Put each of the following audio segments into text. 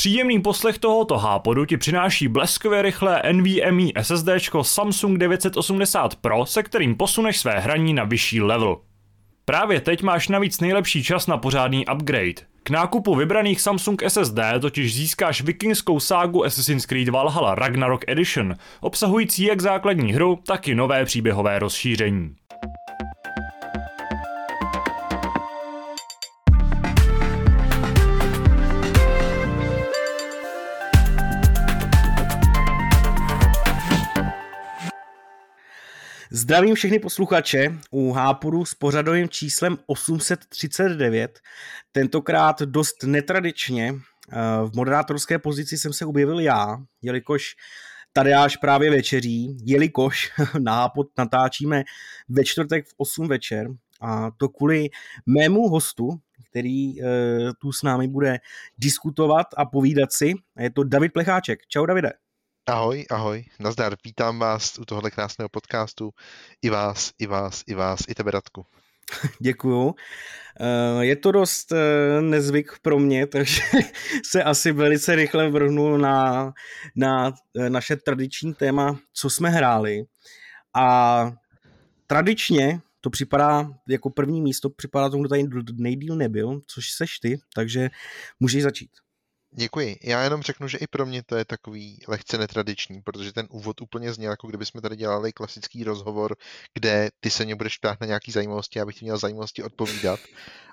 Příjemný poslech tohoto hápodu ti přináší bleskově rychlé NVMe SSD Samsung 980 Pro, se kterým posuneš své hraní na vyšší level. Právě teď máš navíc nejlepší čas na pořádný upgrade. K nákupu vybraných Samsung SSD totiž získáš vikingskou ságu Assassin's Creed Valhalla Ragnarok Edition, obsahující jak základní hru, tak i nové příběhové rozšíření. Zdravím všechny posluchače u Háporu s pořadovým číslem 839. Tentokrát dost netradičně eh, v moderátorské pozici jsem se objevil já, jelikož až právě večeří, jelikož na natáčíme ve čtvrtek v 8 večer a to kvůli mému hostu, který e, tu s námi bude diskutovat a povídat si. Je to David Plecháček. Čau Davide. Ahoj, ahoj, nazdar, vítám vás u tohohle krásného podcastu, i vás, i vás, i vás, i tebe Radku. Děkuju. Eh, je to dost eh, nezvyk pro mě, takže se asi velice rychle vrhnu na, na eh, naše tradiční téma, co jsme hráli. A tradičně to připadá jako první místo, připadá tomu, kdo tady nejdíl nebyl, což seš ty, takže můžeš začít. Děkuji. Já jenom řeknu, že i pro mě to je takový lehce netradiční, protože ten úvod úplně zněl, jako kdyby jsme tady dělali klasický rozhovor, kde ty se mě budeš ptát na nějaký zajímavosti, abych ti měl zajímavosti odpovídat.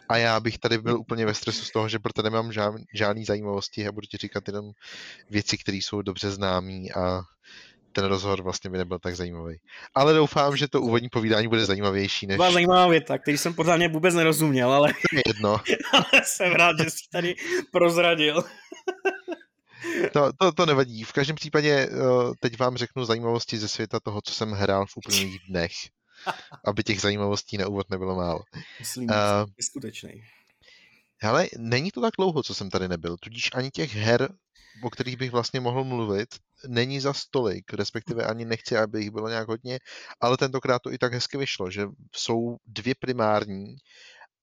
A já bych tady byl úplně ve stresu z toho, že pro tebe nemám žádný, žádný zajímavosti a budu ti říkat jenom věci, které jsou dobře známé a ten rozhovor vlastně by nebyl tak zajímavý. Ale doufám, že to úvodní povídání bude zajímavější než... Byla zajímavá věta, který jsem pořádně vůbec nerozuměl, ale... Jedno. ale jsem rád, že jsi tady prozradil. To, to, to nevadí. V každém případě eh, teď vám řeknu zajímavosti ze světa toho, co jsem hrál v uplynulých dnech. Aby těch zajímavostí na úvod nebylo málo. Myslím, uh, je skutečný. Ale není to tak dlouho, co jsem tady nebyl, tudíž ani těch her, o kterých bych vlastně mohl mluvit, není za stolik, respektive ani nechci, aby jich bylo nějak hodně, ale tentokrát to i tak hezky vyšlo, že jsou dvě primární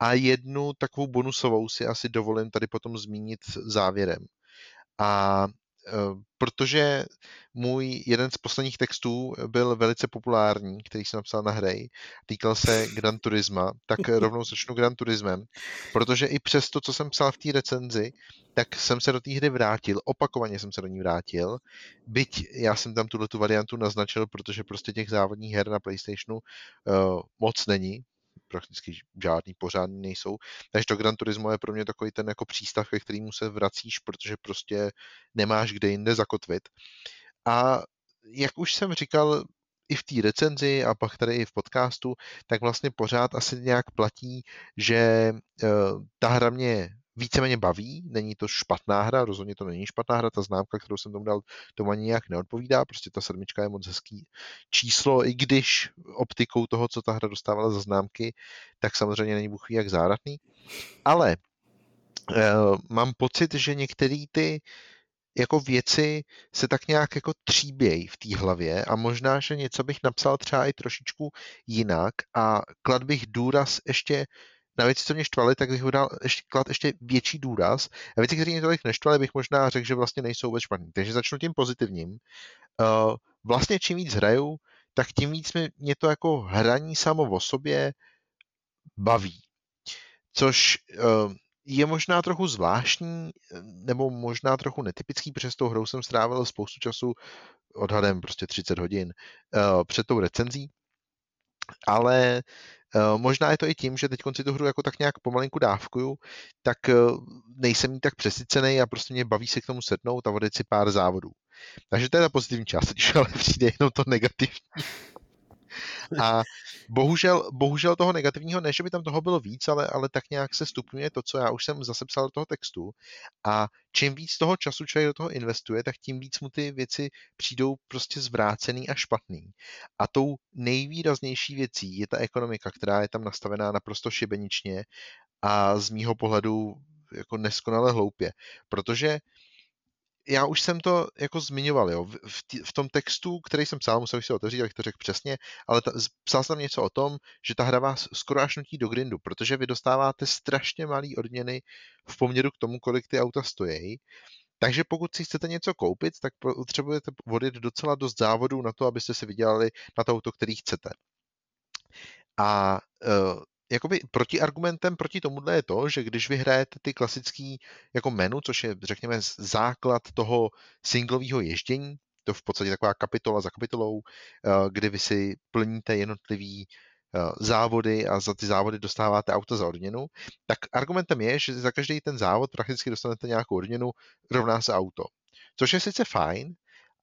a jednu takovou bonusovou si asi dovolím tady potom zmínit závěrem. A protože můj jeden z posledních textů byl velice populární, který jsem napsal na hry, týkal se Gran Turisma, tak rovnou začnu Gran Turismem, protože i přes to, co jsem psal v té recenzi, tak jsem se do té hry vrátil, opakovaně jsem se do ní vrátil, byť já jsem tam tuhle tu variantu naznačil, protože prostě těch závodních her na PlayStationu uh, moc není, prakticky žádný pořádný nejsou. Takže to Gran Turismo je pro mě takový ten jako přístav, ke kterému se vracíš, protože prostě nemáš kde jinde zakotvit. A jak už jsem říkal, i v té recenzi a pak tady i v podcastu, tak vlastně pořád asi nějak platí, že uh, ta hra mě víceméně baví, není to špatná hra, rozhodně to není špatná hra, ta známka, kterou jsem tomu dal, tomu ani nějak neodpovídá, prostě ta sedmička je moc hezký číslo, i když optikou toho, co ta hra dostávala za známky, tak samozřejmě není buchví jak záradný, ale uh, mám pocit, že některé ty jako věci se tak nějak jako tříbějí v té hlavě a možná, že něco bych napsal třeba i trošičku jinak a klad bych důraz ještě na věci, co mě štvaly, tak bych dal ještě, klad ještě větší důraz. A věci, které mě tolik neštvaly, bych možná řekl, že vlastně nejsou vůbec špatný. Takže začnu tím pozitivním. Uh, vlastně čím víc hraju, tak tím víc mě to jako hraní samo o sobě baví. Což uh, je možná trochu zvláštní, nebo možná trochu netypický, protože s tou hrou jsem strávil spoustu času, odhadem prostě 30 hodin, uh, před tou recenzí, ale uh, možná je to i tím, že teď si tu hru jako tak nějak pomalinku dávkuju, tak uh, nejsem jí tak přesycený a prostě mě baví se k tomu sednout a vodit si pár závodů. Takže to je ta pozitivní část, když ale přijde jenom to negativní. A bohužel, bohužel toho negativního, ne, že by tam toho bylo víc, ale, ale tak nějak se stupňuje to, co já už jsem zase psal do toho textu. A čím víc toho času člověk do toho investuje, tak tím víc mu ty věci přijdou prostě zvrácený a špatný. A tou nejvýraznější věcí je ta ekonomika, která je tam nastavená naprosto šibeničně a z mýho pohledu jako neskonale hloupě. Protože já už jsem to jako zmiňoval, jo. V, tý, v tom textu, který jsem psal, musel bych si otevřít, jak to řekl přesně, ale ta, psal jsem něco o tom, že ta hra vás skoro až nutí do grindu, protože vy dostáváte strašně malý odměny v poměru k tomu, kolik ty auta stojí Takže pokud si chcete něco koupit, tak potřebujete vodit docela dost závodů na to, abyste si vydělali na to auto, který chcete. A uh, jakoby protiargumentem proti tomuhle je to, že když vyhrajete ty klasický jako menu, což je řekněme základ toho singlového ježdění, to v podstatě taková kapitola za kapitolou, uh, kdy vy si plníte jednotlivý uh, závody a za ty závody dostáváte auto za odměnu, tak argumentem je, že za každý ten závod prakticky dostanete nějakou odměnu, rovná se auto. Což je sice fajn,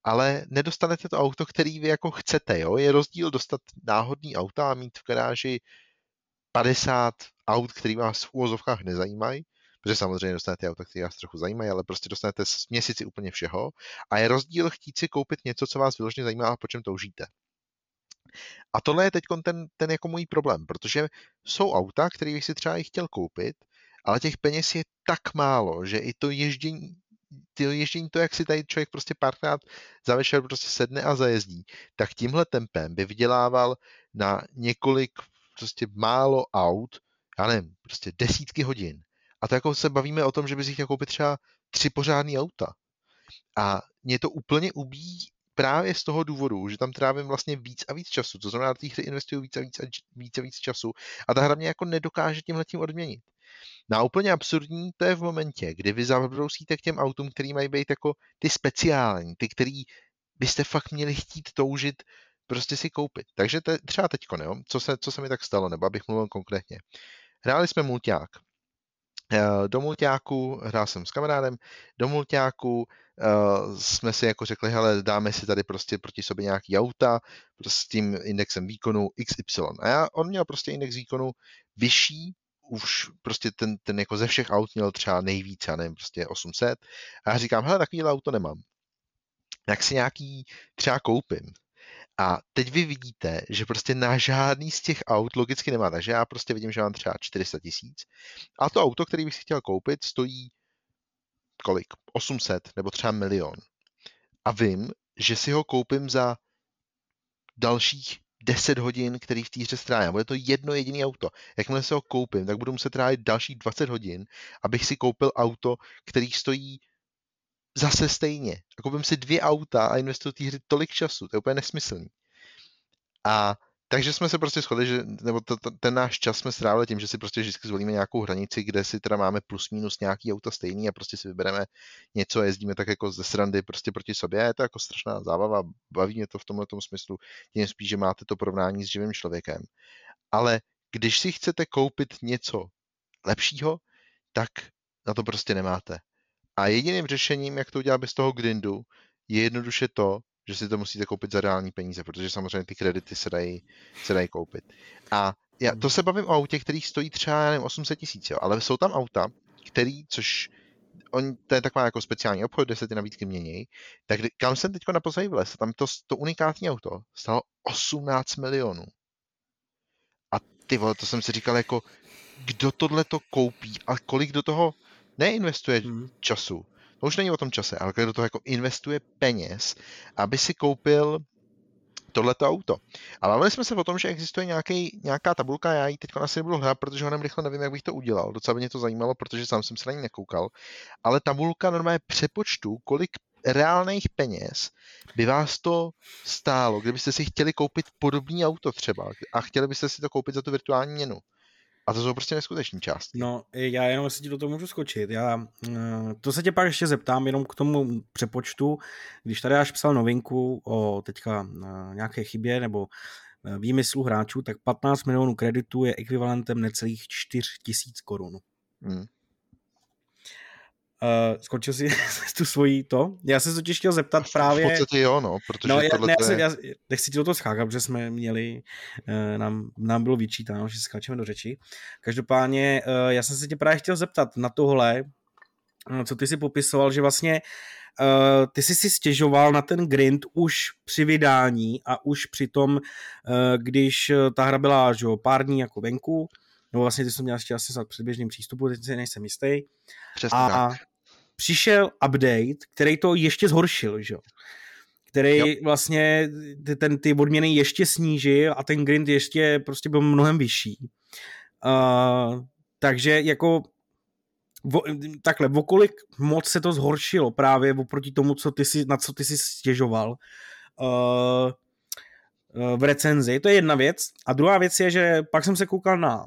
ale nedostanete to auto, který vy jako chcete. Jo? Je rozdíl dostat náhodný auta a mít v garáži 50 aut, který vás v úvozovkách nezajímají, protože samozřejmě dostanete auta, které vás trochu zajímají, ale prostě dostanete měsíci úplně všeho. A je rozdíl chtít si koupit něco, co vás vyloženě zajímá a po čem toužíte. A tohle je teď ten, ten jako můj problém, protože jsou auta, které bych si třeba i chtěl koupit, ale těch peněz je tak málo, že i to ježdění ty ježdění, to, jak si tady člověk prostě párkrát za večer prostě sedne a zajezdí, tak tímhle tempem by vydělával na několik prostě málo aut, já nevím, prostě desítky hodin. A to jako se bavíme o tom, že by si chtěl koupit třeba tři pořádný auta. A mě to úplně ubíjí právě z toho důvodu, že tam trávím vlastně víc a víc času, to znamená, že hry investují víc a víc a víc a víc času a ta hra mě jako nedokáže tímhle tím odměnit. No a úplně absurdní to je v momentě, kdy vy zabrousíte k těm autům, který mají být jako ty speciální, ty, který byste fakt měli chtít toužit prostě si koupit. Takže te, třeba jo, co se, co se mi tak stalo, nebo abych mluvil konkrétně. Hráli jsme mulťák. Eh, do mulťáku, hrál jsem s kamarádem, do mulťáku uh, jsme si jako řekli, hele, dáme si tady prostě proti sobě nějaký auta prostě s tím indexem výkonu XY. A já, on měl prostě index výkonu vyšší už prostě ten, ten jako ze všech aut měl třeba nejvíc, já nevím, prostě 800. A já říkám, hele, takovýhle auto nemám. Jak si nějaký třeba koupím. A teď vy vidíte, že prostě na žádný z těch aut logicky nemá, takže já prostě vidím, že mám třeba 400 tisíc. A to auto, který bych si chtěl koupit, stojí kolik? 800 nebo třeba milion. A vím, že si ho koupím za dalších 10 hodin, který v té hře strávím. Bude to jedno jediné auto. Jakmile se ho koupím, tak budu muset trávit dalších 20 hodin, abych si koupil auto, který stojí zase stejně. A koupím si dvě auta a investuju té hry tolik času. To je úplně nesmyslný. A takže jsme se prostě shodli, že, nebo to, to, ten náš čas jsme strávili tím, že si prostě vždycky zvolíme nějakou hranici, kde si teda máme plus minus nějaký auta stejný a prostě si vybereme něco a jezdíme tak jako ze srandy prostě proti sobě. Je to jako strašná zábava, baví mě to v tomhle smyslu, tím spíš, že máte to porovnání s živým člověkem. Ale když si chcete koupit něco lepšího, tak na to prostě nemáte. A jediným řešením, jak to udělat bez toho grindu, je jednoduše to, že si to musíte koupit za reální peníze, protože samozřejmě ty kredity se dají, se dají koupit. A já, to se bavím o autě, který stojí třeba nevím, 800 tisíc, ale jsou tam auta, který, což on, to je taková jako speciální obchod, kde se ty nabídky mění, tak kam jsem teď naposledy vlez, tam to, to unikátní auto stalo 18 milionů. A ty vole, to jsem si říkal jako, kdo tohle to koupí a kolik do toho neinvestuje hmm. času. To už není o tom čase, ale do toho jako investuje peněz, aby si koupil tohleto auto. A bavili jsme se o tom, že existuje nějaký, nějaká tabulka, já ji teď asi nebudu hledat, protože ho rychle nevím, jak bych to udělal. Docela by mě to zajímalo, protože sám jsem se na ní nekoukal. Ale tabulka normálně přepočtu, kolik reálných peněz by vás to stálo, kdybyste si chtěli koupit podobný auto třeba a chtěli byste si to koupit za tu virtuální měnu. A to jsou prostě neskuteční částky. No, já jenom si ti do toho můžu skočit. Já, eh, to se tě pak ještě zeptám jenom k tomu přepočtu. Když tady až psal novinku o teďka eh, nějaké chybě nebo eh, výmyslu hráčů, tak 15 milionů kreditů je ekvivalentem necelých 4 tisíc korun. Hmm. Uh, skočil si tu svoji to? Já se totiž chtěl zeptat právě... V podstatě jo, no, protože no, já, ne, já, se, já, nechci ti do toho skákat, protože jsme měli, uh, nám, nám bylo vyčítáno, že skáčeme do řeči. Každopádně, uh, já jsem se tě právě chtěl zeptat na tohle, co ty si popisoval, že vlastně uh, ty jsi si stěžoval na ten grind už při vydání a už při tom, uh, když ta hra byla že, pár dní jako venku, nebo vlastně ty jsi to měl ještě asi před běžným přístupu, teď si nejsem jistý. Přesně a, tak přišel update, který to ještě zhoršil, že který jo. vlastně ten, ty odměny ještě snížil a ten grind ještě prostě byl mnohem vyšší. Uh, takže jako vo, takhle, okolik moc se to zhoršilo právě oproti tomu, co ty si, na co ty si stěžoval uh, v recenzi. To je jedna věc. A druhá věc je, že pak jsem se koukal na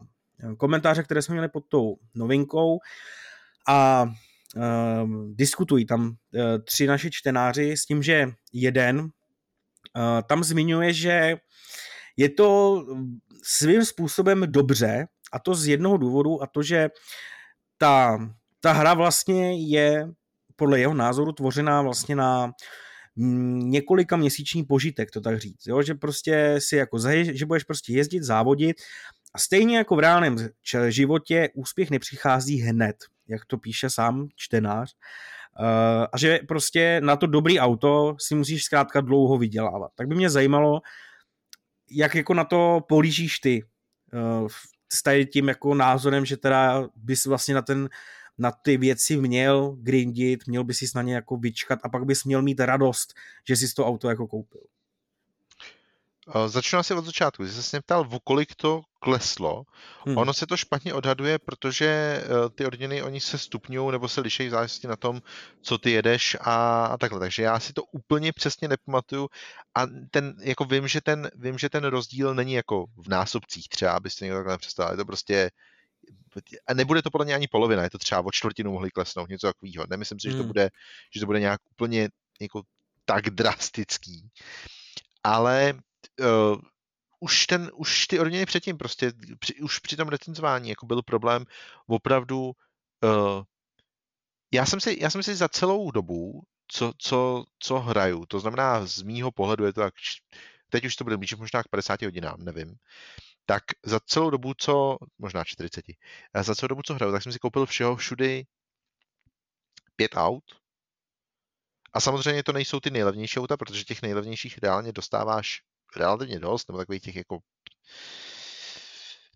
komentáře, které jsme měli pod tou novinkou a uh, diskutují tam uh, tři naši čtenáři s tím, že jeden uh, tam zmiňuje, že je to svým způsobem dobře a to z jednoho důvodu a to, že ta, ta hra vlastně je podle jeho názoru tvořená vlastně na několika měsíční požitek, to tak říct, jo? že prostě si jako, že budeš prostě jezdit, závodit a stejně jako v reálném životě úspěch nepřichází hned, jak to píše sám čtenář, uh, a že prostě na to dobrý auto si musíš zkrátka dlouho vydělávat. Tak by mě zajímalo, jak jako na to polížíš ty, uh, s tím jako názorem, že teda bys vlastně na ten na ty věci měl grindit, měl by si na ně jako vyčkat a pak bys měl mít radost, že jsi to auto jako koupil. Začnu asi od začátku. Jsi se ptal, v kolik to kleslo. Hmm. Ono se to špatně odhaduje, protože eh, ty odměny oni se stupňují nebo se liší v závislosti na tom, co ty jedeš a, a takhle. Takže já si to úplně přesně nepamatuju a ten, jako vím, že ten, vím, že ten rozdíl není jako v násobcích třeba, abyste někdo takhle představil. Je to prostě a nebude to podle mě ani polovina, je to třeba o čtvrtinu mohli klesnout, něco takového. Nemyslím si, že to hmm. bude, že to bude nějak úplně jako tak drastický. Ale uh, už, ten, už ty odměny předtím prostě, při, už při tom recenzování jako byl problém opravdu uh, já jsem, si, já jsem si za celou dobu, co, co, co hraju, to znamená z mýho pohledu je to tak, teď už to bude blíže možná k 50 hodinám, nevím, tak za celou dobu, co, možná 40, za celou dobu, co hraju, tak jsem si koupil všeho všudy pět aut. A samozřejmě to nejsou ty nejlevnější auta, protože těch nejlevnějších reálně dostáváš relativně dost, nebo takových těch jako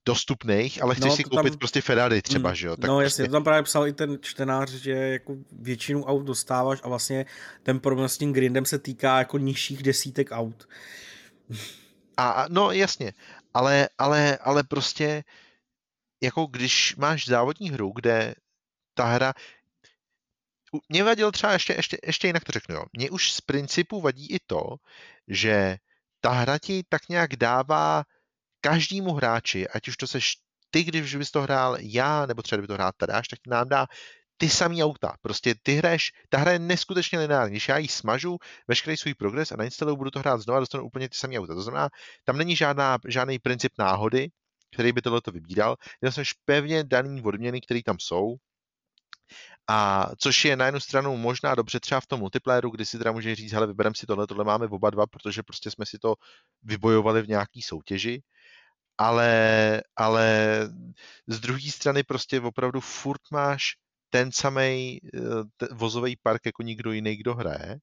dostupných, ale chceš no, si koupit tam... prostě Ferrari třeba, mm, že jo? Tak no prostě... jasně, to tam právě psal i ten čtenář, že jako většinu aut dostáváš a vlastně ten problém s tím grindem se týká jako nižších desítek aut. A, no jasně, ale, ale, ale prostě jako když máš závodní hru, kde ta hra mě vadil třeba ještě, ještě, ještě jinak to řeknu, jo. Mě už z principu vadí i to, že ta hra ti tak nějak dává každému hráči, ať už to seš ty, když bys to hrál já, nebo třeba kdyby to hrál Tadáš, tak nám dá ty samý auta. Prostě ty hraješ, ta hra je neskutečně lineární. Když já ji smažu, veškerý svůj progres a nainstaluju, budu to hrát znova, dostanu úplně ty samý auta. To znamená, tam není žádná, žádný princip náhody, který by tohle vybíral. Měl jsem pevně daný odměny, které tam jsou, a což je na jednu stranu možná dobře třeba v tom multiplayeru, kdy si teda může říct, hele, vybereme si tohle, tohle máme oba dva, protože prostě jsme si to vybojovali v nějaký soutěži, ale, ale z druhé strany prostě opravdu furt máš ten samý eh, vozový park jako nikdo jiný, kdo hraje.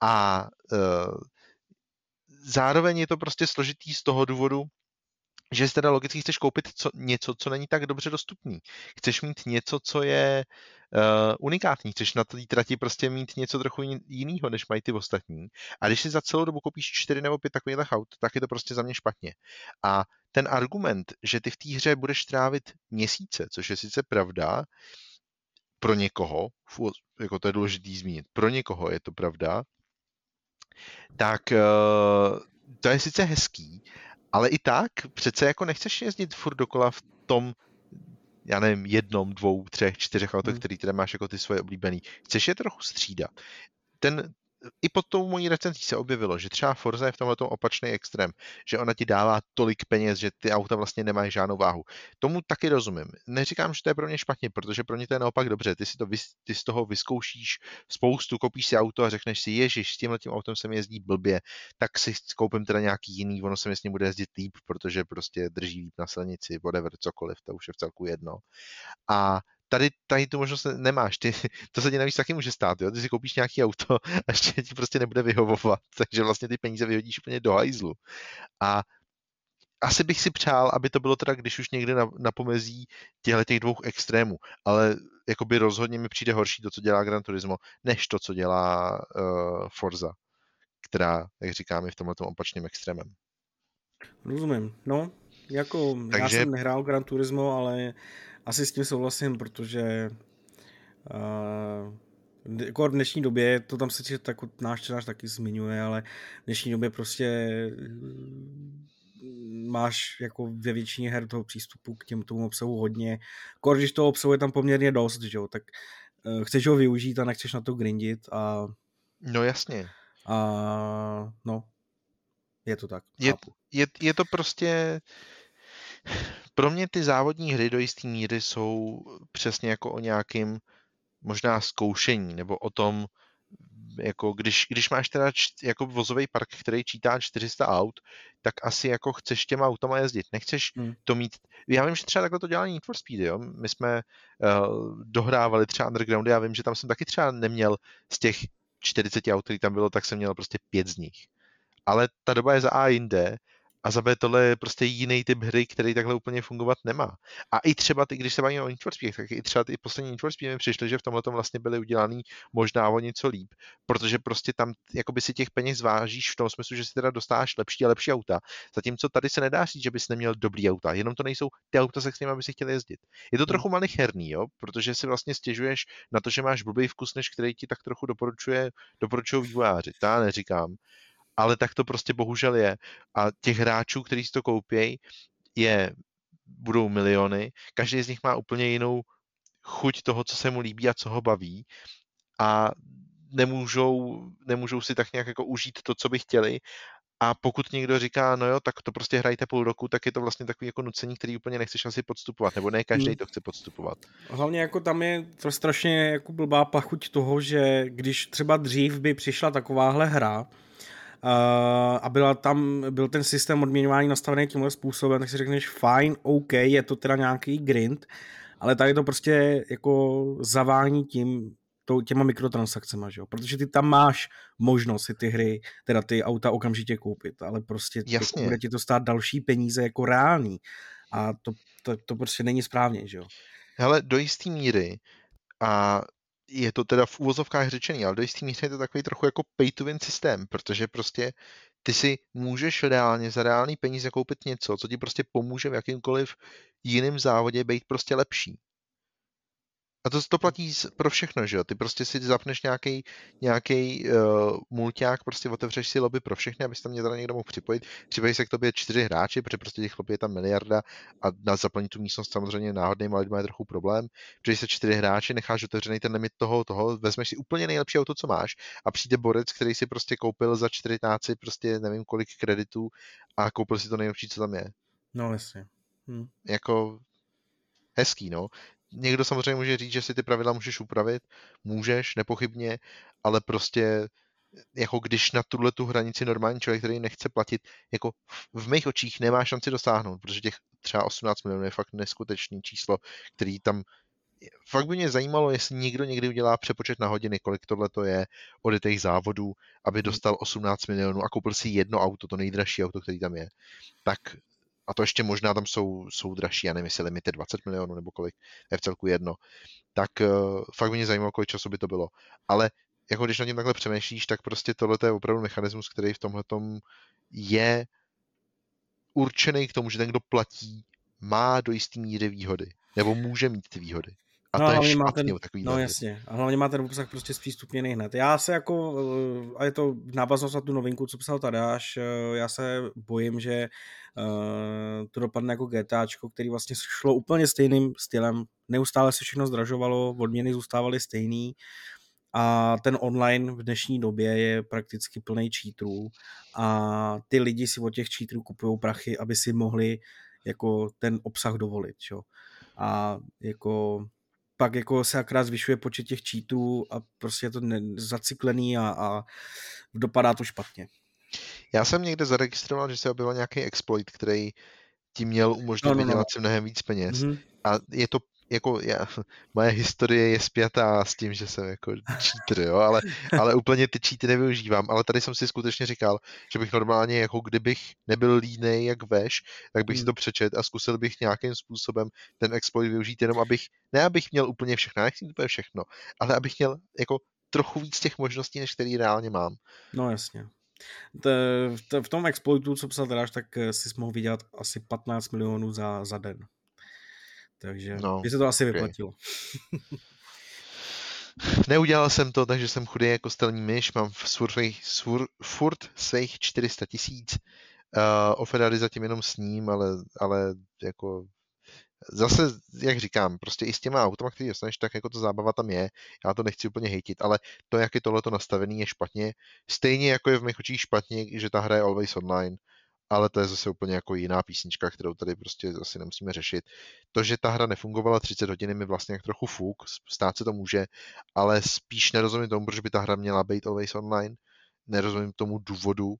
A uh, zároveň je to prostě složitý z toho důvodu, že si teda logicky chceš koupit co, něco, co není tak dobře dostupný. Chceš mít něco, co je uh, unikátní, chceš na té trati prostě mít něco trochu jiného, než mají ty ostatní. A když si za celou dobu koupíš čtyři nebo pět takových aut, tak je to prostě za mě špatně. A ten argument, že ty v té hře budeš trávit měsíce, což je sice pravda, pro někoho, jako to je důležitý zmínit, pro někoho je to pravda, tak uh, to je sice hezký, ale i tak přece jako nechceš jezdit furt dokola v tom, já nevím, jednom, dvou, třech, čtyřech autech, hmm. který teda máš jako ty svoje oblíbený. Chceš je trochu střídat. Ten i pod tou mojí recenzí se objevilo, že třeba Forza je v tomhle opačný extrém, že ona ti dává tolik peněz, že ty auta vlastně nemají žádnou váhu. Tomu taky rozumím. Neříkám, že to je pro mě špatně, protože pro ně to je naopak dobře. Ty si to, ty z toho vyzkoušíš spoustu, kopíš si auto a řekneš si, ježiš, s tímhle tím autem se mi jezdí blbě, tak si koupím teda nějaký jiný, ono se mi s ním bude jezdit líp, protože prostě drží líp na silnici, whatever, cokoliv, to už je v celku jedno. A tady, tady tu možnost nemáš. Ty, to se ti navíc taky může stát, jo? Ty si koupíš nějaký auto a ještě ti prostě nebude vyhovovat, takže vlastně ty peníze vyhodíš úplně do hajzlu. A asi bych si přál, aby to bylo teda, když už někde na, na pomezí těchto těch dvou extrémů, ale jakoby rozhodně mi přijde horší to, co dělá Gran Turismo, než to, co dělá uh, Forza, která, jak říkáme, v tomhle opačným extrémem. Rozumím. No, jako Takže... já jsem nehrál Gran Turismo, ale asi s tím souhlasím, protože uh, jako v dnešní době, to tam se tak náš čtenář taky zmiňuje, ale v dnešní době prostě máš jako ve většině her toho přístupu k těm tomu obsahu hodně. Kor, když toho obsahu je tam poměrně dost, že jo, tak uh, chceš ho využít a nechceš na to grindit a... No jasně. A no, je to tak. Je, je, je to prostě... Pro mě ty závodní hry do jisté míry jsou přesně jako o nějakým možná zkoušení, nebo o tom, jako když, když máš teda č, jako vozový park, který čítá 400 aut, tak asi jako chceš těma autama jezdit. Nechceš hmm. to mít... Já vím, že třeba takhle to dělá Need for Speed, jo? My jsme uh, dohrávali třeba Undergroundy, já vím, že tam jsem taky třeba neměl z těch 40 aut, který tam bylo, tak jsem měl prostě pět z nich. Ale ta doba je za A jinde a za B tohle je prostě jiný typ hry, který takhle úplně fungovat nemá. A i třeba ty, když se bavíme o Need for Speed, tak i třeba ty poslední Need for Speed mi přišly, že v tomhle vlastně byly udělaný možná o něco líp, protože prostě tam jakoby si těch peněz vážíš v tom smyslu, že si teda dostáš lepší a lepší auta. Zatímco tady se nedá říct, že bys neměl dobrý auta, jenom to nejsou ty auta, se kterými by si chtěl jezdit. Je to hmm. trochu malicherný, jo, protože si vlastně stěžuješ na to, že máš blbý vkus, než který ti tak trochu doporučuje, doporučují vývojáři. To já neříkám ale tak to prostě bohužel je. A těch hráčů, kteří si to koupějí, je, budou miliony, každý z nich má úplně jinou chuť toho, co se mu líbí a co ho baví a nemůžou, nemůžou si tak nějak jako užít to, co by chtěli a pokud někdo říká, no jo, tak to prostě hrajte půl roku, tak je to vlastně takový jako nucení, který úplně nechceš asi podstupovat, nebo ne každý hmm. to chce podstupovat. Hlavně jako tam je to strašně jako blbá pachuť toho, že když třeba dřív by přišla takováhle hra, a byla tam, byl ten systém odměňování nastavený tímhle způsobem, tak si řekneš fajn, OK, je to teda nějaký grind, ale tady to prostě jako zavání tím, to, těma mikrotransakcemi, že jo? protože ty tam máš možnost si ty hry, teda ty auta okamžitě koupit, ale prostě Jasně. bude ti to stát další peníze jako reální a to, to, to prostě není správně, že jo. Hele, do jisté míry a je to teda v úvozovkách řečený, ale do jistý míry je to takový trochu jako pay to win systém, protože prostě ty si můžeš reálně za reálný peníze koupit něco, co ti prostě pomůže v jakýmkoliv jiném závodě být prostě lepší. A to, to platí pro všechno, že jo? Ty prostě si zapneš nějaký nějaký uh, mulťák, prostě otevřeš si lobby pro všechny, abys tam mě teda někdo mohl připojit. Připojí se k tobě čtyři hráči, protože prostě těch lobby je tam miliarda a na zaplnit tu místnost samozřejmě náhodnýma lidma je trochu problém. Připojí se čtyři hráči, necháš otevřený ten limit toho, toho, vezmeš si úplně nejlepší auto, co máš a přijde borec, který si prostě koupil za čtyři táci prostě nevím kolik kreditů a koupil si to nejlepší, co tam je. No jasně. Hm. Jako hezký, no někdo samozřejmě může říct, že si ty pravidla můžeš upravit, můžeš, nepochybně, ale prostě jako když na tuhle tu hranici normální člověk, který nechce platit, jako v mých očích nemá šanci dosáhnout, protože těch třeba 18 milionů je fakt neskutečný číslo, který tam fakt by mě zajímalo, jestli někdo někdy udělá přepočet na hodiny, kolik tohle to je od těch závodů, aby dostal 18 milionů a koupil si jedno auto, to nejdražší auto, který tam je. Tak a to ještě možná tam jsou, jsou dražší, já nevím, jestli limity 20 milionů nebo kolik, je v celku jedno, tak uh, fakt mě zajímalo, kolik času by to bylo. Ale jako když na tím takhle přemýšlíš, tak prostě tohle je opravdu mechanismus, který v tomhle je určený k tomu, že ten, kdo platí, má do jisté míry výhody. Nebo může mít ty výhody. A no, to je má ten, takový No jasně, a hlavně má ten obsah prostě zpřístupněný hned. Já se jako, eh, a je to návaznost na tu novinku, co psal Tadáš, eh, já se bojím, že uh, to dopadne jako GTAčko, který vlastně šlo úplně stejným stylem, neustále se všechno zdražovalo, odměny zůstávaly stejný. A ten online v dnešní době je prakticky plný cheaterů a ty lidi si od těch cheaterů kupují prachy, aby si mohli jako ten obsah dovolit, čo? A jako pak jako se akrát zvyšuje počet těch cheatů a prostě je to ne, zacyklený a, a dopadá to špatně. Já jsem někde zaregistroval, že se objevil nějaký exploit, který ti měl umožnit no, no, no. vydělat si mnohem víc peněz. Mm-hmm. A je to jako já, moje historie je spjatá s tím, že jsem jako cheater, jo, ale, ale úplně ty cheaty nevyužívám, ale tady jsem si skutečně říkal, že bych normálně, jako kdybych nebyl línej jak veš, tak bych hmm. si to přečet a zkusil bych nějakým způsobem ten exploit využít, jenom abych, ne abych měl úplně všechno, nechci úplně všechno, ale abych měl jako trochu víc těch možností, než který reálně mám. No jasně. v tom exploitu, co psal Tedáš, tak si mohl vydělat asi 15 milionů za, za den takže no, by se to asi okay. vyplatilo. Neudělal jsem to, takže jsem chudý jako stelní myš, mám furt, furt, furt svých 400 tisíc. Uh, o Ferrari zatím jenom s ním, ale, ale jako zase, jak říkám, prostě i s těma automa, který dostaneš, tak jako to zábava tam je. Já to nechci úplně hejtit, ale to, jak je tohleto nastavený, je špatně. Stejně jako je v mých očích špatně, že ta hra je always online, ale to je zase úplně jako jiná písnička, kterou tady prostě asi nemusíme řešit. To, že ta hra nefungovala 30 hodin, mi vlastně jak trochu fuk, stát se to může, ale spíš nerozumím tomu, proč by ta hra měla být always online. Nerozumím tomu důvodu,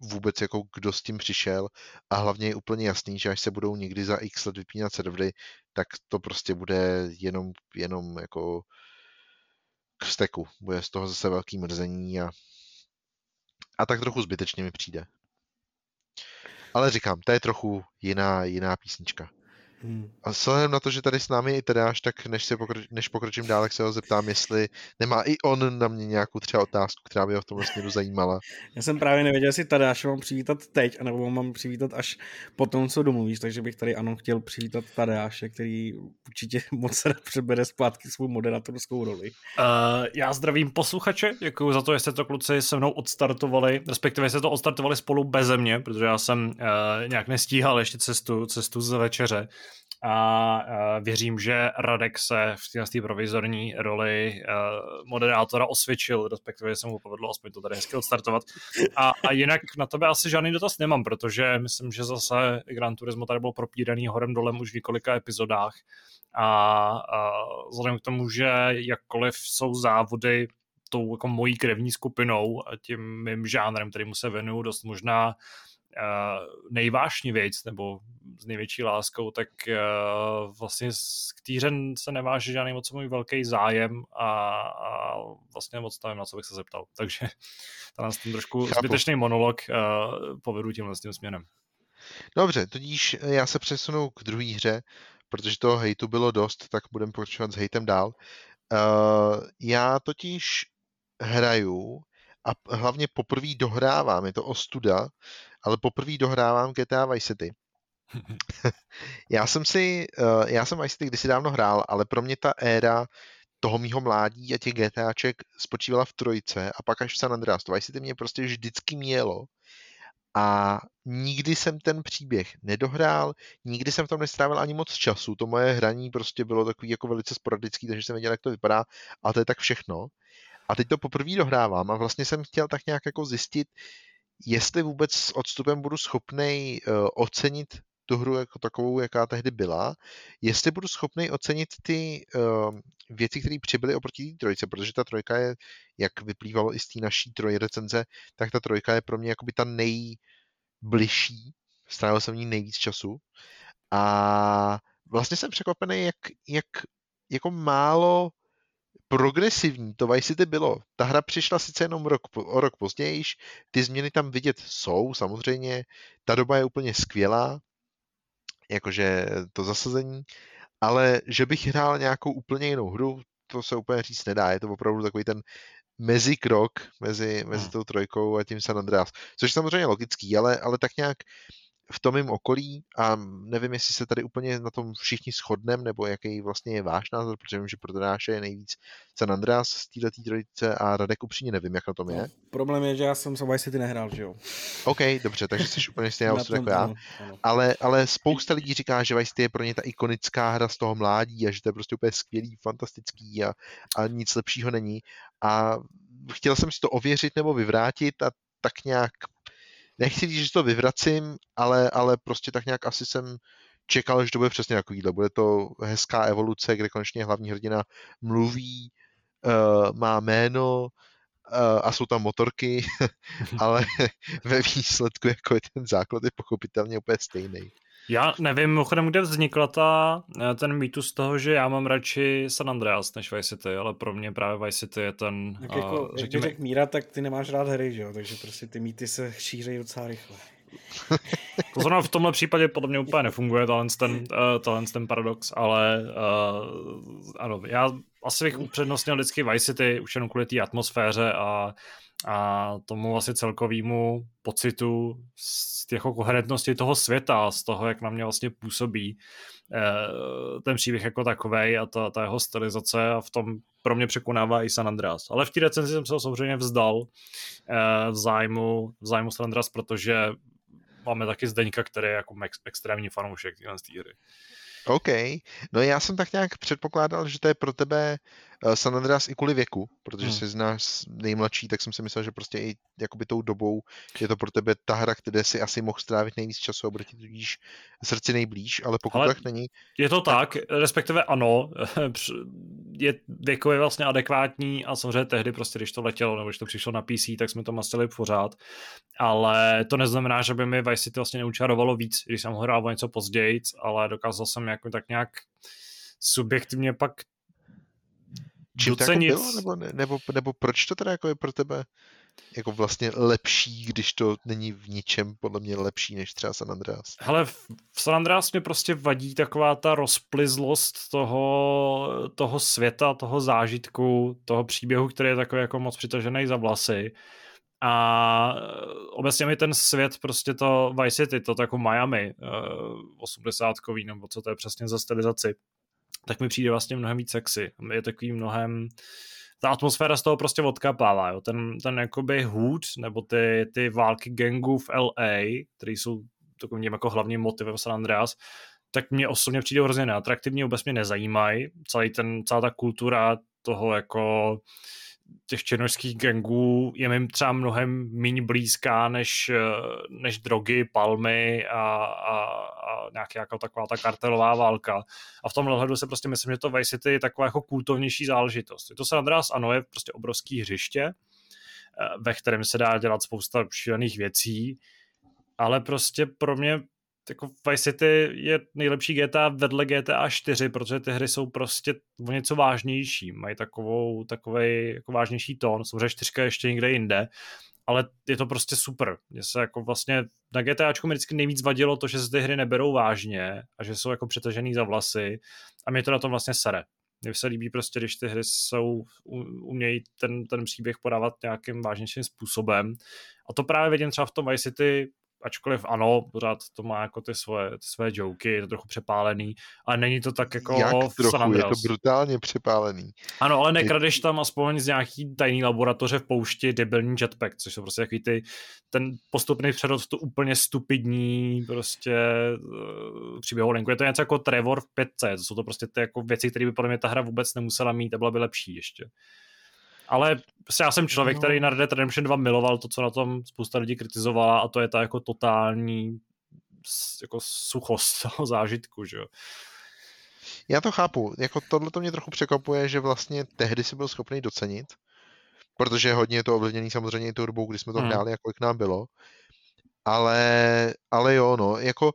vůbec jako kdo s tím přišel a hlavně je úplně jasný, že až se budou někdy za x let vypínat servery, tak to prostě bude jenom, jenom jako k steku. Bude z toho zase velký mrzení a, a tak trochu zbytečně mi přijde. Ale říkám, to je trochu jiná, jiná písnička. Hmm. A vzhledem na to, že tady s námi je i Tadáš, tak než, se pokroč, než pokročím dál, tak se ho zeptám, jestli nemá i on na mě nějakou třeba otázku, která by ho v tomhle směru zajímala. Já jsem právě nevěděl, jestli Tadáš mám přivítat teď, anebo mám přivítat až po tom, co domluvíš, takže bych tady ano chtěl přivítat Tadáše, který určitě moc rád přebere zpátky svou moderátorskou roli. Uh, já zdravím posluchače, děkuji za to, že jste to kluci se mnou odstartovali, respektive jste to odstartovali spolu beze mě, protože já jsem uh, nějak nestíhal ještě cestu, cestu z večeře a věřím, že Radek se v té provizorní roli moderátora osvědčil, respektive se mu povedlo aspoň to tady hezky odstartovat. A, a jinak na tebe asi žádný dotaz nemám, protože myslím, že zase Gran Turismo tady byl propíraný horem dolem už v několika epizodách a, a vzhledem k tomu, že jakkoliv jsou závody tou jako mojí krevní skupinou a tím mým žánrem, kterýmu se věnuju dost možná nejvášnivějc nebo s největší láskou, tak vlastně k týře se neváže žádný moc můj velký zájem a, a vlastně moc nevím, na co bych se zeptal. Takže tam ten trošku Chápu. zbytečný monolog povedu tímhle tím směrem. Dobře, tudíž já se přesunu k druhé hře, protože toho hejtu bylo dost, tak budeme pokračovat s hejtem dál. Uh, já totiž hraju a hlavně poprvé dohrávám, je to ostuda, ale poprvé dohrávám GTA Vice City. já jsem si, uh, já jsem Vice City kdysi dávno hrál, ale pro mě ta éra toho mýho mládí a těch GTAček spočívala v trojce a pak až v San Andreas. To Vice City mě prostě vždycky mělo a nikdy jsem ten příběh nedohrál, nikdy jsem tam nestrávil ani moc času, to moje hraní prostě bylo takový jako velice sporadický, takže jsem věděl, jak to vypadá, a to je tak všechno. A teď to poprvé dohrávám a vlastně jsem chtěl tak nějak jako zjistit, jestli vůbec s odstupem budu schopný eh, ocenit tu hru jako takovou, jaká tehdy byla, jestli budu schopný ocenit ty uh, věci, které přibyly oproti té trojce, protože ta trojka je, jak vyplývalo i z té naší trojrecenze, tak ta trojka je pro mě jakoby ta nejbližší, strávil jsem v ní nejvíc času. A vlastně jsem překvapený, jak, jak jako málo progresivní to Vice City bylo. Ta hra přišla sice jenom rok, o rok později, ty změny tam vidět jsou, samozřejmě, ta doba je úplně skvělá, jakože to zasazení, ale že bych hrál nějakou úplně jinou hru, to se úplně říct nedá, je to opravdu takový ten mezikrok mezi, mezi hmm. tou trojkou a tím San Andreas, což je samozřejmě logický, ale, ale tak nějak v tom mém okolí a nevím, jestli se tady úplně na tom všichni shodneme, nebo jaký vlastně je váš názor, protože vím, že pro Tadáše je nejvíc San Andreas z této trojice a Radek upřímně nevím, jak na tom je. No, problém je, že já jsem Vice City nehrál, že jo? OK, dobře, takže jsi úplně stejná osud jako já. Ano. Ale, ale spousta lidí říká, že Vice City je pro ně ta ikonická hra z toho mládí a že to je prostě úplně skvělý, fantastický a, a nic lepšího není. A chtěl jsem si to ověřit nebo vyvrátit a tak nějak nechci říct, že to vyvracím, ale, ale prostě tak nějak asi jsem čekal, že to bude přesně takovýhle. Bude to hezká evoluce, kde konečně hlavní hrdina mluví, uh, má jméno, uh, a jsou tam motorky, ale ve výsledku jako je ten základ je pochopitelně úplně stejný. Já nevím, mimochodem, kde vznikla ta, eh, ten mýtus toho, že já mám radši San Andreas než Vice City, ale pro mě právě Vice City je ten... Tak jako, uh, řekněme... jak Míra, tak ty nemáš rád hry, že jo? Takže prostě ty mýty se šířejí docela rychle. To znamená, v tomhle případě podle mě úplně nefunguje talent ten, uh, ten paradox, ale uh, ano, já asi bych upřednostnil vždycky Vice City už jenom kvůli té atmosféře a a tomu asi celkovému pocitu z jako koherentnosti toho světa, z toho, jak na mě vlastně působí. ten příběh jako takový a ta, ta jeho stylizace a v tom pro mě překonává i San Andreas. Ale v té recenzi jsem se ho samozřejmě vzdal v zájmu, v zájmu San Andreas, protože máme taky Zdeňka, který je jako ex, extrémní fanoušek téhle hry. OK. No já jsem tak nějak předpokládal, že to je pro tebe eh, San Andreas i kvůli věku, protože hmm. jsi znáš nejmladší, tak jsem si myslel, že prostě i jakoby tou dobou je to pro tebe ta hra, kde si asi mohl strávit nejvíc času a bude ti tudíž srdci nejblíž, ale pokud ale tak není... Je to tak, respektive ano, je věkově vlastně adekvátní a samozřejmě tehdy prostě, když to letělo nebo když to přišlo na PC, tak jsme to mastili pořád, ale to neznamená, že by mi Vice City vlastně neučarovalo víc, když jsem ho hrál o něco později, ale dokázal jsem jako tak nějak subjektivně pak Čím to jako bylo, nebo, nebo, nebo proč to teda jako je pro tebe jako vlastně lepší, když to není v ničem podle mě lepší než třeba San Andreas. Hele, v San Andreas mě prostě vadí taková ta rozplizlost toho, toho světa, toho zážitku, toho příběhu, který je takový jako moc přitažený za vlasy. A obecně mi ten svět, prostě to Vice City, to jako Miami, 80 kový, nebo co to je přesně za stylizaci, tak mi přijde vlastně mnohem víc sexy. Je takový mnohem, ta atmosféra z toho prostě odkapává, jo. Ten, ten jakoby hůd, nebo ty, ty války gangů v LA, které jsou takovým jako hlavním motivem San Andreas, tak mě osobně přijde hrozně neatraktivní, vůbec mě nezajímají. Celý ten, celá ta kultura toho jako těch černožských gangů je mi třeba mnohem méně blízká než, než drogy, palmy a, a, a nějaká jako taková ta kartelová válka. A v tom hledu se prostě myslím, že to Vice City je taková jako kultovnější záležitost. Je to San Andreas, ano, je prostě obrovský hřiště, eh, ve kterém se dá dělat spousta šílených věcí, ale prostě pro mě jako Vice City je nejlepší GTA vedle GTA 4, protože ty hry jsou prostě o něco vážnější, mají takovou, takovej jako vážnější tón, samozřejmě 4 ještě někde jinde, ale je to prostě super. Mně se jako vlastně na GTAčku mi vždycky nejvíc vadilo to, že se ty hry neberou vážně a že jsou jako přetažený za vlasy a mě to na tom vlastně sere. Mně se líbí prostě, když ty hry jsou, umějí ten, ten příběh podávat nějakým vážnějším způsobem. A to právě vidím třeba v tom Vice City ačkoliv ano, pořád to má jako ty svoje, ty svoje joky, je to trochu přepálený, ale není to tak jako Jak v trochu, San je to brutálně přepálený. Ano, ale nekradeš tam aspoň z nějaký tajný laboratoře v poušti debilní jetpack, což jsou prostě takový ty, ten postupný přerod tu úplně stupidní prostě uh, příběhovou linku. Je to něco jako Trevor v 5 to jsou to prostě ty jako věci, které by podle mě ta hra vůbec nemusela mít a byla by lepší ještě. Ale já jsem člověk, no. který na Red Dead Redemption 2 miloval to, co na tom spousta lidí kritizovala a to je ta jako totální jako suchost toho zážitku, že jo. Já to chápu, jako tohle to mě trochu překvapuje, že vlastně tehdy si byl schopný docenit, protože hodně je to ovlivněný samozřejmě i tou dobou, kdy jsme to hmm. hráli, jako jak nám bylo, ale, ale jo, no, jako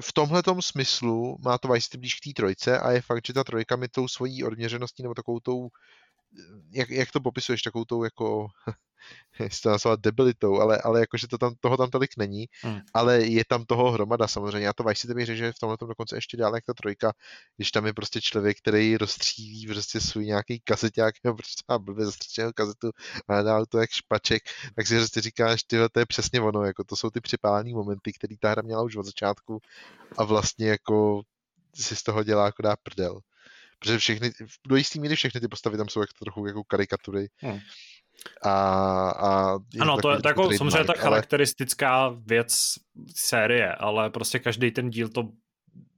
v tomhle smyslu má to Vice blíž k té trojce a je fakt, že ta trojka mi tou svojí odměřeností nebo takovou tou jak, jak to popisuješ, takovou tou jako, jestli to nazvat debilitou, ale, ale jakože to tam, toho tam tolik není, hmm. ale je tam toho hromada samozřejmě. Já to Vice City mi řekl, že v tomhle tom dokonce ještě dál jak ta trojka, když tam je prostě člověk, který rozstřílí prostě svůj nějaký kazeťák nebo prostě má blbě zastřečenou kazetu a dá to jak špaček, tak si prostě říkáš, tyhle, to je přesně ono, jako to jsou ty připálené momenty, které ta hra měla už od začátku a vlastně jako si z toho dělá jako dá prdel. Protože všechny, do jistý míry všechny ty postavy tam jsou jako trochu jako karikatury. Hmm. A, a ano, to je to jako samozřejmě ta charakteristická věc série, ale prostě každý ten díl to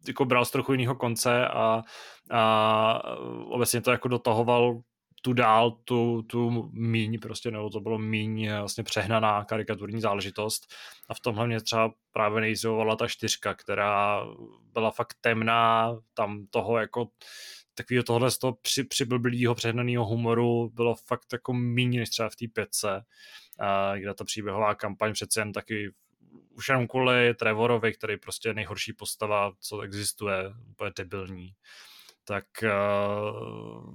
jako bral z trochu jiného konce a, a obecně to jako dotahoval tu dál, tu, tu míň, prostě, nebo to bylo míň vlastně přehnaná karikaturní záležitost. A v tomhle mě třeba právě nejzovala ta čtyřka, která byla fakt temná, tam toho jako takového tohle z toho při, přiblblýho přehnaného humoru bylo fakt jako méně než třeba v té pětce, kde ta příběhová kampaň přece jen taky už jenom kvůli Trevorovi, který prostě je nejhorší postava, co existuje, úplně debilní, tak uh,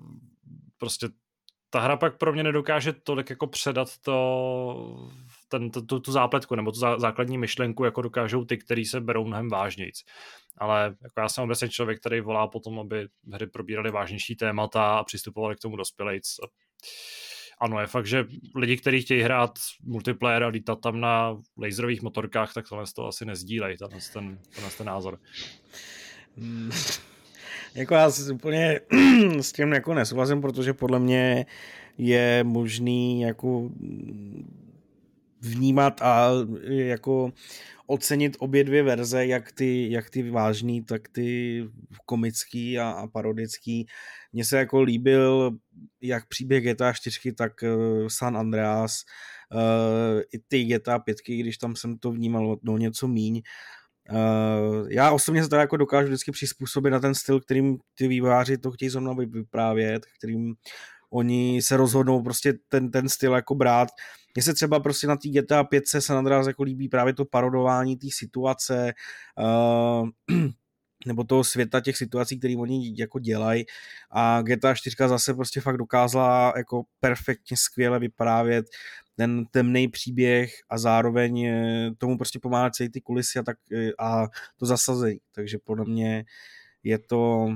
prostě ta hra pak pro mě nedokáže tolik jako předat to, ten, tu, tu zápletku nebo tu zá, základní myšlenku, jako dokážou ty, který se berou mnohem vážnějc ale jako já jsem obecně člověk, který volá potom, aby hry probíraly vážnější témata a přistupovali k tomu dospělejc. Ano, je fakt, že lidi, kteří chtějí hrát multiplayer a lítat tam na laserových motorkách, tak tohle to asi nezdílej, tenhle ten, tenhle ten názor. Hmm. jako já úplně s tím jako nesouhlasím, protože podle mě je možný jako vnímat a jako ocenit obě dvě verze, jak ty, jak ty vážný, tak ty komický a, a parodický. Mně se jako líbil jak příběh GTA 4, tak uh, San Andreas, uh, i ty GTA 5, když tam jsem to vnímal no něco míň. Uh, já osobně se teda jako dokážu vždycky přizpůsobit na ten styl, kterým ty výváři to chtějí zrovna vyprávět, kterým oni se rozhodnou prostě ten, ten styl jako brát. Mně se třeba prostě na té GTA 5 se San Andreas jako líbí právě to parodování té situace, uh, nebo toho světa těch situací, které oni jako dělají a GTA 4 zase prostě fakt dokázala jako perfektně skvěle vyprávět ten temný příběh a zároveň eh, tomu prostě pomáhat celý ty kulisy a, tak, eh, a to zasazení. Takže podle mě je to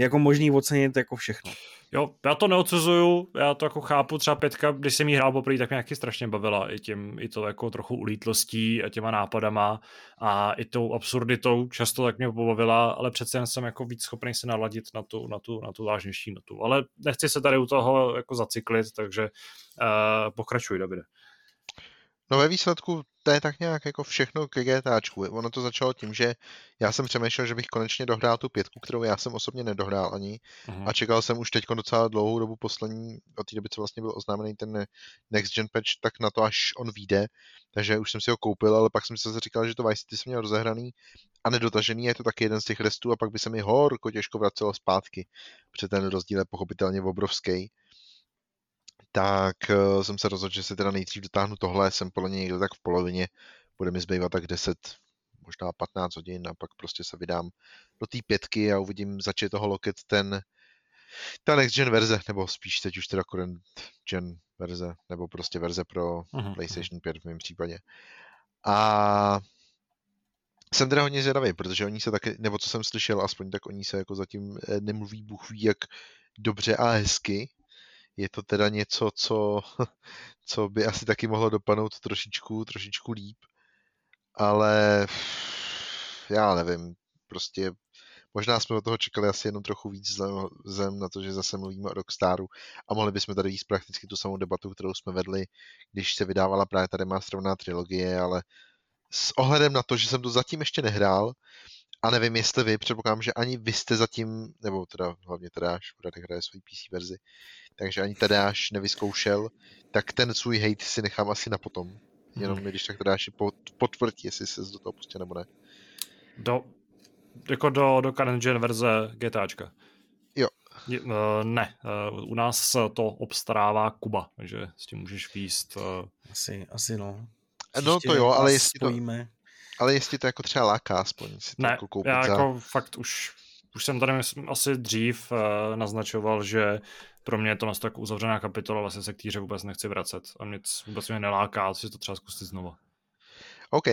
jako možný ocenit jako všechno. Jo, já to neodsuzuju, já to jako chápu, třeba pětka, když jsem jí hrál poprvé, tak mě nějaký strašně bavila i tím, i to jako trochu ulítlostí a těma nápadama a i tou absurditou často tak mě pobavila, ale přece jen jsem jako víc schopný se naladit na tu, na tu, na tu vážnější notu. Ale nechci se tady u toho jako zacyklit, takže uh, pokračuj, Davide. No ve výsledku to je tak nějak jako všechno ke GTAčku. Ono to začalo tím, že já jsem přemýšlel, že bych konečně dohrál tu pětku, kterou já jsem osobně nedohrál ani. Uh-huh. A čekal jsem už teď docela dlouhou dobu poslední, od té doby, co vlastně byl oznámený ten Next Gen patch, tak na to, až on vyjde. Takže už jsem si ho koupil, ale pak jsem si zase říkal, že to Vice City jsem měl rozehraný a nedotažený, je to taky jeden z těch restů a pak by se mi horko těžko vracelo zpátky, protože ten rozdíl je pochopitelně obrovský tak uh, jsem se rozhodl, že si teda nejdřív dotáhnu tohle, jsem podle něj někde tak v polovině, bude mi zbývat tak 10, možná 15 hodin a pak prostě se vydám do té pětky a uvidím, zač toho loket ten ta next gen verze, nebo spíš teď už teda current gen verze, nebo prostě verze pro uh-huh. PlayStation 5 v mém případě. A jsem teda hodně zvědavý, protože oni se taky, nebo co jsem slyšel, aspoň tak oni se jako zatím eh, nemluví, Bůh ví, jak dobře a hezky je to teda něco, co, co by asi taky mohlo dopadnout trošičku, trošičku líp, ale já nevím, prostě možná jsme od toho čekali asi jenom trochu víc zem na to, že zase mluvíme o Rockstaru a mohli bychom tady víc prakticky tu samou debatu, kterou jsme vedli, když se vydávala právě ta remasterovaná trilogie, ale s ohledem na to, že jsem to zatím ještě nehrál, a nevím, jestli vy, předpokládám, že ani vy jste zatím, nebo teda hlavně Tadáš, Radek hraje svoji PC verzi, takže ani Tadáš nevyzkoušel, tak ten svůj hate si nechám asi na potom. Jenom hmm. když tak Tadáš potvrdí, jestli se do toho pustil nebo ne. Do, jako do, do current gen verze GTAčka. Jo. Je, uh, ne, uh, u nás to obstarává Kuba, takže s tím můžeš výst. Uh... Asi, asi no. Příště no to jo, ale jestli to, ale jestli to jako třeba láká aspoň si to ne, jako koupit já za... jako fakt už, už jsem tady asi dřív uh, naznačoval, že pro mě je to tak uzavřená kapitola, vlastně se k týře vůbec nechci vracet a nic vůbec mě neláká, si to třeba zkusit znova. OK.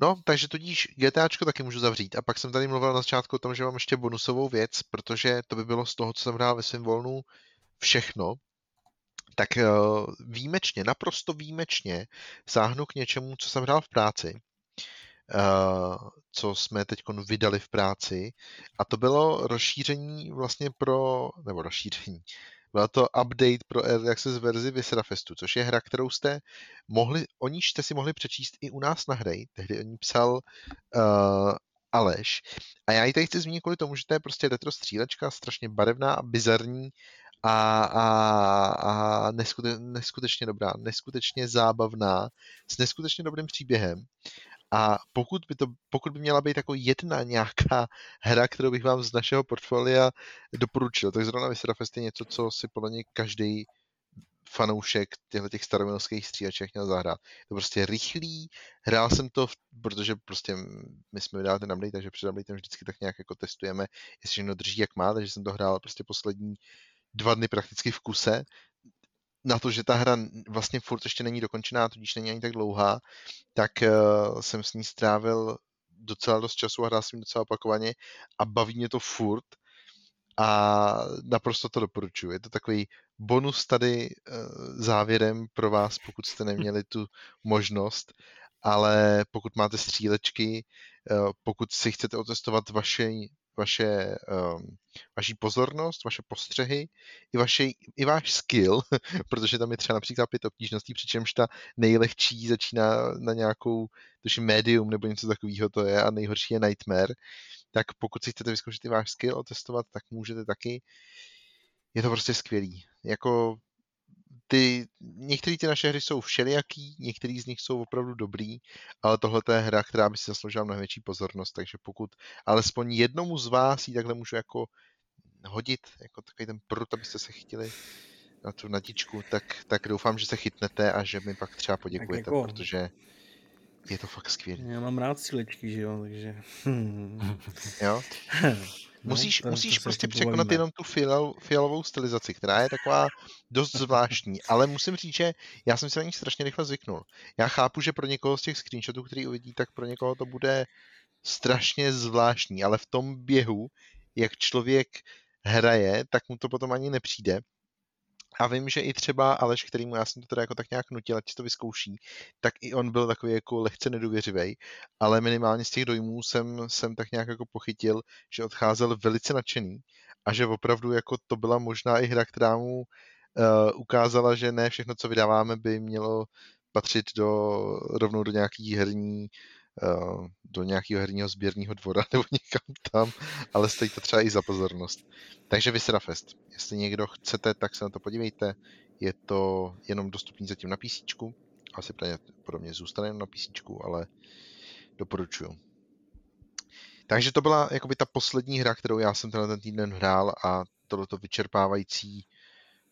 No, takže tudíž GTAčko taky můžu zavřít. A pak jsem tady mluvil na začátku o tom, že mám ještě bonusovou věc, protože to by bylo z toho, co jsem hrál ve svém volnu, všechno. Tak uh, výjimečně, naprosto výjimečně sáhnu k něčemu, co jsem hrál v práci. Co jsme teď vydali v práci. A to bylo rozšíření vlastně pro, nebo rozšíření, byla to update pro Early Access verzi Visera Festu, což je hra, kterou jste mohli, o níž jste si mohli přečíst i u nás na hry. Tehdy o ní psal uh, Aleš. A já ji tady chci zmínit kvůli tomu, že to je prostě retro střílečka, strašně barevná a bizarní a, a, a neskute, neskutečně dobrá, neskutečně zábavná, s neskutečně dobrým příběhem. A pokud by, to, pokud by měla být jako jedna nějaká hra, kterou bych vám z našeho portfolia doporučil, tak zrovna Visera Fest je něco, co si podle mě každý fanoušek těchto těch staromilských stříhaček měl zahrát. To prostě rychlý, hrál jsem to, protože prostě my jsme vydali ten update, takže před updatem vždycky tak nějak jako testujeme, jestli všechno drží jak má, takže jsem to hrál prostě poslední dva dny prakticky v kuse na to, že ta hra vlastně furt ještě není dokončená, tudíž není ani tak dlouhá, tak uh, jsem s ní strávil docela dost času a hrál jsem docela opakovaně a baví mě to furt a naprosto to doporučuji. Je to takový bonus tady uh, závěrem pro vás, pokud jste neměli tu možnost, ale pokud máte střílečky, pokud si chcete otestovat vaše, vaše, um, vaši pozornost, vaše postřehy, i, vaše, i váš skill, protože tam je třeba například pět obtížností, přičemž ta nejlehčí začíná na nějakou, tuším medium nebo něco takového to je a nejhorší je nightmare, tak pokud si chcete vyzkoušet i váš skill otestovat, tak můžete taky. Je to prostě skvělý. Jako ty, některé ty naše hry jsou všelijaký, některý z nich jsou opravdu dobrý, ale tohle je hra, která by si zasloužila mnohem větší pozornost, takže pokud alespoň jednomu z vás ji takhle můžu jako hodit, jako takový ten prut, abyste se chytili na tu nadičku, tak, tak doufám, že se chytnete a že mi pak třeba poděkujete, jako... protože je to fakt skvělé. Já mám rád cílečky, že jo, takže... jo? No, musíš, to, musíš prostě překonat jenom tu fial, fialovou stylizaci, která je taková dost zvláštní, ale musím říct, že já jsem si na ní strašně rychle zvyknul. Já chápu, že pro někoho z těch screenshotů, který uvidí, tak pro někoho to bude strašně zvláštní, ale v tom běhu, jak člověk hraje, tak mu to potom ani nepřijde. A vím, že i třeba Aleš, kterýmu já jsem to teda jako tak nějak nutil, ať to vyzkouší, tak i on byl takový jako lehce nedůvěřivý, ale minimálně z těch dojmů jsem, jsem tak nějak jako pochytil, že odcházel velice nadšený a že opravdu jako to byla možná i hra, která mu uh, ukázala, že ne všechno, co vydáváme, by mělo patřit do, rovnou do nějaký herní do nějakého herního sběrního dvora nebo někam tam, ale stojí to třeba i za pozornost. Takže Visera Fest. Jestli někdo chcete, tak se na to podívejte. Je to jenom dostupný zatím na PC. Asi podobně zůstane jenom na PC, ale doporučuju. Takže to byla jakoby ta poslední hra, kterou já jsem tenhle ten týden hrál a tohleto vyčerpávající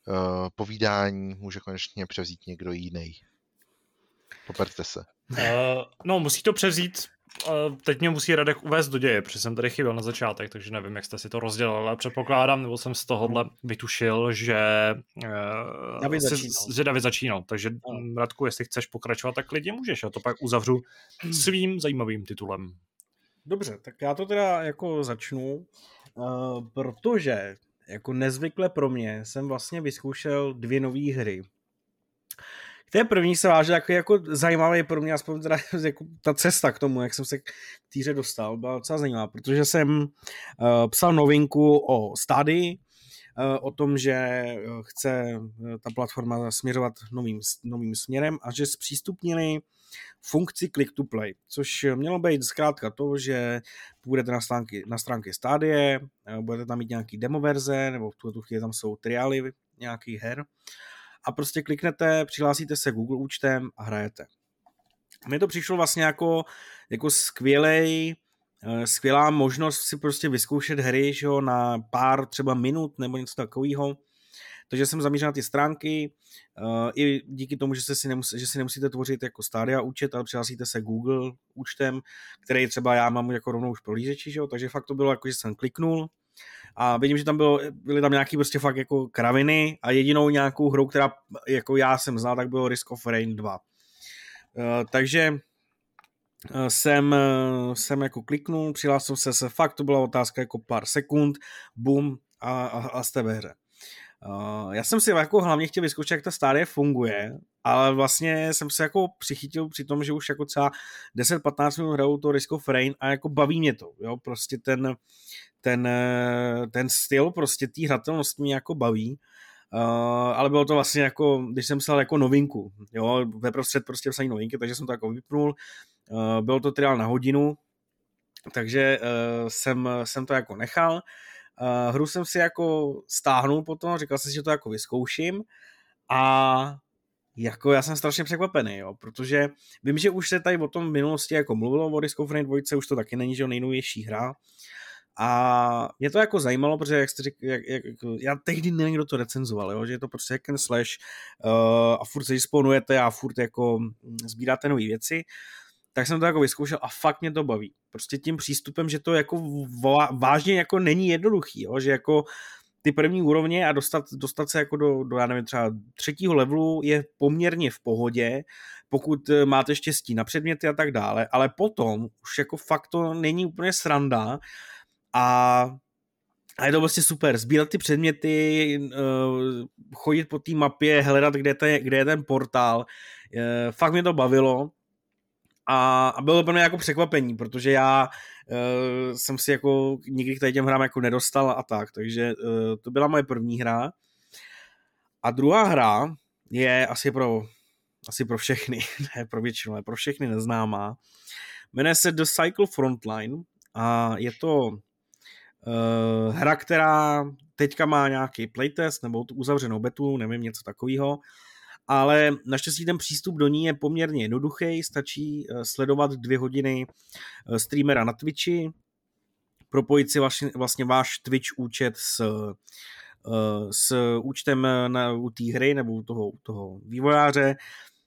uh, povídání může konečně převzít někdo jiný. Poperte se. Uh, no, musí to převzít. Uh, teď mě musí Radek uvést do děje, protože jsem tady chyběl na začátek, takže nevím, jak jste si to rozdělil, ale předpokládám, nebo jsem z tohohle vytušil, že uh, David, si, začínal. že David začínal. Takže no. Radku, jestli chceš pokračovat, tak klidně můžeš. A to pak uzavřu svým zajímavým titulem. Dobře, tak já to teda jako začnu, uh, protože jako nezvykle pro mě jsem vlastně vyzkoušel dvě nové hry té první se váže jako, jako zajímavý pro mě, aspoň teda jako ta cesta k tomu, jak jsem se k týře dostal, byla docela zajímavá, protože jsem uh, psal novinku o stádii, uh, o tom, že eh, chce ta platforma směřovat novým, novým směrem a že zpřístupnili funkci click to play, což mělo být zkrátka to, že půjdete na stránky, na stránky stádie, budete tam mít nějaký demo verze, nebo v tuto chvíli tam jsou triály nějakých her a prostě kliknete, přihlásíte se Google účtem a hrajete. Mně to přišlo vlastně jako, jako skvělej, eh, skvělá možnost si prostě vyzkoušet hry že jo, na pár třeba minut nebo něco takového. Takže jsem zamířil na ty stránky, uh, i díky tomu, že, se si nemusí, že si nemusíte tvořit jako Stadia účet, ale přihlásíte se Google účtem, který třeba já mám jako rovnou už prolížeči, že jo? takže fakt to bylo jako, že jsem kliknul, a vidím, že tam bylo, byly tam nějaký prostě fakt jako kraviny a jedinou nějakou hrou, která jako já jsem znal, tak bylo Risk of Rain 2. Uh, eh, takže eh, jsem, eh, jsem jako kliknul, přihlásil se se, fakt to byla otázka jako pár sekund, bum a, a, a jste ve hře. Uh, já jsem si jako hlavně chtěl vyzkoušet, jak ta stále funguje, ale vlastně jsem se jako přichytil při tom, že už jako třeba 10-15 minut hraju to Risk of Rain a jako baví mě to, jo, prostě ten, ten, eh, ten styl prostě té hratelnosti mě jako baví. Uh, ale bylo to vlastně jako, když jsem psal jako novinku, jo, ve prostřed prostě psaní novinky, takže jsem to jako vypnul. Uh, bylo to triál na hodinu, takže uh, jsem, jsem to jako nechal. Uh, hru jsem si jako stáhnul potom, říkal jsem si, že to jako vyzkouším a jako já jsem strašně překvapený, jo, protože vím, že už se tady o tom v minulosti jako mluvilo o Risk of Rain 2, už to taky není, že nejnovější hra, a mě to jako zajímalo, protože jak jste řík, jak, jak, já tehdy nevím, kdo to recenzoval, jo? že je to prostě hack and slash uh, a furt se disponujete a furt jako sbíráte nové věci, tak jsem to jako vyzkoušel a fakt mě to baví. Prostě tím přístupem, že to jako vážně jako není jednoduchý, jo? že jako ty první úrovně a dostat, dostat se jako do, do, já nevím, třeba třetího levelu je poměrně v pohodě, pokud eh, máte štěstí na předměty a tak dále, ale potom už jako fakt to není úplně sranda, a, a je to prostě super. Sbírat ty předměty, uh, chodit po té mapě, hledat, kde, kde je ten portál. Uh, fakt mě to bavilo. A, a bylo pro mě jako překvapení, protože já uh, jsem si jako nikdy k těm hrám jako nedostal a tak, takže uh, to byla moje první hra. A druhá hra je asi pro, asi pro všechny, ne pro většinu, ale pro všechny neznámá. Jmenuje se The Cycle Frontline a je to uh, hra, která teďka má nějaký playtest nebo tu uzavřenou betu, nevím, něco takového ale naštěstí ten přístup do ní je poměrně jednoduchý, stačí eh, sledovat dvě hodiny eh, streamera na Twitchi, propojit si vlastně, vlastně váš Twitch účet s, eh, s účtem na, u té hry nebo u toho, toho vývojáře,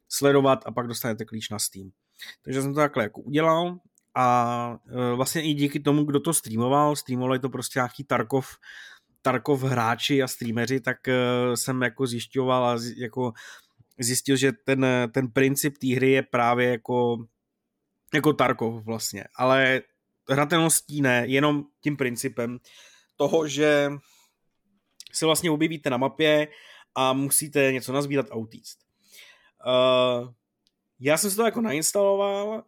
sledovat a pak dostanete klíč na Steam. Takže jsem to takhle jako udělal a vlastně i díky tomu, kdo to streamoval, streamovali to prostě nějaký Tarkov, Tarkov hráči a streameři, tak jsem jako zjišťoval a jako zjistil, že ten, ten princip té hry je právě jako, jako Tarkov vlastně, ale hratelností ne, jenom tím principem toho, že se vlastně objevíte na mapě a musíte něco nazbírat a utíct. Uh, já jsem si to jako nainstaloval,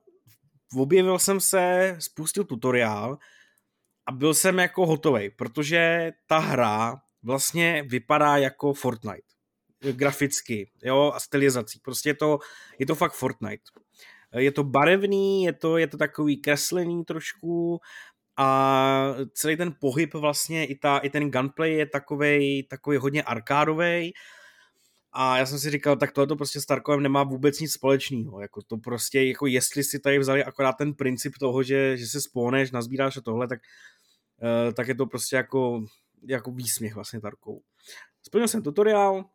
objevil jsem se, spustil tutoriál a byl jsem jako hotový, protože ta hra vlastně vypadá jako Fortnite graficky, jo, a stylizací. Prostě je to, je to fakt Fortnite. Je to barevný, je to, je to takový kreslený trošku a celý ten pohyb vlastně, i, ta, i ten gunplay je takovej, takový hodně arkádový. A já jsem si říkal, tak tohle to prostě s Tarkovem nemá vůbec nic společného. Jako to prostě, jako jestli si tady vzali akorát ten princip toho, že, že se spóneš, nazbíráš a tohle, tak, uh, tak je to prostě jako, jako výsměch vlastně Tarkou. Splnil jsem tutoriál,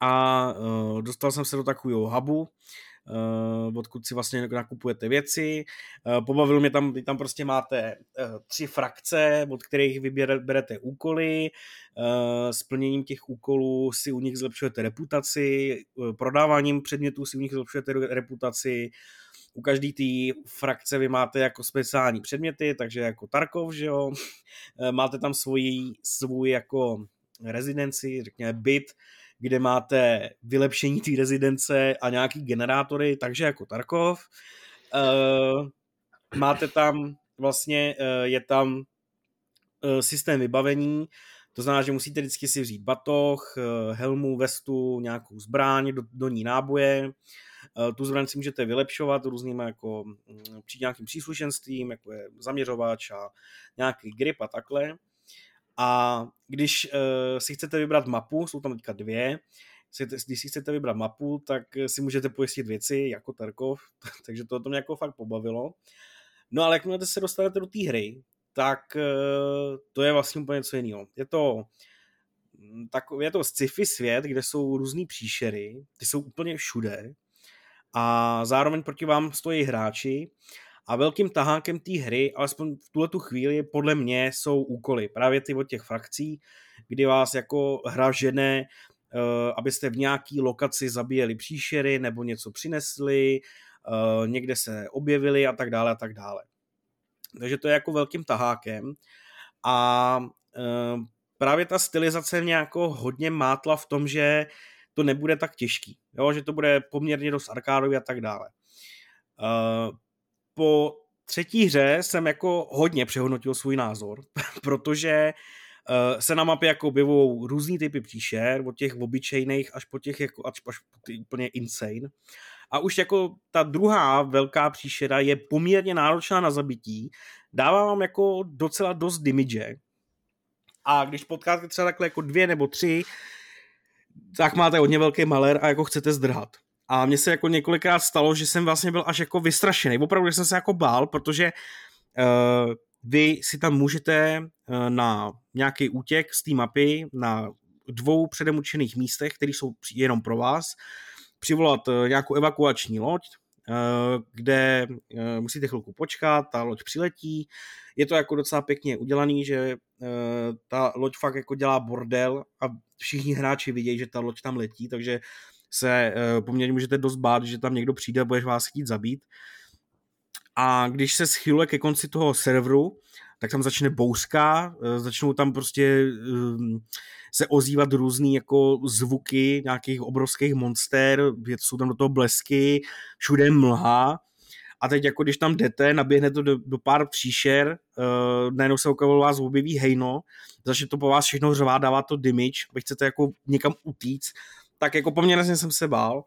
a uh, dostal jsem se do takového hubu, uh, odkud si vlastně nakupujete věci. Uh, pobavilo mě tam, vy tam prostě máte uh, tři frakce, od kterých vyberete úkoly. Uh, splněním těch úkolů si u nich zlepšujete reputaci, uh, prodáváním předmětů si u nich zlepšujete reputaci. U každý té frakce vy máte jako speciální předměty, takže jako Tarkov, že jo. máte tam svoji, svůj jako rezidenci, řekněme byt, kde máte vylepšení té rezidence a nějaký generátory, takže jako Tarkov. Uh, máte tam vlastně, uh, je tam uh, systém vybavení, to znamená, že musíte vždycky si vzít batoh, helmu, vestu, nějakou zbraň, do, do ní náboje. Tu zbraň si můžete vylepšovat různým jako mm, při nějakým příslušenstvím, jako je zaměřovač a nějaký grip a takhle. A když uh, si chcete vybrat mapu, jsou tam teďka dvě, když si chcete vybrat mapu, tak si můžete pojistit věci jako Tarkov, takže to, to mě jako fakt pobavilo. No ale jakmile se dostanete do té hry, tak uh, to je vlastně úplně něco jiného. Je to mm, tak, je to sci-fi svět, kde jsou různý příšery, ty jsou úplně všude a zároveň proti vám stojí hráči a velkým tahánkem té hry, alespoň v tuhle tu chvíli, podle mě jsou úkoly. Právě ty od těch frakcí, kdy vás jako hra žene, uh, abyste v nějaký lokaci zabíjeli příšery nebo něco přinesli, uh, někde se objevili a tak dále a tak dále. Takže to je jako velkým tahákem. A uh, právě ta stylizace mě jako hodně mátla v tom, že to nebude tak těžký, jo? že to bude poměrně dost arkádový a tak dále. Po třetí hře jsem jako hodně přehodnotil svůj názor, protože uh, se na mapě jako objevují různý typy příšer, od těch obyčejných až po těch jako, až, až po ty úplně insane. A už jako ta druhá velká příšera je poměrně náročná na zabití, dává vám jako docela dost damage. A když potkáte třeba takhle jako dvě nebo tři, tak máte hodně velký maler a jako chcete zdrhat. A mně se jako několikrát stalo, že jsem vlastně byl až jako vystrašený. Opravdu jsem se jako bál, protože uh, vy si tam můžete uh, na nějaký útěk z té mapy na dvou předem určených místech, které jsou jenom pro vás, přivolat uh, nějakou evakuační loď, kde musíte chvilku počkat, ta loď přiletí. Je to jako docela pěkně udělaný, že ta loď fakt jako dělá bordel a všichni hráči vidějí, že ta loď tam letí, takže se uh, poměrně můžete dost bát, že tam někdo přijde a budeš vás chtít zabít. A když se schyluje ke konci toho serveru, tak tam začne bouřka, uh, začnou tam prostě uh, se ozývat různý jako zvuky nějakých obrovských monster, jsou tam do toho blesky, všude mlha a teď jako když tam jdete, naběhne to do, do pár příšer, uh, najednou se okolo vás objeví hejno, začne to po vás všechno řvát, dává to damage, aby chcete jako někam utíct, tak jako poměrně jsem se bál,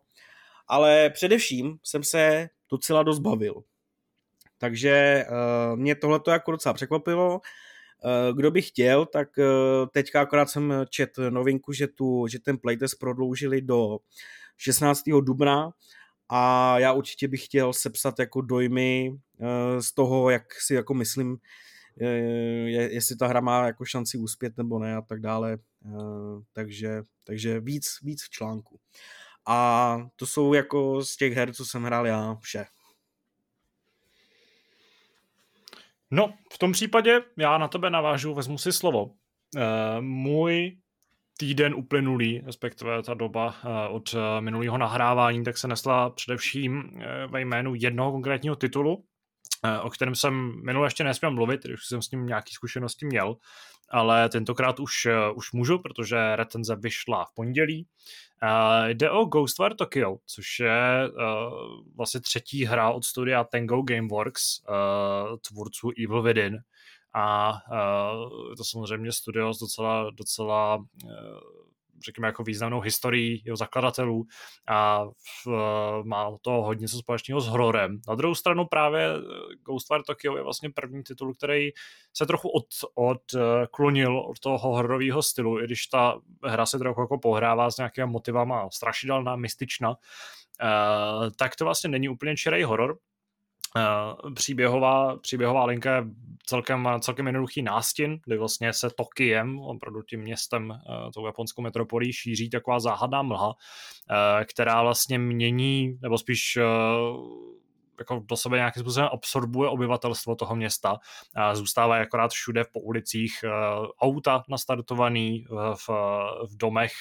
ale především jsem se docela dost bavil. Takže uh, mě tohle to jako docela překvapilo. Uh, kdo by chtěl, tak uh, teďka akorát jsem čet novinku, že, tu, že ten playtest prodloužili do 16. dubna a já určitě bych chtěl sepsat jako dojmy uh, z toho, jak si jako myslím, je, jestli ta hra má jako šanci uspět nebo ne a tak dále. Uh, takže, takže víc, víc v článku. A to jsou jako z těch her, co jsem hrál já, vše. No, v tom případě já na tebe navážu, vezmu si slovo. Uh, můj týden uplynulý, respektive ta doba uh, od minulého nahrávání, tak se nesla především ve jménu jednoho konkrétního titulu, o kterém jsem minule ještě nesměl mluvit, když jsem s ním nějaké zkušenosti měl, ale tentokrát už, už můžu, protože recenze vyšla v pondělí. Uh, jde o Ghostwire Tokyo, což je uh, vlastně třetí hra od studia Tango Gameworks, uh, tvůrců Evil Within. A uh, to samozřejmě studio s docela, docela uh, řekněme, jako významnou historii jeho zakladatelů a v, má to hodně co společného s hororem. Na druhou stranu právě Ghostwire Tokyo je vlastně první titul, který se trochu od, odklonil od toho hororového stylu, i když ta hra se trochu jako pohrává s nějakými motivama strašidelná, mystična, Uh, tak to vlastně není úplně čirý horor, příběhová, příběhová linka je celkem, celkem jednoduchý nástin, kdy vlastně se Tokiem, opravdu tím městem, uh, tou japonskou metropolí, šíří taková záhadná mlha, uh, která vlastně mění, nebo spíš jako do sebe nějakým způsobem absorbuje obyvatelstvo toho města. Zůstává akorát všude po ulicích auta nastartovaný, v, v domech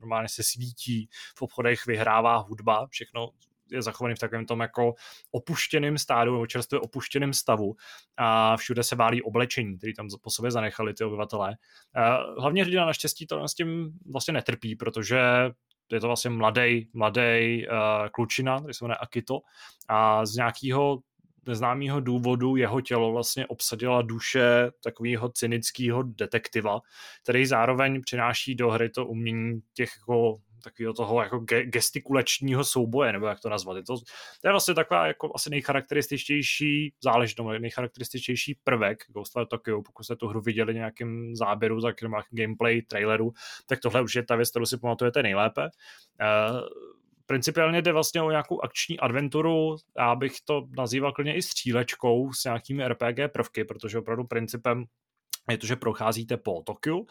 normálně se svítí, v obchodech vyhrává hudba, všechno je zachovaný v takovém tom jako opuštěném stádu, nebo čerstvě opuštěném stavu a všude se válí oblečení, který tam po sobě zanechali ty obyvatelé. Hlavně hrdina naštěstí to s tím vlastně netrpí, protože je to vlastně mladý, mladý uh, klučina, který se jmenuje Akito a z nějakého neznámého důvodu jeho tělo vlastně obsadila duše takového cynického detektiva, který zároveň přináší do hry to umění těch jako takového toho jako ge- gestikulačního souboje, nebo jak to nazvat. Je to, to je vlastně taková jako asi nejcharakterističtější záležitost, nejcharakterističtější prvek Ghostwire Tokyo, pokud jste tu hru viděli nějakým záběru, tak nebo gameplay, traileru, tak tohle už je ta věc, kterou si pamatujete nejlépe. Uh, principiálně jde vlastně o nějakou akční adventuru, já bych to nazýval klidně i střílečkou s nějakými RPG prvky, protože opravdu principem je to, že procházíte po Tokiu,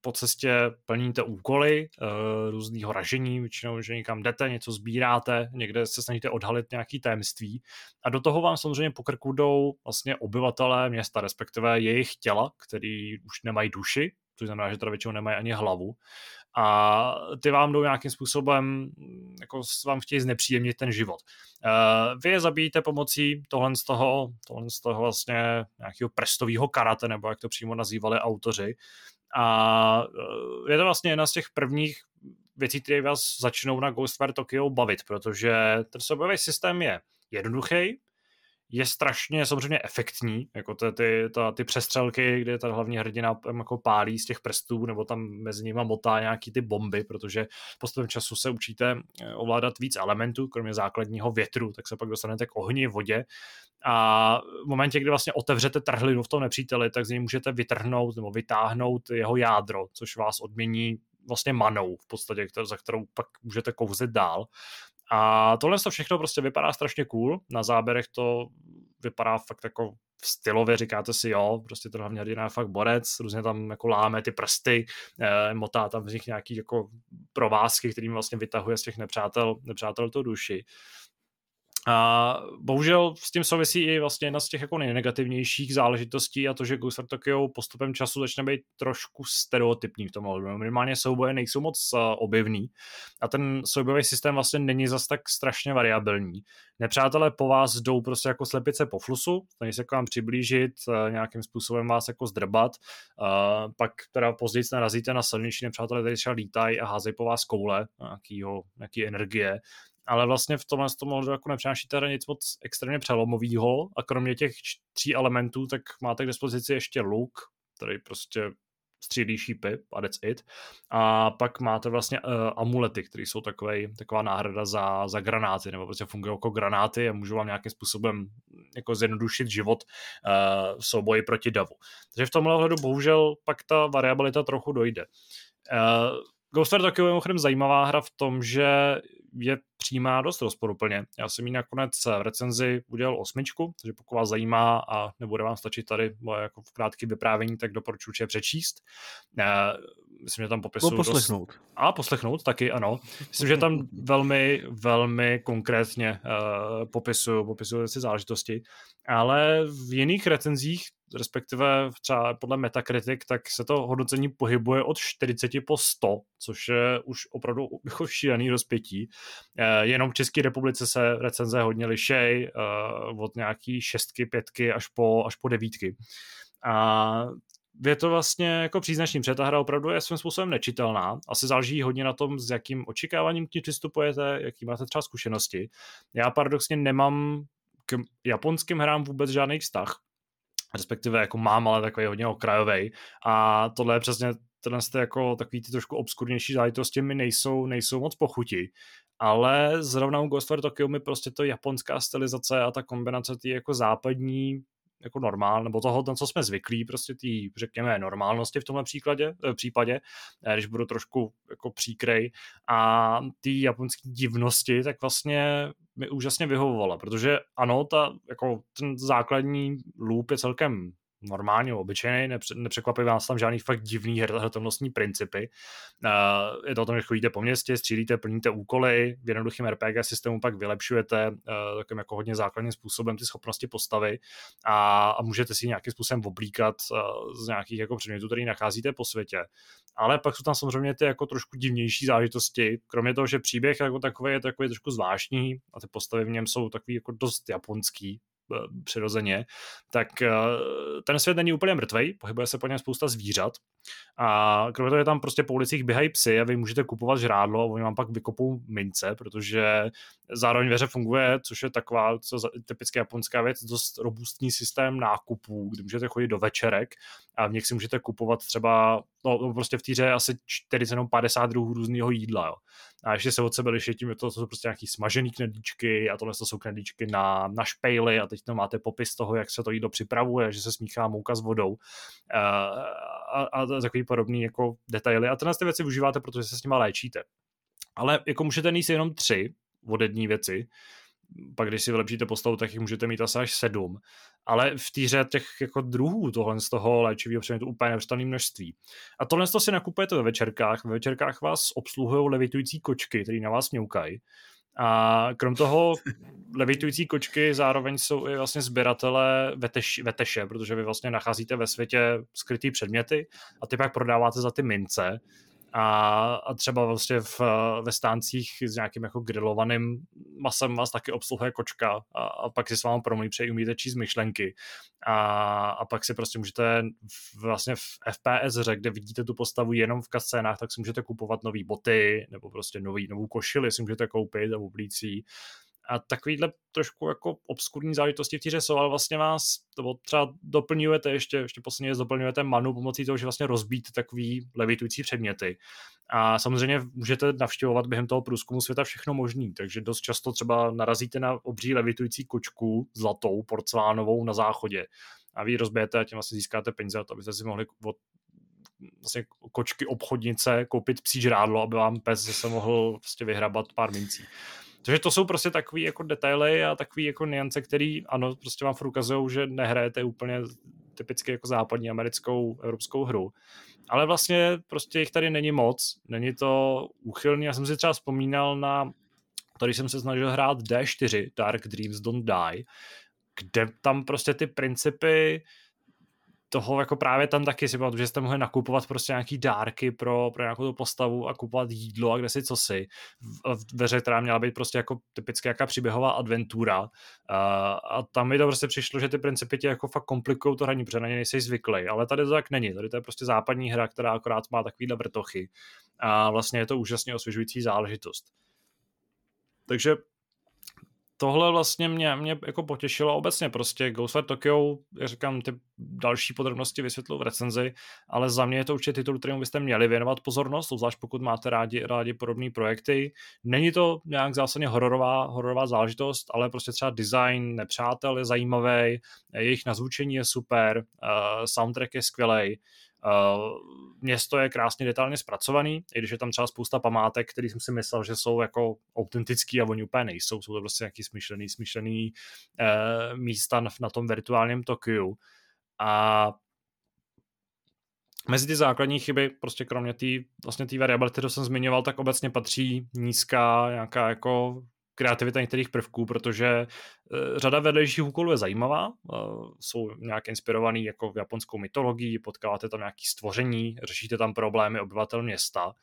po cestě plníte úkoly uh, různého ražení, většinou, že někam jdete, něco sbíráte, někde se snažíte odhalit nějaký tajemství. A do toho vám samozřejmě po krku jdou vlastně obyvatelé města, respektive jejich těla, který už nemají duši, což znamená, že teda většinou nemají ani hlavu a ty vám jdou nějakým způsobem, jako vám chtějí znepříjemnit ten život. Uh, vy je zabijíte pomocí tohle z toho, tohle z toho vlastně nějakého prstového karate, nebo jak to přímo nazývali autoři. A uh, je to vlastně jedna z těch prvních věcí, které vás začnou na Ghostwire Tokyo bavit, protože ten soubojový systém je jednoduchý, je strašně samozřejmě efektní, jako ty, ty, ta, ty přestřelky, kde ta hlavní hrdina jako pálí z těch prstů, nebo tam mezi nimi motá nějaký ty bomby, protože postupem času se učíte eh, ovládat víc elementů, kromě základního větru, tak se pak dostanete k ohni, vodě a v momentě, kdy vlastně otevřete trhlinu v tom nepříteli, tak z něj můžete vytrhnout nebo vytáhnout jeho jádro, což vás odmění vlastně manou v podstatě, za kterou pak můžete kouzlit dál. A tohle to všechno prostě vypadá strašně cool. Na záběrech to vypadá fakt jako stylově, říkáte si jo, prostě to hlavně hrdina je fakt borec, různě tam jako láme ty prsty, eh, motá tam z nich nějaký jako provázky, kterým vlastně vytahuje z těch nepřátel, nepřátel tu duši. A bohužel s tím souvisí i vlastně jedna z těch jako nejnegativnějších záležitostí a to, že Ghost Tokyo postupem času začne být trošku stereotypní v tom ohledu. Minimálně souboje nejsou moc uh, objevný a ten soubojový systém vlastně není zas tak strašně variabilní. Nepřátelé po vás jdou prostě jako slepice po flusu, snaží se k vám přiblížit, uh, nějakým způsobem vás jako zdrbat, uh, pak teda později narazíte na silnější nepřátelé, který třeba lítají a házejí po vás koule, nějakýho, nějaký energie ale vlastně v tomhle tom modu jako nepřináší teda nic moc extrémně přelomového a kromě těch tří elementů, tak máte k dispozici ještě luk, který prostě střílí šípy a that's it. A pak máte vlastně uh, amulety, které jsou takovej, taková náhrada za, za granáty, nebo prostě fungují jako granáty a můžou vám nějakým způsobem jako zjednodušit život uh, v souboji proti davu. Takže v tomhle ohledu bohužel pak ta variabilita trochu dojde. Uh, Ghost War Tokyo je mimochodem zajímavá hra v tom, že je přijímá dost rozporuplně. Já jsem ji nakonec v recenzi udělal osmičku, takže pokud vás zajímá a nebude vám stačit tady moje jako v krátké vyprávění, tak doporučuji je přečíst. Uh, myslím, že tam popisuju... No poslechnout. Dost... A poslechnout taky, ano. Myslím, že tam velmi, velmi konkrétně uh, popisuju, popisuju si záležitosti, ale v jiných recenzích respektive třeba podle Metacritic, tak se to hodnocení pohybuje od 40 po 100, což je už opravdu jako šílený rozpětí. Eh, jenom v České republice se recenze hodně lišej, eh, od nějaký šestky, pětky až po, až po devítky. A je to vlastně jako příznačný, protože ta hra opravdu je svým způsobem nečitelná. Asi záleží hodně na tom, s jakým očekáváním k ní přistupujete, jaký máte třeba zkušenosti. Já paradoxně nemám k japonským hrám vůbec žádný vztah, respektive jako mám, ale takový hodně okrajový. A tohle je přesně tenhle jste jako takový ty trošku obskurnější záležitosti mi nejsou, nejsou moc pochutí. Ale zrovna u Ghost Tokyo mi prostě to japonská stylizace a ta kombinace ty jako západní jako normál, nebo toho, na co jsme zvyklí, prostě ty, řekněme, normálnosti v tomhle příkladě, eh, případě, eh, když budu trošku jako příkrej. A ty japonské divnosti, tak vlastně mi úžasně vyhovovala, protože ano, ta, jako ten základní loop je celkem normálně obyčejný, nepřekvapí vás tam žádný fakt divný hratelnostní principy. Je to o tom, že chodíte po městě, střílíte, plníte úkoly, v jednoduchém RPG systému pak vylepšujete takovým jako hodně základním způsobem ty schopnosti postavy a, a můžete si nějakým způsobem oblíkat z nějakých jako předmětů, který nacházíte po světě. Ale pak jsou tam samozřejmě ty jako trošku divnější zážitosti, kromě toho, že příběh jako takový je takový trošku zvláštní a ty postavy v něm jsou takový jako dost japonský, přirozeně, tak eh, ten svět není úplně mrtvý, pohybuje se po něm spousta zvířat a kromě toho je tam prostě po ulicích běhají psy a vy můžete kupovat žrádlo a oni vám pak vykopou mince, protože zároveň ve hře funguje, což je taková co typická japonská věc, dost robustní systém nákupů, kdy můžete chodit do večerek a v nich si můžete kupovat třeba, no, no prostě v týře asi 40 nebo 50 druhů různého jídla, jo. A ještě se od sebe liší tím, že to, to jsou prostě nějaký smažený knedlíčky a tohle to jsou knedlíčky na, na špejly a teď tam máte popis toho, jak se to jídlo připravuje, že se smíchá mouka s vodou a, a, a takový podobný jako detaily. A tyhle ty věci využíváte, protože se s nimi léčíte. Ale jako můžete mít jenom tři vodední věci, pak když si vylepšíte postavu, tak jich můžete mít asi až sedm. Ale v týře těch jako druhů tohle z toho léčivého předmětu úplně nevřestané množství. A tohle to si nakupujete ve večerkách. Ve večerkách vás obsluhují levitující kočky, které na vás mňoukají. A krom toho levitující kočky zároveň jsou i vlastně sběratele veteš, veteše, protože vy vlastně nacházíte ve světě skrytý předměty a ty pak prodáváte za ty mince a, a třeba vlastně v, ve stáncích s nějakým jako grilovaným masem vás taky obsluhuje kočka a, a pak si s vámi promluví, přeji umíte číst myšlenky. A, a pak si prostě můžete v, vlastně v FPS hře, kde vidíte tu postavu jenom v kascénách, tak si můžete kupovat nové boty nebo prostě nový, novou košili si můžete koupit a oblící a takovýhle trošku jako obskurní záležitosti v týře jsou, ale vlastně vás to třeba doplňujete ještě, ještě posledně doplňujete manu pomocí toho, že vlastně rozbít takový levitující předměty. A samozřejmě můžete navštěvovat během toho průzkumu světa všechno možný, takže dost často třeba narazíte na obří levitující kočku zlatou, porcelánovou na záchodě a vy ji rozbijete a tím vlastně získáte peníze, abyste si mohli od vlastně kočky obchodnice koupit psí žrádlo, aby vám pes se mohl vlastně vyhrabat pár mincí. Takže to jsou prostě takové jako detaily a takové jako niance, které ano, prostě vám ukazují, že nehrajete úplně typicky jako západní americkou evropskou hru. Ale vlastně prostě jich tady není moc, není to úchylný. Já jsem si třeba vzpomínal na to, když jsem se snažil hrát D4, Dark Dreams Don't Die, kde tam prostě ty principy toho jako právě tam taky si pamatuju, že jste mohli nakupovat prostě nějaký dárky pro, pro nějakou tu postavu a kupovat jídlo a kde si co si. V, která měla být prostě jako typicky jaká příběhová adventura. Uh, a tam mi to prostě přišlo, že ty principy tě jako fakt komplikují to hraní, protože na ně nejsi zvyklý. Ale tady to tak není. Tady to je prostě západní hra, která akorát má takovýhle vrtochy. A vlastně je to úžasně osvěžující záležitost. Takže tohle vlastně mě, mě jako potěšilo obecně prostě Ghostwire Tokyo, jak říkám, ty další podrobnosti vysvětlu v recenzi, ale za mě je to určitě titul, kterým byste měli věnovat pozornost, zvlášť pokud máte rádi, rádi podobné projekty. Není to nějak zásadně hororová, hororová záležitost, ale prostě třeba design nepřátel je zajímavý, jejich nazvučení je super, uh, soundtrack je skvělý, město je krásně detailně zpracovaný, i když je tam třeba spousta památek, který jsem si myslel, že jsou jako autentický a oni úplně nejsou, jsou to prostě nějaký smyšlený, smyšlený uh, místa na, tom virtuálním Tokiu. A mezi ty základní chyby, prostě kromě té vlastně variability, kterou jsem zmiňoval, tak obecně patří nízká nějaká jako kreativita některých prvků, protože eh, řada vedlejších úkolů je zajímavá, eh, jsou nějak inspirovaný jako v japonskou mytologii, potkáváte tam nějaké stvoření, řešíte tam problémy obyvatel města,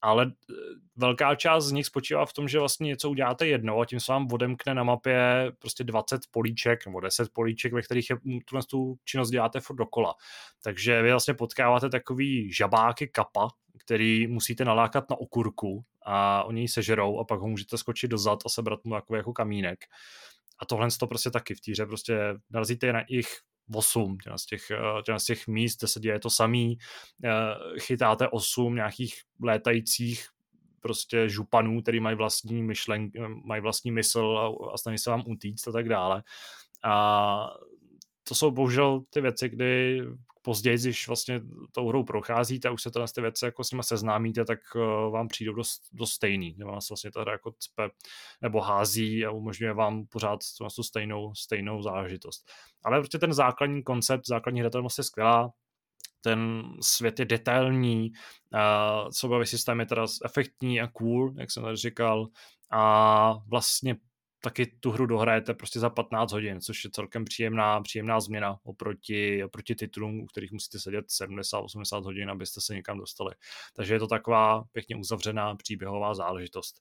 ale eh, velká část z nich spočívá v tom, že vlastně něco uděláte jednou a tím se vám odemkne na mapě prostě 20 políček nebo 10 políček, ve kterých je, tuhle tu činnost děláte furt dokola. Takže vy vlastně potkáváte takový žabáky kapa, který musíte nalákat na okurku a oni ji sežerou a pak ho můžete skočit dozad a sebrat mu jako, jako kamínek. A tohle to prostě taky v týře, prostě narazíte na jich 8 z těch, z těch míst, kde se děje to samý, eh, chytáte 8 nějakých létajících prostě županů, který mají vlastní myšlen, mají vlastní mysl a, a snaží se vám utíct a tak dále. A to jsou bohužel ty věci, kdy později, když vlastně tou hrou procházíte a už se to ty věci jako s nimi seznámíte, tak uh, vám přijdou dost, dost stejný. Nebo vás vlastně ta hra jako cpe nebo hází a umožňuje vám pořád tu stejnou, stejnou záležitost. Ale prostě ten základní koncept, základní hratelnost je skvělá, ten svět je detailní, uh, soubavý systém je teda efektní a cool, jak jsem tady říkal, a vlastně taky tu hru dohrajete prostě za 15 hodin, což je celkem příjemná, příjemná změna oproti, oproti titulům, u kterých musíte sedět 70-80 hodin, abyste se někam dostali. Takže je to taková pěkně uzavřená příběhová záležitost.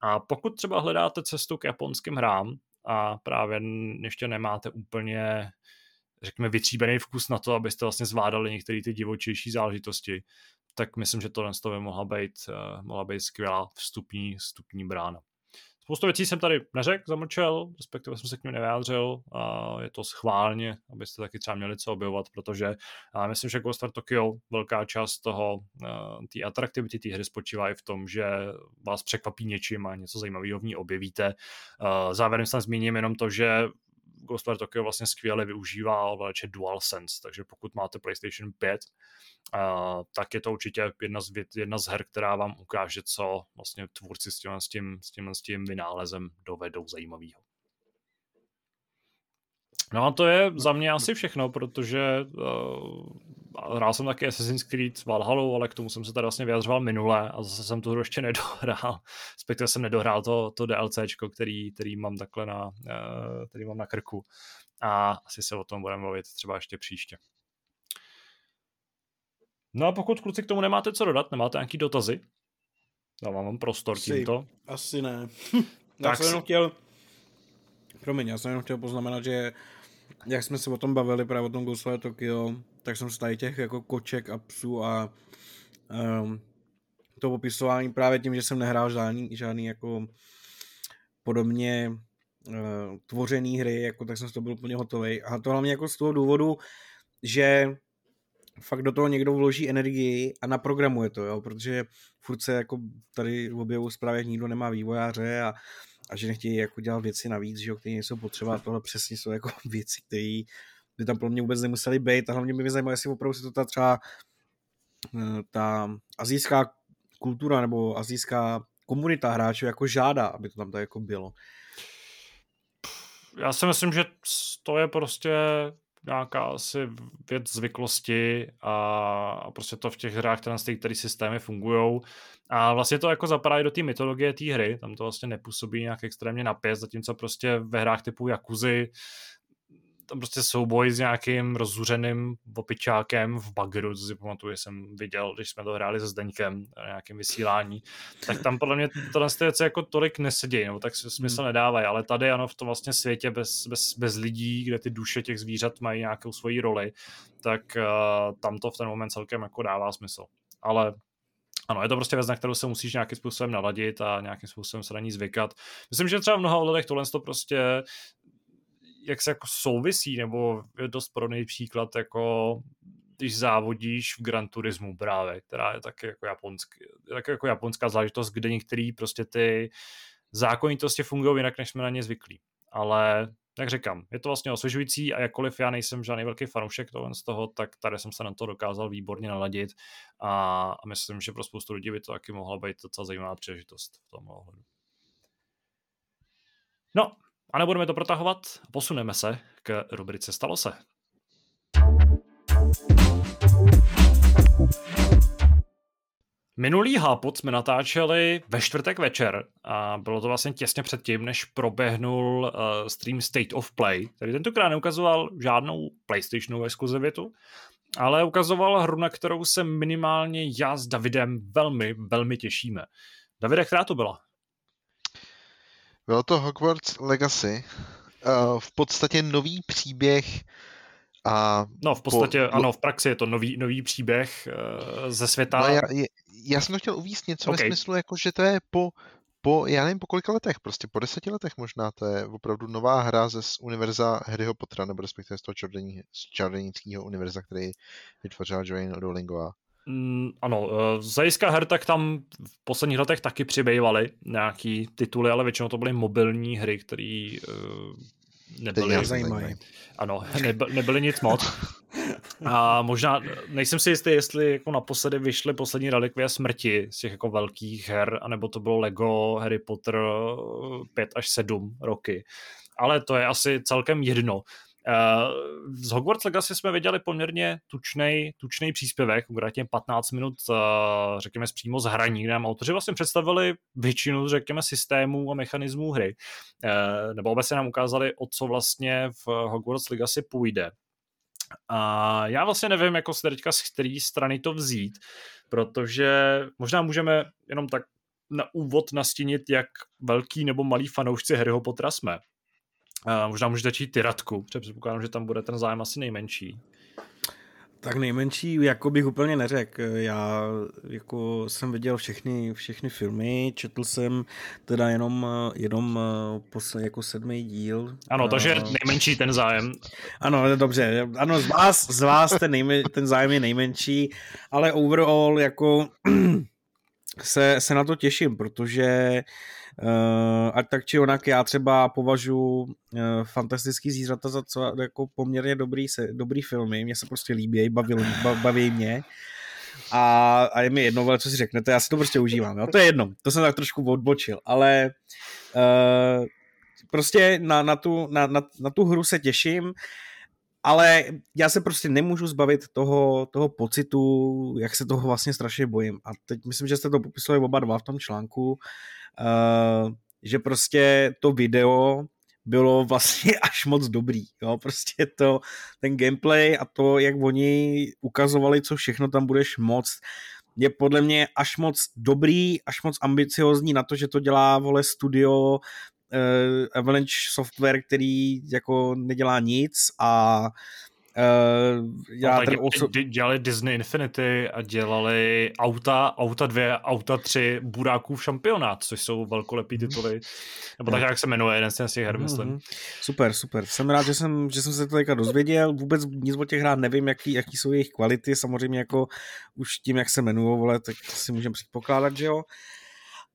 A pokud třeba hledáte cestu k japonským hrám a právě ještě nemáte úplně řekněme, vytříbený vkus na to, abyste vlastně zvládali některé ty divočejší záležitosti, tak myslím, že tohle by mohla být, uh, mohla být skvělá vstupní, vstupní brána. Spoustu věcí jsem tady neřekl, zamlčel, respektive jsem se k němu nevyjádřil. A je to schválně, abyste taky třeba měli co objevovat, protože a myslím, že Ghost of Tokyo, velká část toho, té atraktivity té hry spočívá i v tom, že vás překvapí něčím a něco zajímavého v ní objevíte. Závěrem se zmíním jenom to, že Ghostwire Tokyo vlastně skvěle využívá ovladače DualSense, takže pokud máte PlayStation 5, uh, tak je to určitě jedna z, jedna z her, která vám ukáže, co vlastně tvůrci s tím, s tím, s tím, s tím vynálezem dovedou zajímavého. No a to je za mě asi všechno, protože uh, hrál jsem taky Assassin's Creed Valhalla, ale k tomu jsem se tady vlastně vyjadřoval minule a zase jsem hru ještě nedohrál. Respektive jsem nedohrál to, to DLCčko, který, který mám takhle na, uh, který mám na krku. A asi se o tom budeme mluvit třeba ještě příště. No a pokud kluci k tomu nemáte co dodat, nemáte nějaký dotazy, dávám vám prostor asi, tímto. Asi ne. já jsem jenom chtěl, promiň, já jsem jenom chtěl poznamenat, že jak jsme se o tom bavili, právě o tom Ghostwire Tokyo, tak jsem z tady těch jako koček a psů a um, to popisování právě tím, že jsem nehrál žádný, žádný jako podobně uh, tvořený hry, jako tak jsem z toho byl úplně hotový. A to hlavně jako z toho důvodu, že fakt do toho někdo vloží energii a naprogramuje to, jo, protože furt se jako tady v objevu zprávě nikdo nemá vývojáře a, a že nechtějí jako dělat věci navíc, že jo, které nejsou potřeba, tohle přesně jsou jako věci, které by tam pro mě vůbec nemuseli být a hlavně by mě zajímalo, jestli opravdu se to ta třeba eh, ta azijská kultura nebo azijská komunita hráčů jako žádá, aby to tam tak jako bylo. Já si myslím, že to je prostě nějaká asi věc zvyklosti a, prostě to v těch hrách, které ty, které systémy fungují. A vlastně to jako zapadá i do té mytologie té hry, tam to vlastně nepůsobí nějak extrémně napět, zatímco prostě ve hrách typu Jakuzy tam prostě souboj s nějakým rozzuřeným opičákem v bagru, co si pamatuju, jsem viděl, když jsme to hráli se Zdeňkem na nějakém vysílání, tak tam podle mě tohle věci jako tolik nesedí, nebo tak smysl hmm. nedávají, ale tady ano, v tom vlastně světě bez, bez, bez lidí, kde ty duše těch zvířat mají nějakou svoji roli, tak uh, tam to v ten moment celkem jako dává smysl. Ale Ano, je to prostě věc, na kterou se musíš nějakým způsobem naladit a nějakým způsobem se na ní zvykat. Myslím, že třeba v mnoha ohledech tohle to prostě jak se jako souvisí, nebo je dost podobný příklad jako když závodíš v Gran Turismu právě, která je taky jako, japonský, taky jako japonská záležitost, kde některé prostě ty zákonitosti fungují jinak, než jsme na ně zvyklí. Ale jak říkám, je to vlastně osvěžující a jakkoliv já nejsem žádný velký fanoušek toho z toho, tak tady jsem se na to dokázal výborně naladit a, a myslím, že pro spoustu lidí by to taky mohla být docela zajímavá příležitost v tom ohledu. No, a nebudeme to protahovat, posuneme se k rubrice Stalo se. Minulý hápot jsme natáčeli ve čtvrtek večer a bylo to vlastně těsně předtím, než proběhnul uh, stream State of Play, který tentokrát neukazoval žádnou PlayStationovou exkluzivitu, ale ukazoval hru, na kterou se minimálně já s Davidem velmi, velmi těšíme. Davide, která to byla? Bylo to Hogwarts Legacy. Uh, v podstatě nový příběh a no, v podstatě, po, ano, v praxi je to nový, nový příběh uh, ze světa. No, já, já jsem to chtěl uvíct něco okay. ve smyslu, jako, že to je po, po, já nevím po kolika letech, prostě po deseti letech možná, to je opravdu nová hra ze z univerza Harryho Pottera, nebo respektive z toho čarodějnického univerza, který vytvořila Joanne Rowlingová. Mm, ano, uh, z hlediska her tak tam v posledních letech taky přibývaly nějaký tituly, ale většinou to byly mobilní hry, které uh, nebyly... zajímavé. Ano, nebyly, nebyly nic moc. A možná, nejsem si jistý, jestli jako naposledy vyšly poslední relikvie smrti z těch jako velkých her, anebo to bylo Lego, Harry Potter 5 až 7 roky. Ale to je asi celkem jedno. Uh, z Hogwarts Legacy jsme viděli poměrně tučný, tučný příspěvek, konkrétně 15 minut, uh, řekněme, přímo z hraní, kde nám autoři vlastně představili většinu, řekněme, systémů a mechanismů hry, uh, nebo obecně nám ukázali, o co vlastně v Hogwarts Legacy půjde. A já vlastně nevím, jako se teďka z které strany to vzít, protože možná můžeme jenom tak na úvod nastínit, jak velký nebo malý fanoušci Harryho Pottera jsme. A možná můžete začít ty Radku, protože předpokládám, že tam bude ten zájem asi nejmenší. Tak nejmenší, jako bych úplně neřekl. Já jako jsem viděl všechny, všechny filmy, četl jsem teda jenom, jenom posle, jako sedmý díl. Ano, takže nejmenší ten zájem. Ano, dobře. Ano, z vás, z vás ten, nejmen, ten zájem je nejmenší, ale overall jako se, se na to těším, protože Uh, ať tak či onak, já třeba považuji uh, fantastický zvířata za co, jako poměrně dobrý, se, dobrý filmy, mně se prostě líbí, baví, baví mě. A, a je mi jedno, co si řeknete, já si to prostě užívám, jo? to je jedno, to jsem tak trošku odbočil, ale uh, prostě na, na, tu, na, na, na tu hru se těším, ale já se prostě nemůžu zbavit toho, toho pocitu, jak se toho vlastně strašně bojím. A teď myslím, že jste to popisovali oba dva v tom článku, že prostě to video bylo vlastně až moc dobrý. Jo? Prostě to, ten gameplay a to, jak oni ukazovali, co všechno tam budeš moc, je podle mě až moc dobrý, až moc ambiciozní na to, že to dělá, vole, studio uh, Avalanche Software, který jako nedělá nic a Uh, já no, tady oso... dělali Disney Infinity a dělali auta, auta 2, auta 3 buráků v šampionát, což jsou velkolepý mhm. tituly. Nebo tak, jak se jmenuje jeden z těch her, myslím. Mm-hmm. Super, super. Jsem rád, že jsem, že jsem se to teďka dozvěděl. Vůbec nic o těch hrách nevím, jaký, jaký jsou jejich kvality. Samozřejmě jako už tím, jak se jmenují, tak si můžeme předpokládat, že jo.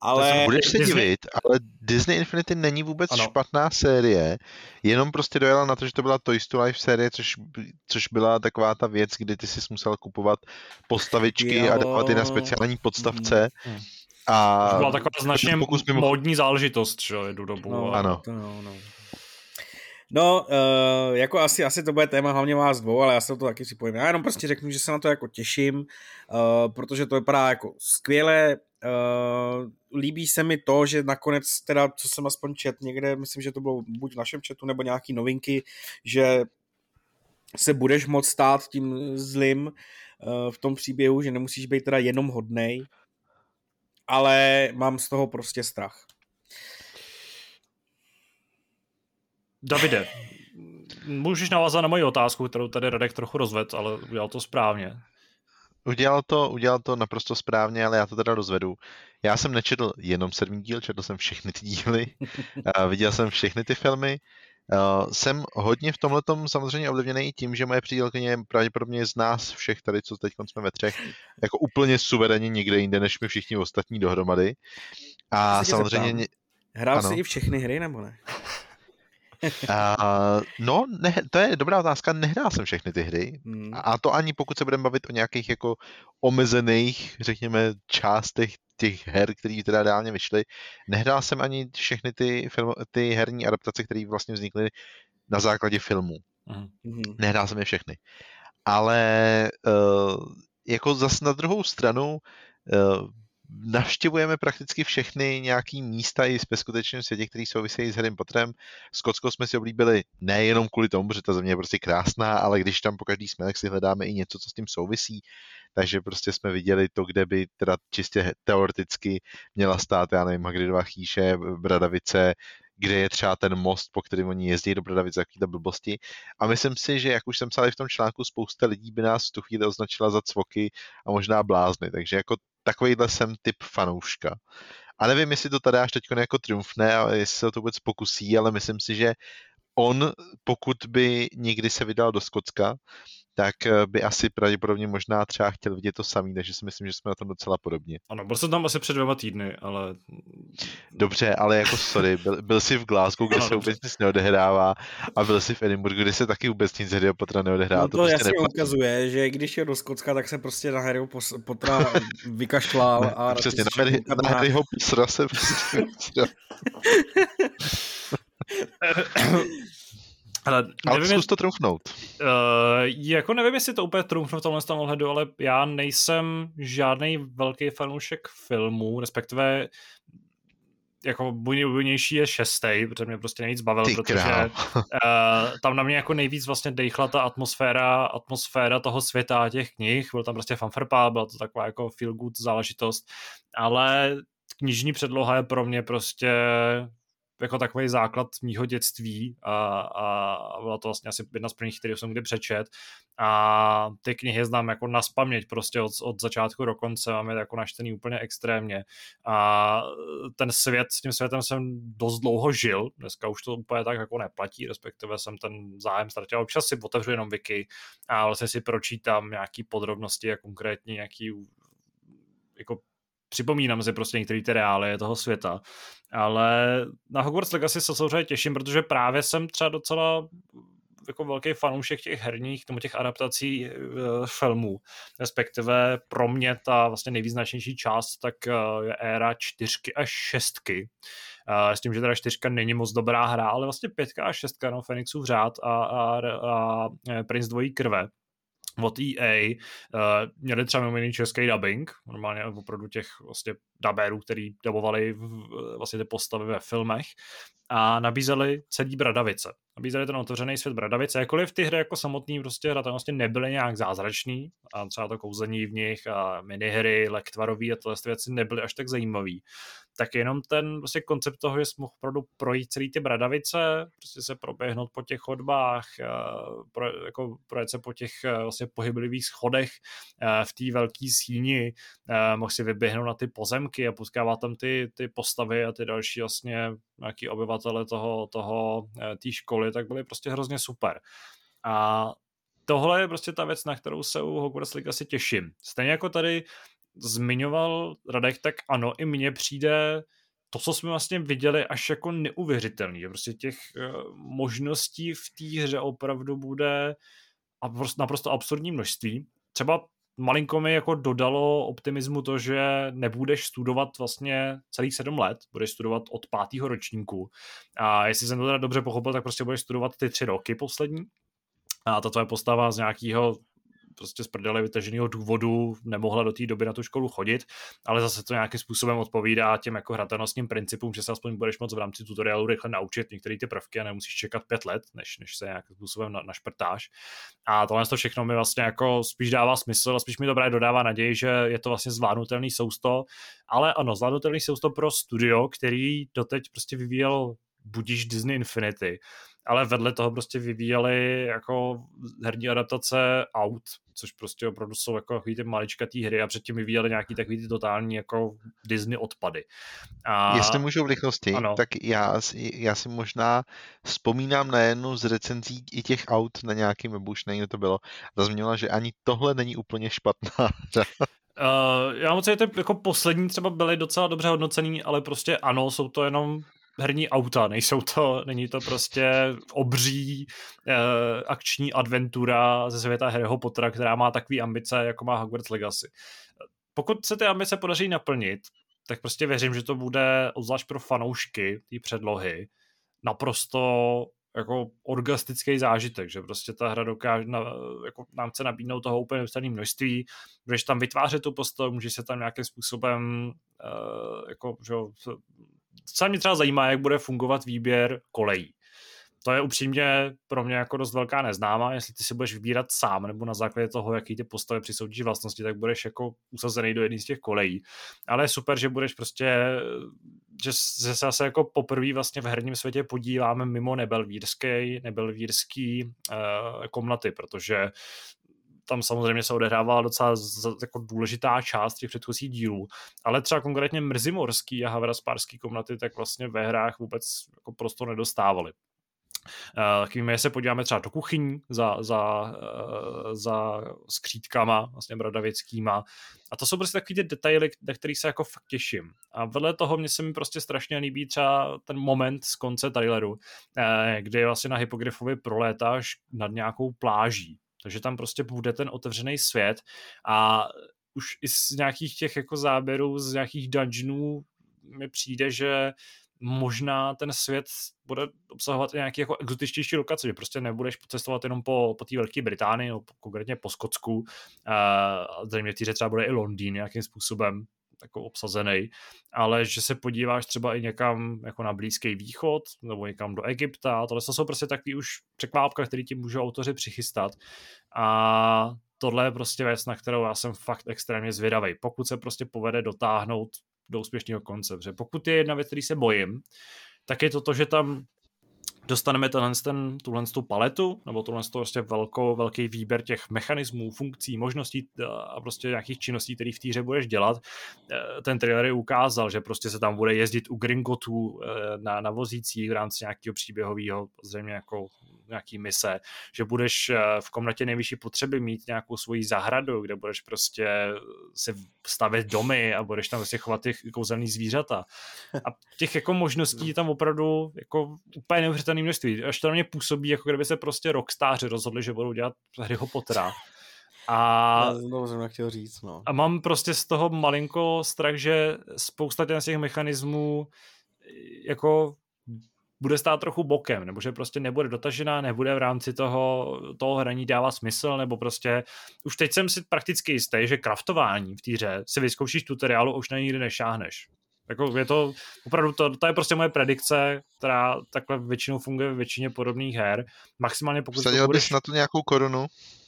Ale budeš se Disney... divit, ale Disney Infinity není vůbec ano. špatná série, jenom prostě dojela na to, že to byla Toy Story Life série, což, což byla taková ta věc, kdy ty si musel kupovat postavičky jo. a dávat je na speciální podstavce. Mm. A to byla taková značně pokus mimo... módní záležitost, že jednu dobu. No, a... ano. No, no. No, uh, jako asi, asi to bude téma hlavně vás dvou, ale já se to taky připojím. Já jenom prostě řeknu, že se na to jako těším, uh, protože to vypadá jako skvěle, Uh, líbí se mi to, že nakonec, teda, co jsem aspoň čet někde, myslím, že to bylo buď v našem chatu, nebo nějaký novinky, že se budeš moct stát tím zlým uh, v tom příběhu, že nemusíš být teda jenom hodnej, ale mám z toho prostě strach. Davide, můžeš navázat na moji otázku, kterou tady Radek trochu rozvedl, ale udělal to správně. Udělal to, udělal to naprosto správně, ale já to teda rozvedu. Já jsem nečetl jenom sedmý díl, četl jsem všechny ty díly, viděl jsem všechny ty filmy. Uh, jsem hodně v tomhle samozřejmě ovlivněný tím, že moje přítelkyně pravděpodobně z nás všech tady, co teď jsme ve třech, jako úplně suverénně někde jinde, než my všichni ostatní dohromady. A samozřejmě... Hrál ano. jsi i všechny hry, nebo ne? Uh, no, ne, to je dobrá otázka, nehrál jsem všechny ty hry. Hmm. A to ani pokud se budeme bavit o nějakých jako omezených, řekněme, částech těch her, které teda reálně vyšly. Nehrál jsem ani všechny ty, film, ty herní adaptace, které vlastně vznikly na základě filmů. Mm-hmm. Nehrál jsem je všechny. Ale uh, jako zase na druhou stranu uh, navštěvujeme prakticky všechny nějaký místa i ve skutečném světě, který souvisejí s Harrym Potterem. Skotsko jsme si oblíbili nejenom kvůli tomu, že ta země je prostě krásná, ale když tam po každý jsme, tak si hledáme i něco, co s tím souvisí. Takže prostě jsme viděli to, kde by teda čistě teoreticky měla stát, já nevím, Hagridova chýše, Bradavice, kde je třeba ten most, po kterém oni jezdí do Bradavice, to blbosti. A myslím si, že jak už jsem psal v tom článku, spousta lidí by nás v tu chvíli označila za cvoky a možná blázny. Takže jako takovýhle jsem typ fanouška. A nevím, jestli to tady až teď jako triumfne a jestli se to vůbec pokusí, ale myslím si, že on, pokud by někdy se vydal do Skotska, tak eh, by asi pravděpodobně možná třeba chtěl vidět to samý, takže si myslím, že jsme na tom docela podobně. Ano, byl jsem tam asi před dvěma týdny, ale... Dobře, ale jako sorry, byl, byl jsi v Glasgow, kde ano, se vůbec nic neodehrává a byl jsi v Edinburghu, kde se taky vůbec nic Harryho Pottera neodehrává. No to, to prostě jasně neplatí. ukazuje, že když je do Skotska, tak se prostě na Harryho Pottera vykašlal a... Přesně, na, Harry, na Harryho Pottera se prostě... Ale, ale nevím, zkus to trumfnout. Uh, jako nevím, jestli to úplně trumfnu v tomhle tom ohledu, ale já nejsem žádný velký fanoušek filmů, respektive jako nejúbilnější je šestý, protože mě prostě nejvíc bavil, Ty protože uh, tam na mě jako nejvíc vlastně dejchla ta atmosféra, atmosféra toho světa a těch knih, byl tam prostě fanfrpá, byla to taková jako feel good záležitost, ale knižní předloha je pro mě prostě jako takový základ mýho dětství a, a byla to vlastně asi jedna z prvních, které jsem kdy přečet. A ty knihy znám jako na spaměť prostě od, od začátku do konce, mám je jako naštený úplně extrémně. A ten svět, s tím světem jsem dost dlouho žil, dneska už to úplně tak jako neplatí, respektive jsem ten zájem ztratil, občas si otevřu jenom wiki a vlastně si pročítám nějaký podrobnosti a konkrétní nějaký jako připomínám si prostě některé ty reálie toho světa, ale na Hogwarts Legacy se samozřejmě těším, protože právě jsem třeba docela jako velký fanoušek těch herních, tomu těch adaptací uh, filmů, respektive pro mě ta vlastně nejvýznačnější část, tak uh, je éra čtyřky a šestky. Uh, s tím, že teda čtyřka není moc dobrá hra, ale vlastně pětka a šestka, no, Fenixův řád a, a, a Prince dvojí krve, od EA uh, měli třeba mimo český dubbing, normálně opravdu těch vlastně dubérů, který dubovali v, vlastně ty postavy ve filmech a nabízeli celý Bradavice. Nabízeli ten otevřený svět Bradavice, jakkoliv ty hry jako samotný prostě hratelnosti nebyly nějak zázračný a třeba to kouzení v nich a minihry, lektvarový a tyhle věci nebyly až tak zajímavý, tak jenom ten prostě koncept toho, že jsi mohl opravdu projít celý ty Bradavice, prostě se proběhnout po těch chodbách, pro, jako projet se po těch vlastně pohyblivých schodech v té velké síni, mohl si vyběhnout na ty pozemky a potkávat tam ty, ty postavy a ty další vlastně nějaký obyvatele toho, toho té školy, tak byly prostě hrozně super. A tohle je prostě ta věc, na kterou se u Hogwarts Legacy těším. Stejně jako tady zmiňoval Radek, tak ano, i mně přijde to, co jsme vlastně viděli, až jako neuvěřitelný. Prostě těch uh, možností v té hře opravdu bude naprosto absurdní množství. Třeba malinko mi jako dodalo optimismu to, že nebudeš studovat vlastně celých sedm let, budeš studovat od pátého ročníku. A jestli jsem to teda dobře pochopil, tak prostě budeš studovat ty tři roky poslední. A ta tvoje postava z nějakého prostě z prdele vytaženého důvodu nemohla do té doby na tu školu chodit, ale zase to nějakým způsobem odpovídá těm jako hratelnostním principům, že se aspoň budeš moc v rámci tutoriálu rychle naučit některé ty prvky a nemusíš čekat pět let, než, než se nějakým způsobem na, našprtáš. A tohle to všechno mi vlastně jako spíš dává smysl a spíš mi dobré dodává naději, že je to vlastně zvládnutelný sousto, ale ano, zvládnutelný sousto pro studio, který doteď prostě vyvíjel budíš Disney Infinity ale vedle toho prostě vyvíjeli jako herní adaptace aut, což prostě opravdu jsou jako ty maličkatý hry a předtím vyvíjeli nějaký takový ty totální jako Disney odpady. A... Jestli můžu v rychlosti, ano. tak já, já si možná vzpomínám na jednu z recenzí i těch aut na nějakým webu, už nevím, to bylo, zazněla, že ani tohle není úplně špatná Uh, já moc ty jako poslední třeba byly docela dobře hodnocený, ale prostě ano, jsou to jenom herní auta, nejsou to, není to prostě obří uh, akční adventura ze světa Harryho Pottera, která má takové ambice, jako má Hogwarts Legacy. Pokud se ty ambice podaří naplnit, tak prostě věřím, že to bude, zvlášť pro fanoušky té předlohy, naprosto jako orgastický zážitek, že prostě ta hra dokáže, na, jako nám chce nabídnout toho úplně neustále množství, budeš tam vytvářet tu postavu, můžeš se tam nějakým způsobem uh, jako, že co mě třeba zajímá, jak bude fungovat výběr kolejí. To je upřímně pro mě jako dost velká neznáma, jestli ty si budeš vybírat sám, nebo na základě toho, jaký ty postavy přisoudíš vlastnosti, tak budeš jako usazený do jedné z těch kolejí. Ale je super, že budeš prostě, že, že se zase jako poprvé vlastně v herním světě podíváme mimo nebelvírský, nebelvírský uh, komnaty, protože tam samozřejmě se odehrávala docela z, jako důležitá část těch předchozích dílů, ale třeba konkrétně mrzimorský a havraspárský komnaty tak vlastně ve hrách vůbec jako prostor nedostávali. Uh, víme, se podíváme třeba do kuchyní za, za, uh, za skřítkama, vlastně bradavickýma. A to jsou prostě takový ty detaily, na kterých se jako fakt těším. A vedle toho mě se mi prostě strašně líbí třeba ten moment z konce traileru, uh, kdy vlastně na hypogrifovi prolétáš nad nějakou pláží. Takže tam prostě bude ten otevřený svět a už i z nějakých těch jako záběrů, z nějakých dungeonů mi přijde, že možná ten svět bude obsahovat i nějaké jako exotičtější lokace, že prostě nebudeš cestovat jenom po, po té Velké Británii, no, konkrétně po Skotsku, uh, zřejmě v třeba bude i Londýn nějakým způsobem, jako obsazený, ale že se podíváš třeba i někam jako na Blízký východ nebo někam do Egypta, tohle jsou prostě takový už překvápka, který ti můžou autoři přichystat a tohle je prostě věc, na kterou já jsem fakt extrémně zvědavý. Pokud se prostě povede dotáhnout do úspěšného konce, protože pokud je jedna věc, který se bojím, tak je to to, že tam dostaneme tenhle, ten, tuhle tu paletu, nebo tuhle prostě velkou, velký výběr těch mechanismů, funkcí, možností a prostě nějakých činností, které v týře budeš dělat. Eh, ten trailer ukázal, že prostě se tam bude jezdit u Gringotů eh, na, na vozících v rámci nějakého příběhového, zřejmě jako nějaký mise, že budeš eh, v komnatě nejvyšší potřeby mít nějakou svoji zahradu, kde budeš prostě si stavět domy a budeš tam vlastně chovat těch kouzelný zvířata. A těch jako možností tam opravdu jako úplně neuvěřitelné množství. Až to na mě působí, jako kdyby se prostě rockstáři rozhodli, že budou dělat Harryho Pottera. A, jsem chtěl říct, no. a mám prostě z toho malinko strach, že spousta těch mechanismů jako bude stát trochu bokem, nebo že prostě nebude dotažená, nebude v rámci toho, toho hraní dávat smysl, nebo prostě už teď jsem si prakticky jistý, že kraftování v týře si vyzkoušíš tutoriálu už na nikdy nešáhneš. Jako je to opravdu, to, to je prostě moje predikce, která takhle většinou funguje ve většině podobných her. Maximálně pokud Vsadil budeš... bys na to nějakou korunu?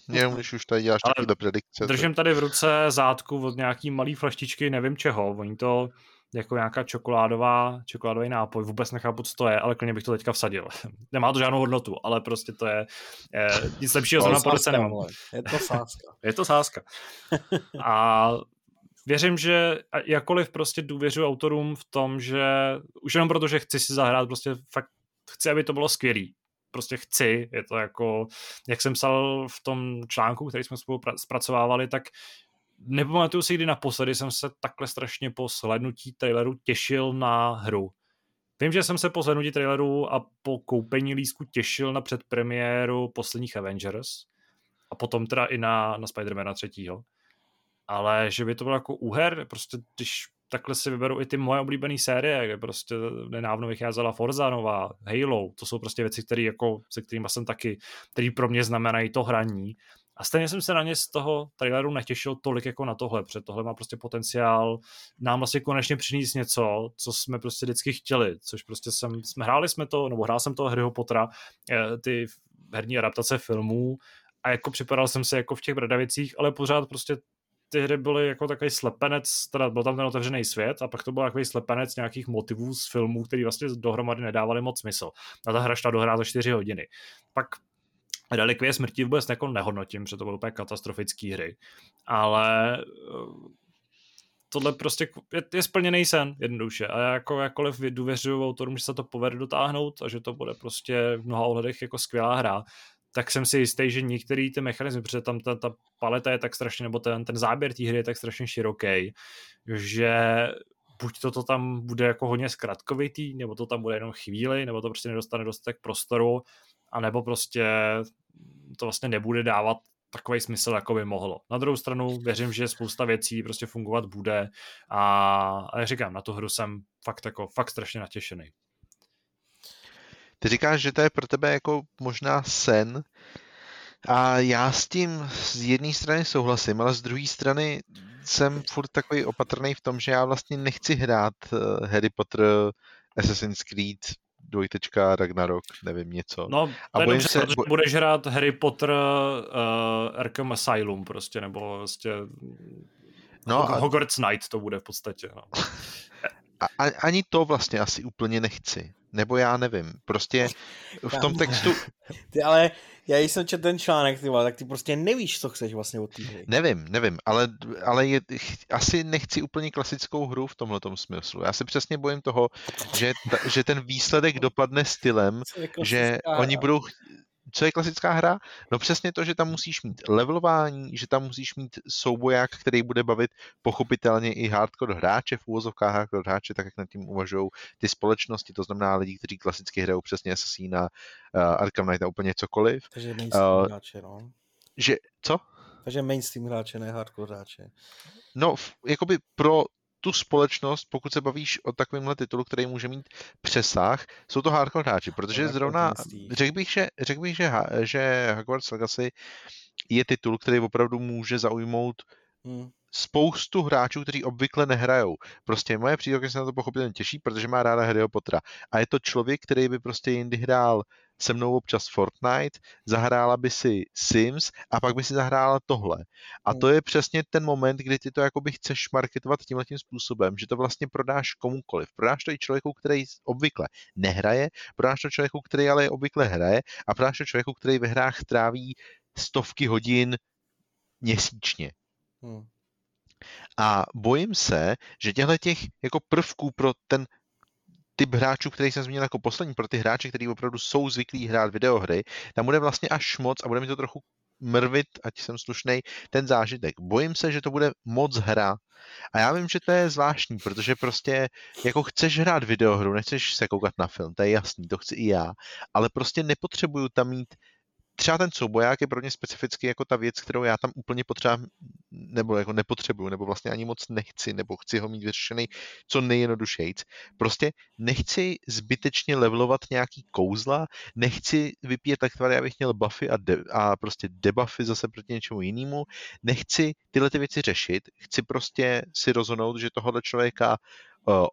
Jenom když už tady děláš takové predikce. Držím tady v ruce zátku od nějaký malý flaštičky, nevím čeho. Oni to jako nějaká čokoládová, čokoládový nápoj, vůbec nechápu, co to je, ale klidně bych to teďka vsadil. Nemá to žádnou hodnotu, ale prostě to je, je nic lepšího zrovna podle nemám. Je to sázka. je to sázka. A věřím, že jakkoliv prostě důvěřuji autorům v tom, že už jenom proto, že chci si zahrát, prostě fakt chci, aby to bylo skvělý. Prostě chci, je to jako, jak jsem psal v tom článku, který jsme spolu zpracovávali, tak nepamatuju si, kdy naposledy jsem se takhle strašně po slednutí traileru těšil na hru. Vím, že jsem se po slednutí traileru a po koupení lísku těšil na předpremiéru posledních Avengers a potom teda i na, na Spider-Mana třetího. Ale že by to bylo jako úher, prostě když takhle si vyberu i ty moje oblíbené série, kde prostě nedávno vycházela Forza nová, Halo, to jsou prostě věci, které jako, se kterými jsem taky, které pro mě znamenají to hraní a stejně jsem se na ně z toho traileru netěšil tolik jako na tohle, protože tohle má prostě potenciál nám vlastně konečně přinést něco, co jsme prostě vždycky chtěli, což prostě jsem, jsme hráli jsme to, nebo hrál jsem toho Harryho Pottera, eh, ty herní adaptace filmů a jako připadal jsem se jako v těch bradavicích, ale pořád prostě ty hry byly jako takový slepenec, teda byl tam ten otevřený svět a pak to byl takový slepenec nějakých motivů z filmů, který vlastně dohromady nedávali moc smysl. A ta hra šla dohrát za 4 hodiny. Pak Relikvie smrti vůbec jako nehodnotím, protože to byly úplně katastrofické hry. Ale eh, tohle prostě je, je splněný sen, jednoduše. A já jako jakkoliv důvěřuju autorům, že se to povede dotáhnout a že to bude prostě v mnoha ohledech jako skvělá hra, tak jsem si jistý, že některý ty mechanizmy, protože tam ta, ta paleta je tak strašně, nebo ten, ten záběr té hry je tak strašně široký, že buď to, to tam bude jako hodně zkratkovitý, nebo to tam bude jenom chvíli, nebo to prostě nedostane dostatek prostoru, anebo prostě to vlastně nebude dávat takový smysl, jako by mohlo. Na druhou stranu věřím, že spousta věcí prostě fungovat bude a, a jak říkám, na tu hru jsem fakt jako fakt strašně natěšený. Ty říkáš, že to je pro tebe jako možná sen a já s tím z jedné strany souhlasím, ale z druhé strany jsem furt takový opatrný v tom, že já vlastně nechci hrát eh, Harry Potter, Assassin's Creed, dvojtečka Ragnarok, nevím něco. No, a je dobře, se... protože budeš hrát Harry Potter uh, Arkham Asylum prostě, nebo prostě no a... Hogwarts Knight to bude v podstatě. No. a, ani to vlastně asi úplně nechci. Nebo já nevím. Prostě v tom textu... Ty ale, já jsem četl ten článek, ty vole, tak ty prostě nevíš, co chceš vlastně od té hry. Nevím, nevím, ale, ale je, asi nechci úplně klasickou hru v tomhle smyslu. Já se přesně bojím toho, že, ta, že ten výsledek dopadne stylem, že oni budou co je klasická hra? No přesně to, že tam musíš mít levelování, že tam musíš mít souboják, který bude bavit pochopitelně i hardcore hráče, v úvozovkách hardcore hráče, tak jak nad tím uvažují ty společnosti, to znamená lidi, kteří klasicky hrajou přesně Assassina, uh, Arkham Knight a úplně cokoliv. Takže mainstream uh, hráče, no. Že, co? Takže mainstream hráče, ne hardcore hráče. No, jakoby pro tu společnost, pokud se bavíš o takovémhle titulu, který může mít přesah, jsou to hardcore hráči, protože no, zrovna, řekl bych, že, řek bych, že, že Hogwarts Legacy je titul, který opravdu může zaujmout hmm spoustu hráčů, kteří obvykle nehrajou. Prostě moje přítelkyně se na to pochopitelně těší, protože má ráda Harryho Pottera. A je to člověk, který by prostě jindy hrál se mnou občas Fortnite, zahrála by si Sims a pak by si zahrála tohle. A to je přesně ten moment, kdy ty to jakoby chceš marketovat tímhle tím způsobem, že to vlastně prodáš komukoliv. Prodáš to i člověku, který obvykle nehraje, prodáš to člověku, který ale obvykle hraje a prodáš to člověku, který ve hrách tráví stovky hodin měsíčně. Hmm. A bojím se, že těchto těch jako prvků pro ten typ hráčů, který jsem zmínil jako poslední, pro ty hráče, kteří opravdu jsou zvyklí hrát videohry, tam bude vlastně až moc a bude mi to trochu mrvit, ať jsem slušný, ten zážitek. Bojím se, že to bude moc hra. A já vím, že to je zvláštní, protože prostě jako chceš hrát videohru, nechceš se koukat na film, to je jasný, to chci i já, ale prostě nepotřebuju tam mít třeba ten souboják je pro mě specificky jako ta věc, kterou já tam úplně potřeba, nebo jako nepotřebuju, nebo vlastně ani moc nechci, nebo chci ho mít vyřešený co nejjednodušejc. Prostě nechci zbytečně levelovat nějaký kouzla, nechci vypíjet tak tvary, abych měl buffy a, de, a prostě debuffy zase proti něčemu jinému. Nechci tyhle ty věci řešit, chci prostě si rozhodnout, že tohohle člověka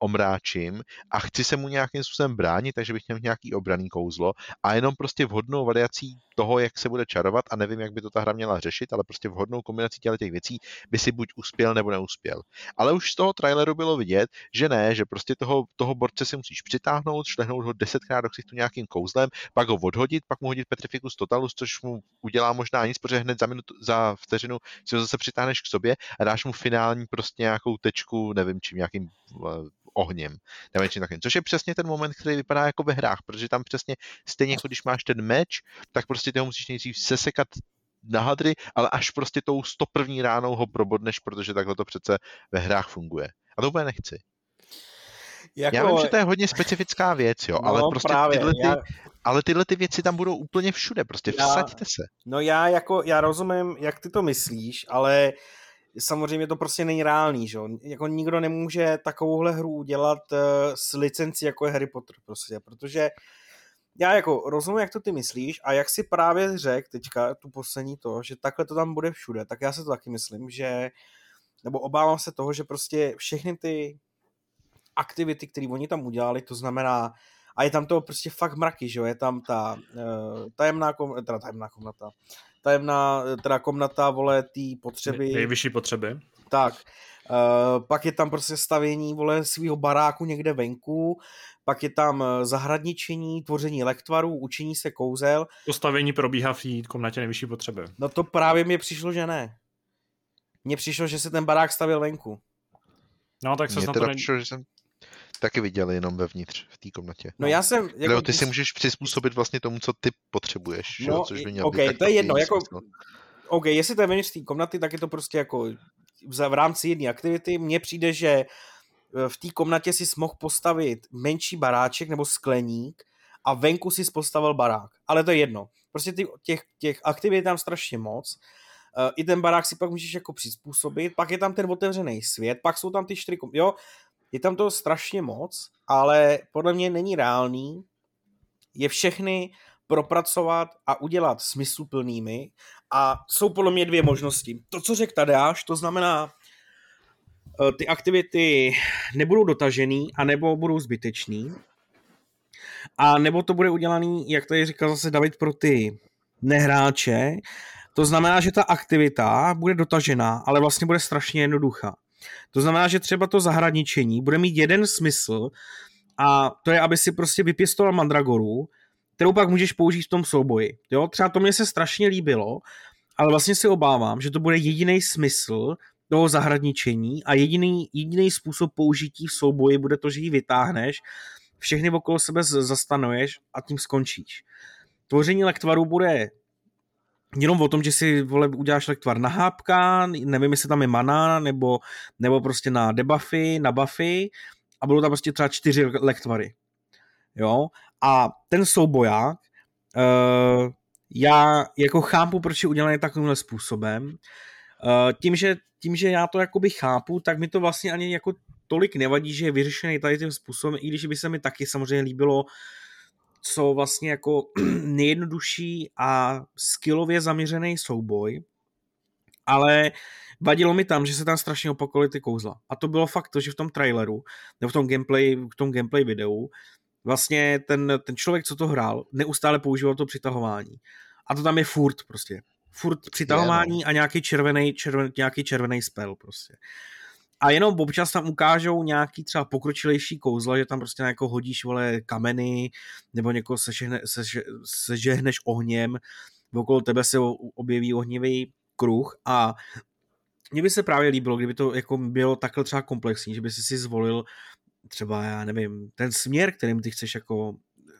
omráčím a chci se mu nějakým způsobem bránit, takže bych měl nějaký obraný kouzlo a jenom prostě vhodnou variací toho, jak se bude čarovat a nevím, jak by to ta hra měla řešit, ale prostě vhodnou kombinací těchto těch věcí by si buď uspěl nebo neuspěl. Ale už z toho traileru bylo vidět, že ne, že prostě toho, toho borce si musíš přitáhnout, šlehnout ho desetkrát do ksichtu nějakým kouzlem, pak ho odhodit, pak mu hodit Petrificus Totalus, což mu udělá možná nic, protože hned za, minutu, za vteřinu si ho zase přitáhneš k sobě a dáš mu finální prostě nějakou tečku, nevím čím, nějakým eh, ohněm, nebo něčím takovým. Což je přesně ten moment, který vypadá jako ve hrách, protože tam přesně stejně jako když máš ten meč, tak prostě ty ho musíš nejdřív sesekat na hadry, ale až prostě tou 101. ránou ho probodneš, protože takhle to přece ve hrách funguje. A to úplně nechci. Jako... Já vím, že to je hodně specifická věc, jo, no, ale prostě právě, tyhle, ty, já... ale tyhle ty věci tam budou úplně všude, prostě vsaďte já... se. No já jako, já rozumím, jak ty to myslíš, ale uh, samozřejmě to prostě není reálný, že? Jako nikdo nemůže takovouhle hru udělat uh, s licencí jako je Harry Potter, prostě, protože já jako rozumím, jak to ty myslíš a jak si právě řekl teďka tu poslední to, že takhle to tam bude všude, tak já se to taky myslím, že nebo obávám se toho, že prostě všechny ty aktivity, které oni tam udělali, to znamená, a je tam to prostě fakt mraky, že jo, je tam ta uh, tajemná, kom, teda tajemná komnata, tajemná, teda komnata, vole, té potřeby. Nejvyšší potřeby. Tak. Uh, pak je tam prostě stavění, vole, svého baráku někde venku, pak je tam eh, zahradničení, tvoření lektvarů, učení se kouzel. To stavění probíhá v té komnatě nejvyšší potřeby. No to právě mi přišlo, že ne. Mně přišlo, že se ten barák stavil venku. No tak se Mně na teda to ne... přišlo, že jsem taky viděl jenom vevnitř v té komnatě. No já jsem... Jako, Jako, ty si můžeš přizpůsobit vlastně tomu, co ty potřebuješ, že? No, jo, což by mělo OK, být to je jedno, jako- smysl. OK, jestli to je vevnitř té komnaty, tak je to prostě jako v v rámci jedné aktivity. Mně přijde, že eh, v té komnatě si mohl postavit menší baráček nebo skleník a venku si postavil barák. Ale to je jedno. Prostě ty, těch, těch aktivit je tam strašně moc. Eh, I ten barák si pak můžeš jako přizpůsobit, pak je tam ten otevřený svět, pak jsou tam ty čtyři, kom- jo, je tam toho strašně moc, ale podle mě není reálný je všechny propracovat a udělat smysluplnými a jsou podle mě dvě možnosti. To, co řekl Tadeáš, to znamená, eh, ty aktivity nebudou dotažený, anebo budou zbytečný, a nebo to bude udělaný, jak tady říkal zase David, pro ty nehráče, to znamená, že ta aktivita bude dotažená, ale vlastně bude strašně jednoduchá. To znamená, že třeba to zahradničení bude mít jeden smysl a to je, aby si prostě vypěstoval mandragoru, kterou pak můžeš použít v tom souboji. Jo? Třeba to mě se strašně líbilo, ale vlastně si obávám, že to bude jediný smysl toho zahradničení a jediný, jediný způsob použití v souboji bude to, že ji vytáhneš, všechny okolo sebe zastanuješ a tím skončíš. Tvoření lektvaru bude jenom o tom, že si vole, uděláš lektvar na hápka, nevím, jestli tam je mana, nebo, nebo prostě na debuffy, na buffy a budou tam prostě třeba čtyři lektvary. Jo? A ten souboják, uh, já jako chápu, proč je udělaný takovýmhle způsobem. Uh, tím, že, tím, že já to jakoby chápu, tak mi to vlastně ani jako tolik nevadí, že je vyřešený tady tím způsobem, i když by se mi taky samozřejmě líbilo, co vlastně jako nejjednodušší a skillově zaměřený souboj, ale vadilo mi tam, že se tam strašně opakovaly ty kouzla. A to bylo fakt to, že v tom traileru, nebo v tom gameplay, v tom gameplay videu, vlastně ten, ten člověk, co to hrál, neustále používal to přitahování. A to tam je furt prostě. Furt přitahování a nějaký červený, červen, nějaký červený spell prostě. A jenom občas tam ukážou nějaký třeba pokročilejší kouzla, že tam prostě jako hodíš, vole, kameny, nebo někoho sežehne, seže, sežehneš ohněm, okolo tebe se objeví ohnivý kruh a mně by se právě líbilo, kdyby to jako bylo takhle třeba komplexní, že by si si zvolil třeba, já nevím, ten směr, kterým ty chceš jako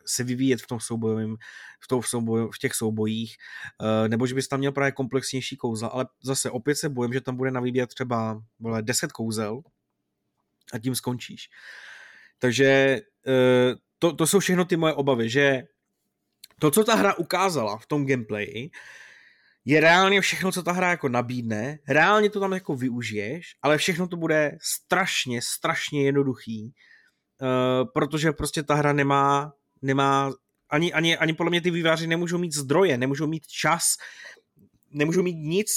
se vyvíjet v tom soubojovém, v, tom souboj, v těch soubojích, eh, nebo že bys tam měl právě komplexnější kouzla, ale zase opět se bojím, že tam bude na výběr třeba vole, 10 kouzel a tím skončíš. Takže eh, to, to jsou všechno ty moje obavy, že to, co ta hra ukázala v tom gameplayi, je reálně všechno, co ta hra jako nabídne, reálně to tam jako využiješ, ale všechno to bude strašně, strašně jednoduchý, uh, protože prostě ta hra nemá, nemá ani, ani, ani podle mě ty výváři nemůžou mít zdroje, nemůžou mít čas, nemůžou mít nic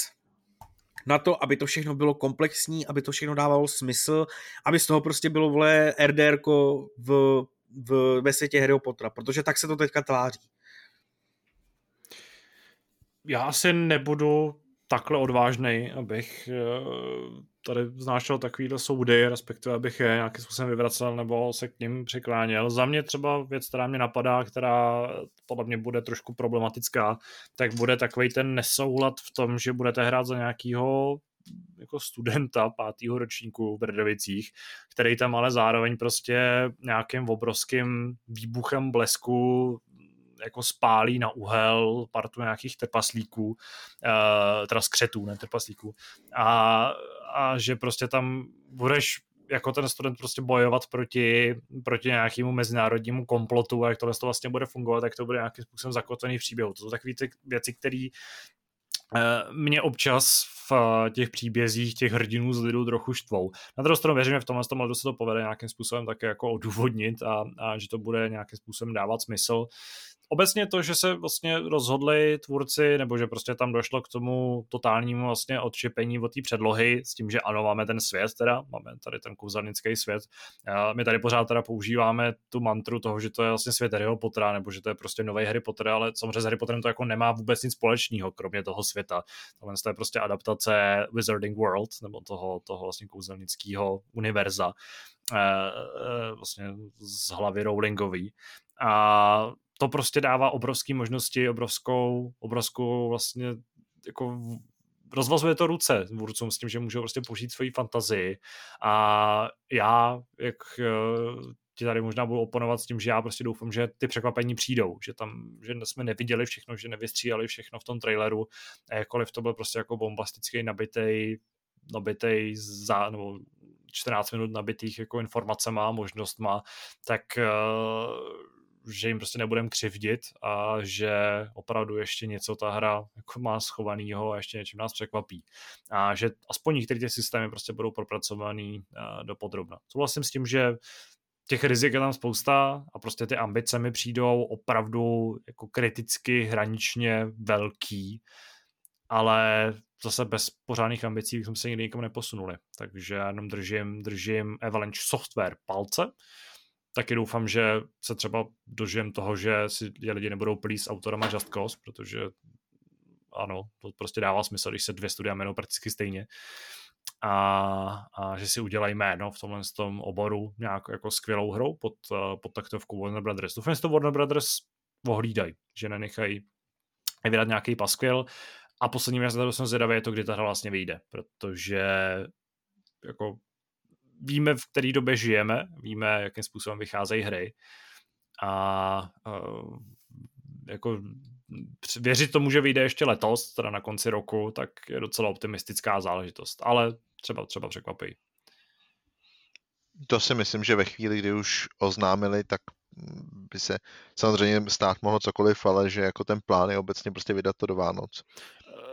na to, aby to všechno bylo komplexní, aby to všechno dávalo smysl, aby z toho prostě bylo vole RDR v, v, ve světě Harry Pottera, protože tak se to teďka tváří. Já asi nebudu takhle odvážný, abych eh, tady znášel takovýhle soudy, respektive abych je nějakým způsobem vyvracel nebo se k ním přikláněl. Za mě třeba věc, která mě napadá, která podle mě bude trošku problematická, tak bude takový ten nesoulad v tom, že budete hrát za nějakýho jako studenta pátého ročníku v Brdovicích, který tam ale zároveň prostě nějakým obrovským výbuchem blesku jako spálí na uhel partu nějakých trpaslíků, uh, teda skřetů, ne trpaslíků. A, a že prostě tam budeš jako ten student prostě bojovat proti, proti nějakému mezinárodnímu komplotu a jak tohle to vlastně bude fungovat, tak to bude nějakým způsobem zakotvený v příběhu. To jsou takové ty věci, které mě občas v těch příbězích těch hrdinů z lidu trochu štvou. Na druhou stranu věřím, že v tomhle tom se to povede nějakým způsobem také jako odůvodnit a, a že to bude nějakým způsobem dávat smysl. Obecně to, že se vlastně rozhodli tvůrci, nebo že prostě tam došlo k tomu totálnímu vlastně odšipení od té předlohy, s tím, že ano, máme ten svět teda, máme tady ten kouzelnický svět. My tady pořád teda používáme tu mantru toho, že to je vlastně svět Harryho Pottera, nebo že to je prostě nový Harry Potter, ale samozřejmě s Harry Potterem to jako nemá vůbec nic společného, kromě toho světa. Tohle je prostě adaptace Wizarding World, nebo toho, toho vlastně kouzelnického univerza eh, eh, vlastně z hlavy Rowlingový. A to prostě dává obrovské možnosti, obrovskou, obrovskou vlastně jako rozvazuje to ruce tvůrcům s tím, že můžou prostě použít svoji fantazii. A já, jak eh, ti tady možná budu oponovat s tím, že já prostě doufám, že ty překvapení přijdou, že tam, že jsme neviděli všechno, že nevystřídali všechno v tom traileru, a jakkoliv to byl prostě jako bombastický, nabitý, nabitý za, nebo 14 minut nabitých jako informacema, možnostma, tak uh, že jim prostě nebudem křivdit a že opravdu ještě něco ta hra jako má schovanýho a ještě něčím nás překvapí. A že aspoň některé ty systémy prostě budou propracovaný uh, do podrobna. Souhlasím s tím, že těch rizik je tam spousta a prostě ty ambice mi přijdou opravdu jako kriticky hraničně velký, ale zase bez pořádných ambicí bychom se nikdy nikam neposunuli. Takže já jenom držím, držím Avalanche Software palce. Taky doufám, že se třeba dožijem toho, že si lidi nebudou plít s autorama Just Cause, protože ano, to prostě dává smysl, když se dvě studia jmenou prakticky stejně a, a že si udělají jméno v tomhle tom oboru nějak jako skvělou hrou pod, pod taktovkou Warner Brothers. Doufám, že to Warner Brothers ohlídají, že nenechají vydat nějaký paskvěl a poslední věc, jsem zvědavý, je to, kdy ta hra vlastně vyjde, protože jako víme, v které době žijeme, víme, jakým způsobem vycházejí hry a uh, jako věřit tomu, že vyjde ještě letos, teda na konci roku, tak je docela optimistická záležitost, ale třeba, třeba překvapí. To si myslím, že ve chvíli, kdy už oznámili, tak by se samozřejmě stát mohlo cokoliv, ale že jako ten plán je obecně prostě vydat to do Vánoc.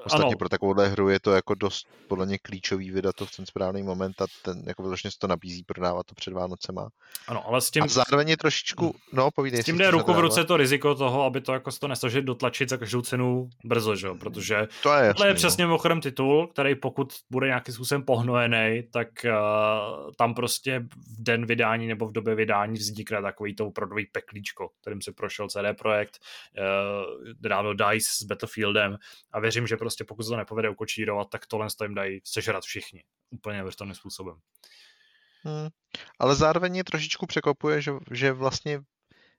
Ostatně ano. pro takovouhle hru je to jako dost podle mě klíčový vydat to v ten správný moment a ten jako vyloženě se to nabízí prodávat to před Vánocema. Ano, ale s tím... A zároveň je trošičku, no povídej S tím jde ruku v ruce to riziko toho, aby to jako to nesložit dotlačit za každou cenu brzo, že? protože to je, jasný, je přesně no. mimochodem titul, který pokud bude nějakým způsobem pohnojený, tak uh, tam prostě v den vydání nebo v době vydání vznikne takový to opravdový peklíčko, kterým se prošel CD Projekt, uh, dávno DICE s Battlefieldem a věřím, že prostě pokud se to nepovede ukočírovat, tak tohle jim dají sežrat všichni. Úplně neuvěřitelným způsobem. Hmm. Ale zároveň mě trošičku překvapuje, že, že vlastně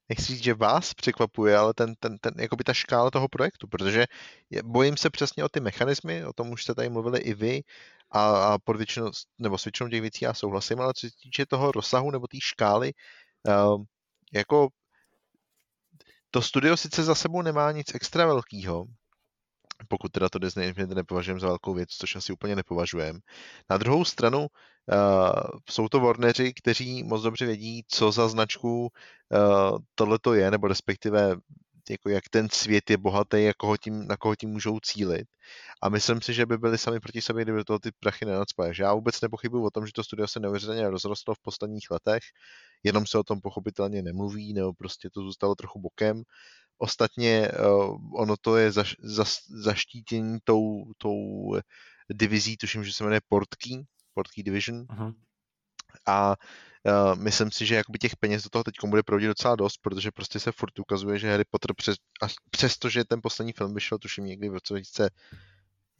nechci říct, že vás překvapuje, ale ten, ten, ten, jakoby ta škála toho projektu, protože je, bojím se přesně o ty mechanismy, o tom už jste tady mluvili i vy, a, a pod většinou, nebo s většinou těch věcí já souhlasím, ale co se týče toho rozsahu nebo té škály, uh, jako to studio sice za sebou nemá nic extra velkého, pokud teda to Disney nepovažujeme za velkou věc, což asi úplně nepovažujeme. Na druhou stranu uh, jsou to Warneri, kteří moc dobře vědí, co za značku uh, tohle to je, nebo respektive jako jak ten svět je bohatý, jak koho tím, na koho tím můžou cílit. A myslím si, že by byli sami proti sobě, kdyby toho ty prachy nenacpaly. Já vůbec nepochybuji o tom, že to studio se neuvěřitelně rozrostlo v posledních letech, jenom se o tom pochopitelně nemluví, nebo prostě to zůstalo trochu bokem. Ostatně uh, ono to je zaš, zaš, zaštítění tou, tou divizí, tuším, že se jmenuje Portkey, Portkey Division. Uh-huh. A uh, myslím si, že jakoby těch peněz do toho teď bude proudit docela dost, protože prostě se furt ukazuje, že Harry Potter přes, až, přestože ten poslední film vyšel, tuším někdy v roce 2000,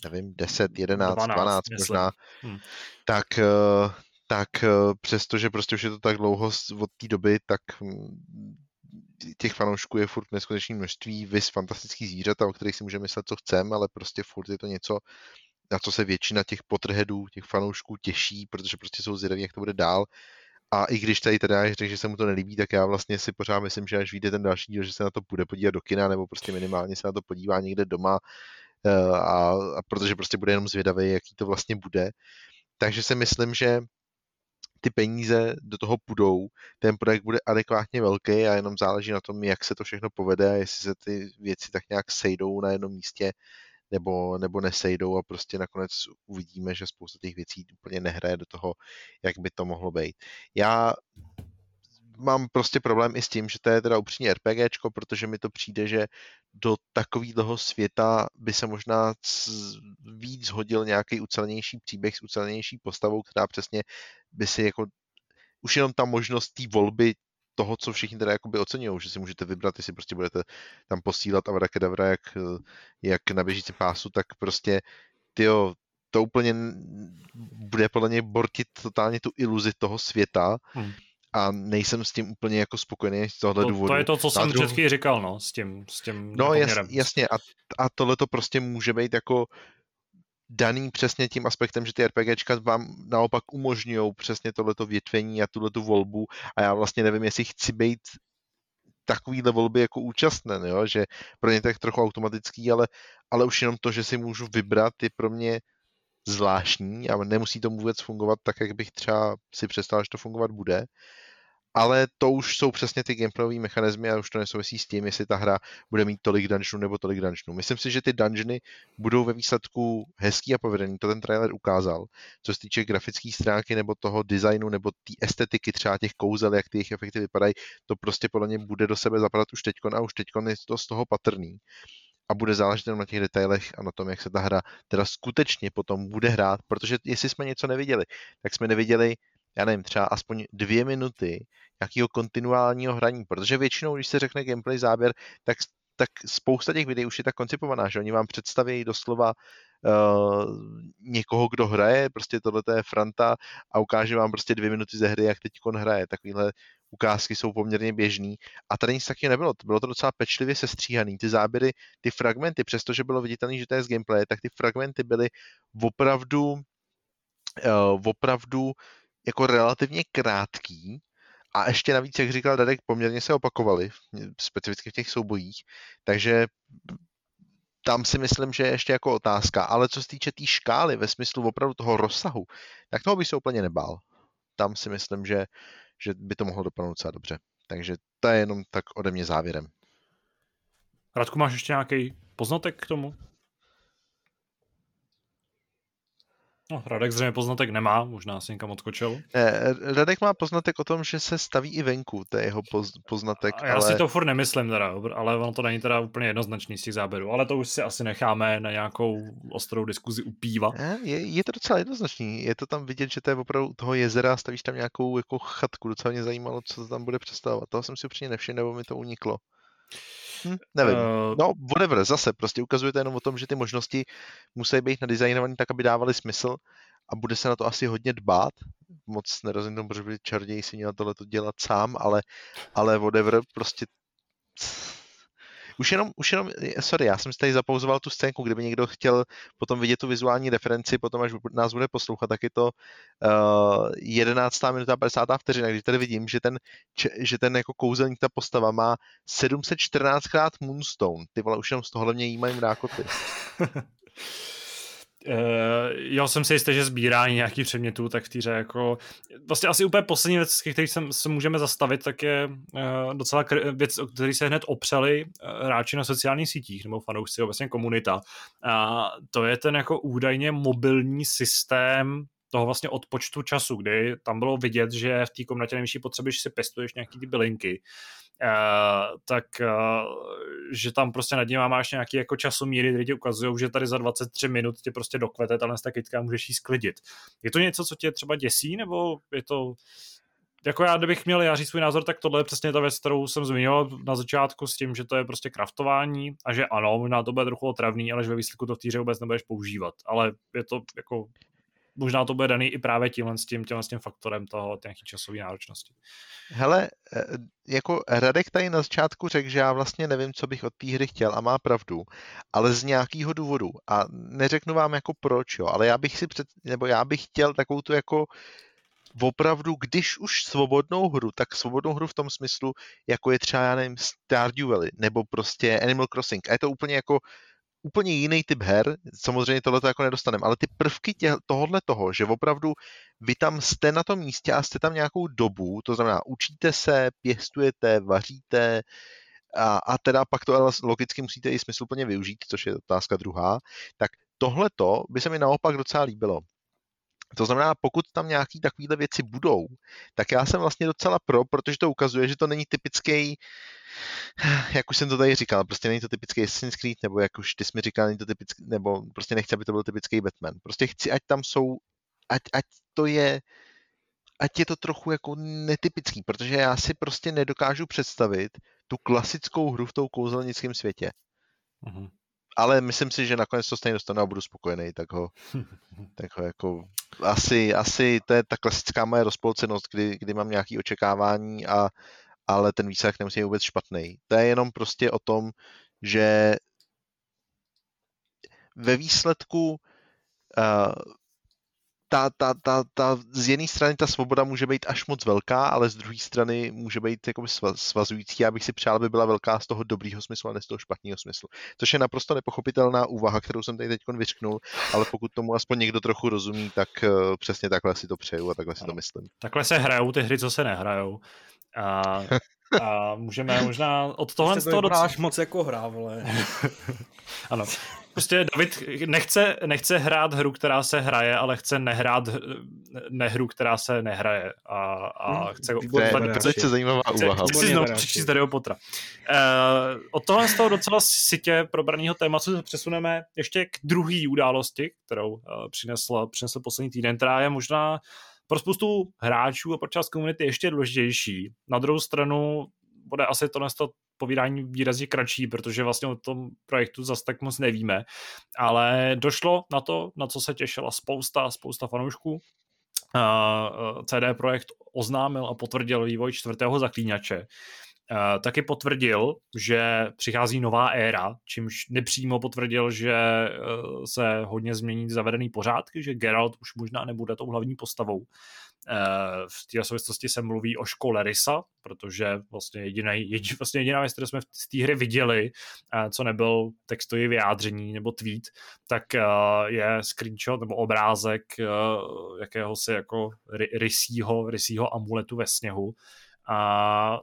nevím, 10, 11, 12, 12 možná, hmm. tak uh, tak přestože prostě už je to tak dlouho od té doby, tak hm, těch fanoušků je furt neskutečné množství, vys fantastických zvířata, o kterých si můžeme myslet, co chceme, ale prostě furt je to něco, na co se většina těch potrhedů, těch fanoušků těší, protože prostě jsou zvědaví, jak to bude dál. A i když tady teda řekl, že se mu to nelíbí, tak já vlastně si pořád myslím, že až vyjde ten další díl, že se na to bude podívat do kina, nebo prostě minimálně se na to podívá někde doma, eh, a, a protože prostě bude jenom zvědavý, jaký to vlastně bude. Takže si myslím, že ty peníze do toho půjdou, ten projekt bude adekvátně velký a jenom záleží na tom, jak se to všechno povede a jestli se ty věci tak nějak sejdou na jednom místě nebo, nebo nesejdou a prostě nakonec uvidíme, že spousta těch věcí úplně nehraje do toho, jak by to mohlo být. Já mám prostě problém i s tím, že to je teda upřímně RPGčko, protože mi to přijde, že do takového světa by se možná víc hodil nějaký ucelenější příběh s ucelenější postavou, která přesně by si jako už jenom ta možnost té volby toho, co všichni teda jakoby oceňují, že si můžete vybrat, jestli prostě budete tam posílat a Kedavra jak, jak na běžící pásu, tak prostě tyjo, to úplně bude podle něj bortit totálně tu iluzi toho světa hmm. A nejsem s tím úplně jako spokojený z tohohle to, důvodu. To je to, co jsem druhou... před říkal, no, s tím, s tím No jas, jasně a, a tohle to prostě může být jako daný přesně tím aspektem, že ty RPGčka vám naopak umožňují přesně tohleto větvení a tuhletu volbu a já vlastně nevím, jestli chci být takovýhle volby jako účastnen, jo? že pro ně tak trochu automatický, ale, ale už jenom to, že si můžu vybrat, je pro mě zvláštní a nemusí to vůbec fungovat tak, jak bych třeba si představil, že to fungovat bude ale to už jsou přesně ty gameplayové mechanismy a už to nesouvisí s tím, jestli ta hra bude mít tolik dungeonů nebo tolik dungeonů. Myslím si, že ty dungeony budou ve výsledku hezký a povedený, to ten trailer ukázal. Co se týče grafické stránky nebo toho designu nebo té estetiky třeba těch kouzel, jak ty jejich efekty vypadají, to prostě podle mě bude do sebe zapadat už teďkon a už teďkon je to z toho patrný a bude záležet na těch detailech a na tom, jak se ta hra teda skutečně potom bude hrát, protože jestli jsme něco neviděli, tak jsme neviděli já nevím, třeba aspoň dvě minuty nějakého kontinuálního hraní, protože většinou, když se řekne gameplay záběr, tak, tak spousta těch videí už je tak koncipovaná, že oni vám představí doslova uh, někoho, kdo hraje, prostě tohle je Franta a ukáže vám prostě dvě minuty ze hry, jak teď on hraje. Takovýhle ukázky jsou poměrně běžný a tady nic taky nebylo. Bylo to docela pečlivě sestříhaný. Ty záběry, ty fragmenty, přestože bylo viditelné, že to je z gameplay, tak ty fragmenty byly opravdu uh, opravdu jako relativně krátký a ještě navíc, jak říkal Dadek, poměrně se opakovaly, specificky v těch soubojích, takže tam si myslím, že je ještě jako otázka. Ale co se týče té tý škály ve smyslu opravdu toho rozsahu, tak toho by se úplně nebál. Tam si myslím, že, že by to mohlo dopadnout docela dobře. Takže to je jenom tak ode mě závěrem. Radku, máš ještě nějaký poznatek k tomu? No, Radek zřejmě poznatek nemá, možná si někam odskočil. Ne, Radek má poznatek o tom, že se staví i venku, to je jeho poz, poznatek. A já ale... si to furt nemyslím teda, ale ono to není teda úplně jednoznačný z těch záběrů, ale to už si asi necháme na nějakou ostrou diskuzi u píva. Je, je to docela jednoznačný, je to tam vidět, že to je opravdu toho jezera, stavíš tam nějakou jako chatku, docela mě zajímalo, co to tam bude představovat. Toho jsem si upřímně nevšiml, nebo mi to uniklo. Hm, nevím. Uh... No, whatever, zase prostě ukazuje to jenom o tom, že ty možnosti musí být nadizajnované tak, aby dávaly smysl a bude se na to asi hodně dbát. Moc nerozumím tomu, protože by čaroděj si měl tohle dělat sám, ale, ale whatever, prostě už jenom, už jenom, sorry, já jsem si tady zapauzoval tu scénku, kdyby někdo chtěl potom vidět tu vizuální referenci, potom až nás bude poslouchat, tak je to uh, 11. minuta 50. vteřina, kdy tady vidím, že ten, že ten jako kouzelník, ta postava má 714 krát Moonstone. Ty vole, už jenom z tohohle mě jímají mrákoty. Uh, já jsem si jistý, že sbírání nějakých předmětů, tak v týře jako vlastně asi úplně poslední věc, z kterých se můžeme zastavit, tak je uh, docela věc, o který se hned opřeli uh, hráči na sociálních sítích nebo fanoušci, vlastně komunita. A to je ten jako údajně mobilní systém toho vlastně odpočtu času, kdy tam bylo vidět, že v té komnatě nejvyšší potřeby, že si pestuješ nějaký ty bylinky, Uh, tak uh, že tam prostě nad ním máš nějaký jako časomíry, které ti ukazují, že tady za 23 minut tě prostě dokvete tahle ta kytka můžeš jí sklidit. Je to něco, co tě třeba děsí, nebo je to jako já, kdybych měl já říct svůj názor, tak tohle je přesně ta věc, kterou jsem zmiňoval na začátku s tím, že to je prostě kraftování a že ano, možná to bude trochu otravný, ale že ve výsledku to v týře vůbec nebudeš používat. Ale je to jako možná to bude daný i právě tímhle s tím, tímhle s tím faktorem toho nějaký časové náročnosti. Hele, e, jako Radek tady na začátku řekl, že já vlastně nevím, co bych od té hry chtěl a má pravdu, ale z nějakého důvodu. A neřeknu vám jako proč, jo, ale já bych si před, nebo já bych chtěl takovou tu jako opravdu, když už svobodnou hru, tak svobodnou hru v tom smyslu, jako je třeba, já nevím, Stardew Valley, nebo prostě Animal Crossing. A je to úplně jako úplně jiný typ her, samozřejmě tohle jako nedostaneme, ale ty prvky tě, tohohle toho, že opravdu vy tam jste na tom místě a jste tam nějakou dobu, to znamená učíte se, pěstujete, vaříte, a, a teda pak to logicky musíte i smysluplně využít, což je otázka druhá, tak tohle to by se mi naopak docela líbilo. To znamená, pokud tam nějaký takovéhle věci budou, tak já jsem vlastně docela pro, protože to ukazuje, že to není typický, jak už jsem to tady říkal, prostě není to typický Assassin's Creed, nebo jak už ty jsi mi říkal, není to typický, nebo prostě nechci, aby to byl typický Batman. Prostě chci, ať tam jsou, ať, ať to je, ať je to trochu jako netypický, protože já si prostě nedokážu představit tu klasickou hru v tom kouzelnickém světě. Mm-hmm ale myslím si, že nakonec to stejně dostanu a budu spokojený, tak ho, tak ho jako asi, asi to je ta klasická moje rozpolcenost, kdy, kdy mám nějaké očekávání, a, ale ten výsledek nemusí být vůbec špatný. To je jenom prostě o tom, že ve výsledku uh, ta, ta, ta, ta, z jedné strany ta svoboda může být až moc velká, ale z druhé strany může být jakoby svazující. Já bych si přál, aby byla velká z toho dobrýho smyslu a ne z toho špatného smyslu. Což je naprosto nepochopitelná úvaha, kterou jsem tady teď vyřknul, ale pokud tomu aspoň někdo trochu rozumí, tak uh, přesně takhle si to přeju a takhle si to myslím. Takhle se hrajou ty hry, co se nehrajou. A, a můžeme možná od tohle z toho docela... moc jako hra, vole. ano. Prostě David nechce, nechce hrát hru, která se hraje, ale chce nehrát nehru, která se nehraje. A, a hmm, chce... To je velice zajímavá úvaha. Chci, chci si znovu přečíst Dario Potra. Uh, od tohle z toho docela sitě probraného tématu se přesuneme ještě k druhé události, kterou uh, přinesl, přinesl poslední týden, která je možná pro spoustu hráčů a pro část komunity ještě důležitější. Na druhou stranu bude asi to povídání výrazně kratší, protože vlastně o tom projektu zase tak moc nevíme, ale došlo na to, na co se těšila spousta, spousta fanoušků. CD Projekt oznámil a potvrdil vývoj čtvrtého zaklínače. Uh, taky potvrdil, že přichází nová éra, čímž nepřímo potvrdil, že uh, se hodně změní zavedený pořádky, že Geralt už možná nebude tou hlavní postavou. Uh, v té souvislosti se mluví o škole Rysa, protože vlastně, jediný, jediný, vlastně jediná věc, kterou jsme z té hry viděli, co nebyl textový vyjádření nebo tweet, tak je screenshot nebo obrázek jakéhosi jako rysího, rysího amuletu ve sněhu. A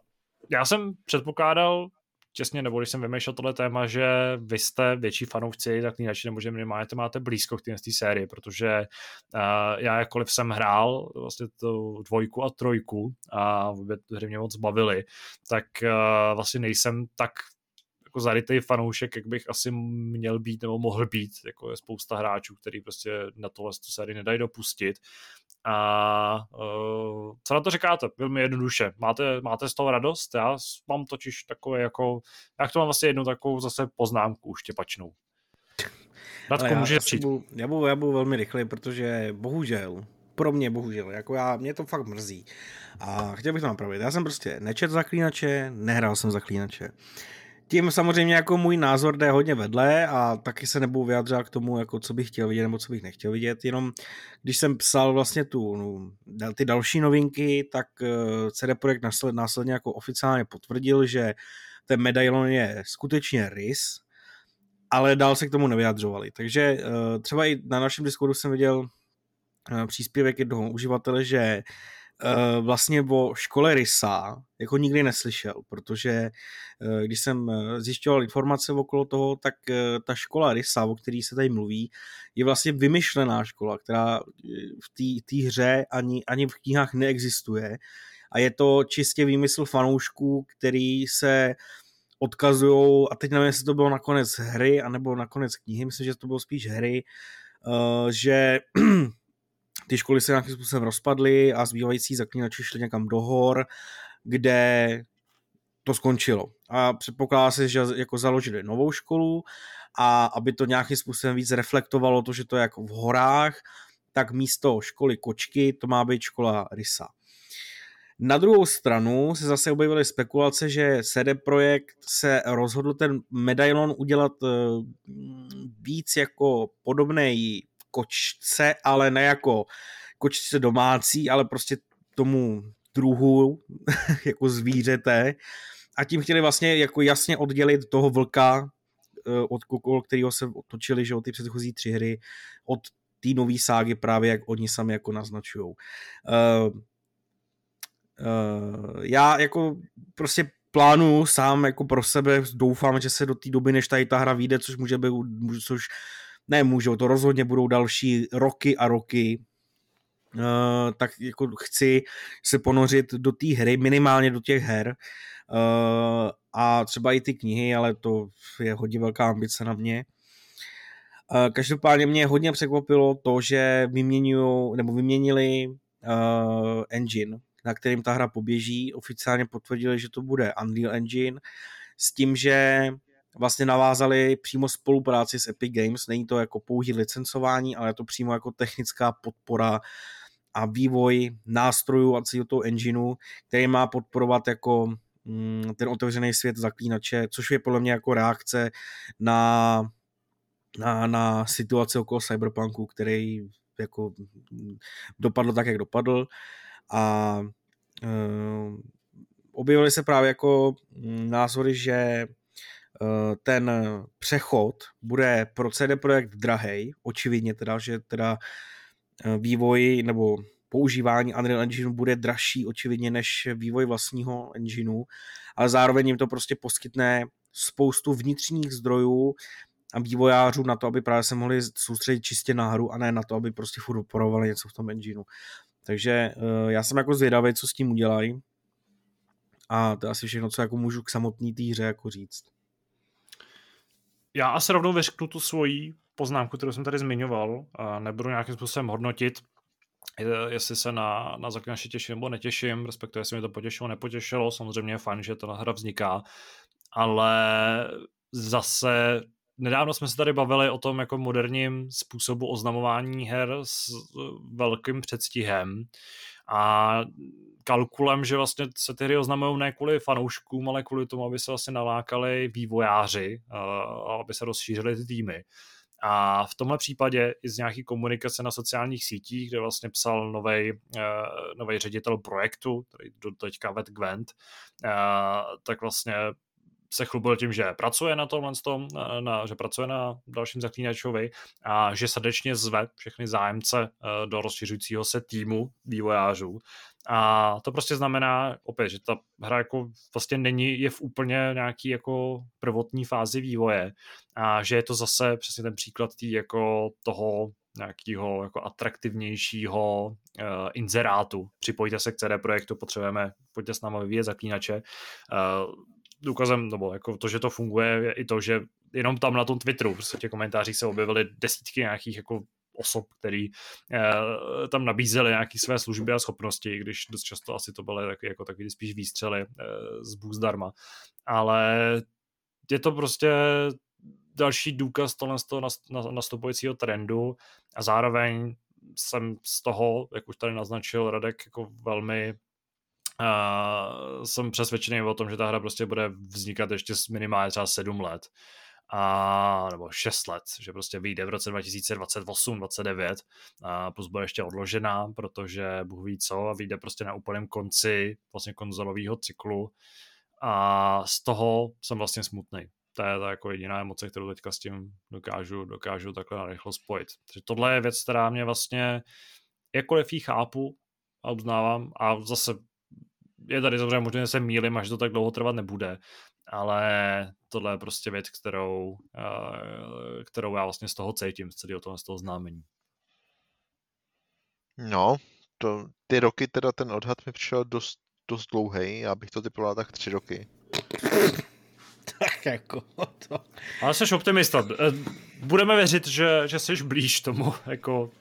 já jsem předpokládal, těsně, nebo když jsem vymýšlel tohle téma, že vy jste větší fanoušci tak jinak, nebo že minimálně to máte blízko k té sérii, protože uh, já jakkoliv jsem hrál vlastně tu dvojku a trojku a obě hry mě moc bavily, tak uh, vlastně nejsem tak jako zarytej fanoušek, jak bych asi měl být nebo mohl být. Jako je spousta hráčů, který prostě na tohle tu sérii nedají dopustit. A uh, co na to říkáte? Velmi jednoduše. Máte, máte z toho radost? Já mám totiž takové jako, jak to mám vlastně jednu takovou zase poznámku štěpačnou. Radko, může přijít. Já budu, já budu velmi rychlý, protože bohužel, pro mě bohužel, jako já, mě to fakt mrzí. A chtěl bych to napravit. Já jsem prostě nečet zaklínače, nehrál jsem zaklínače tím samozřejmě jako můj názor jde hodně vedle a taky se nebudu vyjadřovat k tomu, jako co bych chtěl vidět nebo co bych nechtěl vidět, jenom když jsem psal vlastně tu, no, ty další novinky, tak uh, CD Projekt následně, následně jako oficiálně potvrdil, že ten medailon je skutečně rys, ale dál se k tomu nevyjadřovali. Takže uh, třeba i na našem Discordu jsem viděl uh, příspěvek jednoho uživatele, že Eh, vlastně o škole Rysa jako nikdy neslyšel, protože eh, když jsem eh, zjišťoval informace okolo toho, tak ta škola Rysa, o který se tady mluví, je vlastně vymyšlená škola, která v té hře ani, ani v knihách neexistuje. A je to čistě výmysl fanoušků, který se odkazují, a teď nevím, jestli to bylo nakonec hry, anebo nakonec knihy, myslím, že to bylo spíš hry, že ty školy se nějakým způsobem rozpadly a zbývající zaklínači šli někam do hor, kde to skončilo. A předpokládá se, že jako založili novou školu a aby to nějakým způsobem víc reflektovalo to, že to je jako v horách, tak místo školy kočky to má být škola rysa. Na druhou stranu se zase objevily spekulace, že CD Projekt se rozhodl ten medailon udělat eh, víc jako podobný kočce, ale ne jako kočce domácí, ale prostě tomu druhu jako zvířete a tím chtěli vlastně jako jasně oddělit toho vlka eh, od kokol, kterého se otočili, že od ty předchozí tři hry, od té nové ságy právě, jak oni sami jako naznačují. Uh, uh, já jako prostě plánuju sám jako pro sebe, doufám, že se do té doby, než tady ta hra vyjde, což může být, což ne můžou, to rozhodně budou další roky a roky, tak jako chci se ponořit do té hry, minimálně do těch her uh, a třeba i ty knihy, ale to je hodně velká ambice na mě. Uh, každopádně mě hodně překvapilo to, že vyměňují, nebo vyměnili uh, engine, na kterým ta hra poběží. Oficiálně potvrdili, že to bude Unreal Engine s tím, že vlastně navázali přímo spolupráci s Epic Games. Není to jako pouhý licencování, ale je to přímo jako technická podpora a vývoj nástrojů a celého toho engineu, který má podporovat jako mm, ten otevřený svět zaklínače, což je podle mě jako reakce na, na, na situaci okolo Cyberpunku, který jako dopadl tak, jak dopadl a uh, objevily se právě jako mm, názory, že ten přechod bude pro CD Projekt drahej, očividně teda, že teda uh, vývoj nebo používání Unreal Engine bude dražší očividně než vývoj vlastního engineu, ale zároveň jim to prostě poskytne spoustu vnitřních zdrojů a vývojářů na to, aby právě se mohli soustředit čistě na hru a ne na to, aby prostě furt operovali něco v tom engineu. Takže uh, já jsem jako zvědavý, co s tím udělají. A to je asi všechno, co jako můžu k samotný té hře jako říct. Já asi rovnou vyřknu tu svoji poznámku, kterou jsem tady zmiňoval. A nebudu nějakým způsobem hodnotit, jestli se na, na zaklinači těším nebo netěším, respektive jestli mě to potěšilo, nepotěšilo. Samozřejmě je fajn, že ta hra vzniká, ale zase nedávno jsme se tady bavili o tom jako moderním způsobu oznamování her s velkým předstihem a kalkulem, že vlastně se ty hry oznamují ne kvůli fanouškům, ale kvůli tomu, aby se vlastně nalákali vývojáři a aby se rozšířily ty týmy. A v tomhle případě i z nějaký komunikace na sociálních sítích, kde vlastně psal nový uh, ředitel projektu, který do teďka ved Gwent, uh, tak vlastně se chlubil tím, že pracuje na tomhle tom, na, že pracuje na dalším zaklínačovi a že srdečně zve všechny zájemce do rozšiřujícího se týmu vývojářů. A to prostě znamená, opět, že ta hra jako vlastně není, je v úplně nějaký jako prvotní fázi vývoje a že je to zase přesně ten příklad tý jako toho nějakého jako atraktivnějšího uh, inzerátu. Připojte se k CD projektu, potřebujeme, pojďte s námi vyvíjet zaklínače. Uh, důkazem, nebo jako to, že to funguje, je i to, že jenom tam na tom Twitteru, prostě těch komentářích se objevily desítky nějakých jako osob, který eh, tam nabízeli nějaké své služby a schopnosti, když dost často asi to byly taky, jako takový spíš výstřely eh, z bůh zdarma. Ale je to prostě další důkaz tohle z toho nastupujícího trendu a zároveň jsem z toho, jak už tady naznačil Radek, jako velmi uh, jsem přesvědčený o tom, že ta hra prostě bude vznikat ještě minimálně třeba sedm let a, nebo 6 let, že prostě vyjde v roce 2028, 29 a plus bude ještě odložená, protože Bůh ví co a vyjde prostě na úplném konci vlastně konzolového cyklu a z toho jsem vlastně smutný. To je ta jako jediná emoce, kterou teďka s tím dokážu, dokážu takhle narychlo spojit. Takže tohle je věc, která mě vlastně jakkoliv jí chápu a uznávám a zase je tady samozřejmě možná, že se mýlim a že to tak dlouho trvat nebude, ale tohle je prostě věc, kterou, eh, kterou já vlastně z toho cítím, z celého toho, z toho známení. No, to, ty roky, teda ten odhad mi přišel dost, dost dlouhý, já bych to typoval tak tři roky. tak jako to... Ale jsi optimista. Eh, budeme věřit, že, že jsi blíž tomu, jako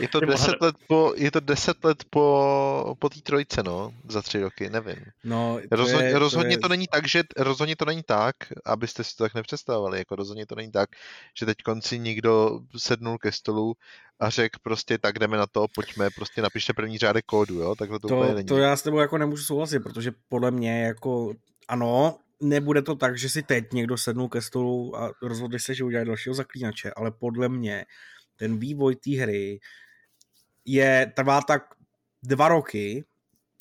je to, deset let po, je to deset let po, po té trojce, no, za tři roky, nevím. No, to rozhodně, je, rozhodně to, je... to není tak, že, rozhodně to není tak, abyste si to tak nepředstavovali, jako rozhodně to není tak, že teď konci někdo sednul ke stolu a řekl prostě tak jdeme na to, pojďme, prostě napište první řádek kódu, jo, takhle to, to úplně není. To já s tebou jako nemůžu souhlasit, protože podle mě jako, ano, nebude to tak, že si teď někdo sednul ke stolu a rozhodli se, že udělají dalšího zaklínače, ale podle mě ten vývoj té hry je, trvá tak dva roky,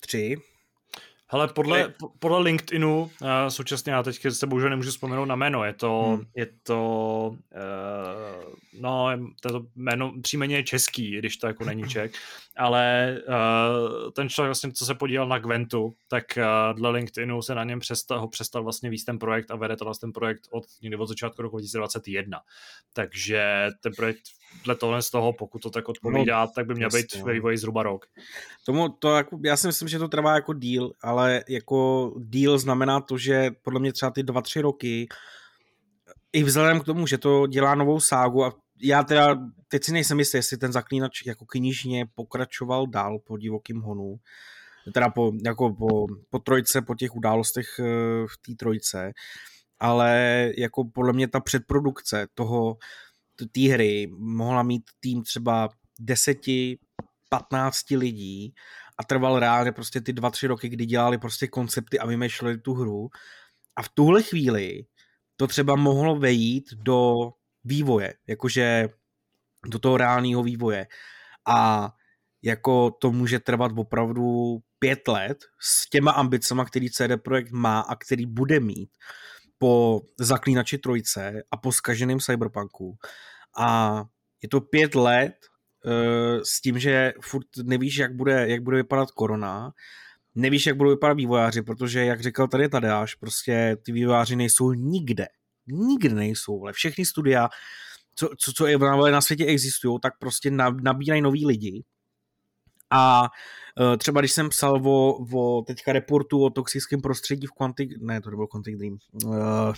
tři, Hele, podle, podle LinkedInu, uh, současně já teď se bohužel nemůžu vzpomenout na jméno, je to, hmm. je to, uh, no, to jméno příjmení je český, když to jako není Ček, ale uh, ten člověk vlastně, co se podílel na Gwentu, tak uh, dle LinkedInu se na něm přestal, ho přestal vlastně víc ten projekt a vede to vlastně ten projekt od někdy od začátku roku 2021. Takže ten projekt dle tohle z toho, pokud to tak odpovídá, no, tak by měl být no. ve vývoji zhruba rok. Tomu to jako, já si myslím, že to trvá jako díl, ale jako díl znamená to, že podle mě třeba ty dva, tři roky i vzhledem k tomu, že to dělá novou ságu a já teda teď si nejsem jistý, jestli ten zaklínač jako knižně pokračoval dál po divokým honu, teda po, jako po, po trojce, po těch událostech eh, v té trojce, ale jako podle mě ta předprodukce toho, té hry mohla mít tým třeba deseti, 15 lidí a trval reálně prostě ty dva, tři roky, kdy dělali prostě koncepty a vymýšleli tu hru. A v tuhle chvíli to třeba mohlo vejít do vývoje, jakože do toho reálného vývoje. A jako to může trvat opravdu pět let s těma ambicema, který CD Projekt má a který bude mít po Zaklínači trojce a po skaženém Cyberpunku. A je to pět let uh, s tím, že furt nevíš, jak bude, jak bude vypadat korona, nevíš, jak budou vypadat vývojáři, protože, jak říkal tady Tadeáš, prostě ty vývojáři nejsou nikde. Nikde nejsou, ale všechny studia, co, co, co na světě existují, tak prostě nabírají nový lidi. A uh, třeba když jsem psal o, o teďka reportu o toxickém prostředí v Quantic, ne, to nebyl Quantic Dream, uh,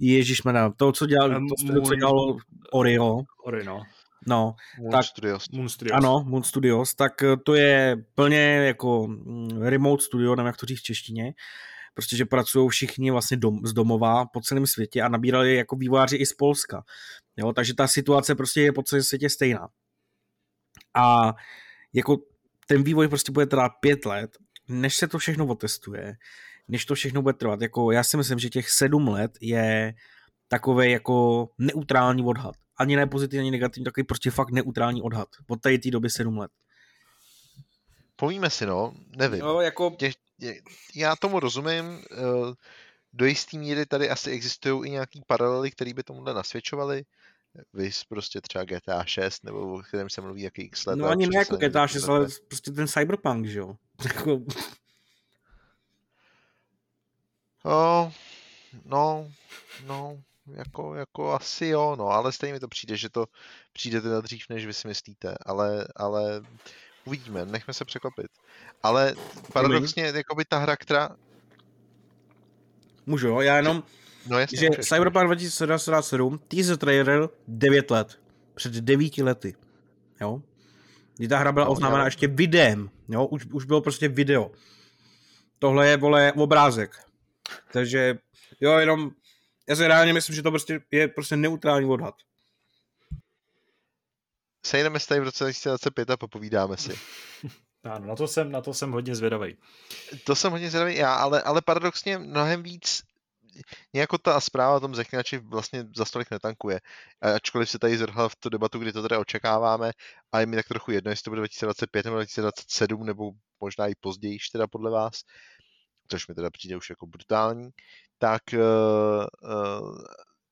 Ježíš to, co dělal, to, Moon, co dělalo Oreo. Oreo, No, Moon tak, Studios. Moon Studios. Ano, Moon Studios, tak eh, to je plně jako mm, remote studio, nevím jak to říct v češtině, prostě, že pracují všichni vlastně dom, z domova po celém světě a nabírali jako vývojáři i z Polska. Jo, takže ta situace prostě je po celém světě stejná. A jako ten vývoj prostě bude trvat pět let, než se to všechno otestuje, než to všechno bude trvat. Jako já si myslím, že těch sedm let je takový jako neutrální odhad. Ani ne pozitivní, ani negativní, takový prostě fakt neutrální odhad. Od té doby sedm let. Povíme si, no, nevím. No, jako... Tě, tě, já tomu rozumím, eh, do jistý míry tady asi existují i nějaký paralely, které by tomuhle nasvědčovaly. Vys prostě třeba GTA 6, nebo o kterém se mluví jaký x let. No ani ne jako GTA 6, ale prostě ten Cyberpunk, že jo? No, no, no, jako, jako asi jo, no, ale stejně mi to přijde, že to přijde teda dřív, než vy si myslíte, ale, ale uvidíme, nechme se překvapit. Ale paradoxně, jako by ta hra, která... Můžu, jo, já jenom, no, jasně, že Cyberpunk 2077, teaser trailer 9 let, před 9 lety, jo, kdy ta hra byla no, oznámena ještě videem, jo, už, už bylo prostě video. Tohle je, vole, obrázek. Takže, jo, jenom, já si reálně myslím, že to prostě je prostě neutrální odhad. Sejdeme se tady v roce 2025 a popovídáme si. Ano, na to jsem, na to jsem hodně zvědavý. To jsem hodně zvědavý já, ale, ale paradoxně mnohem víc nějako ta zpráva o tom zaklinači vlastně za stolik netankuje. Ačkoliv se tady zrhla v tu debatu, kdy to teda očekáváme, a je mi tak trochu jedno, jestli to bude 2025 nebo 2027, nebo možná i později, teda podle vás, což mi teda přijde už jako brutální, tak uh, uh,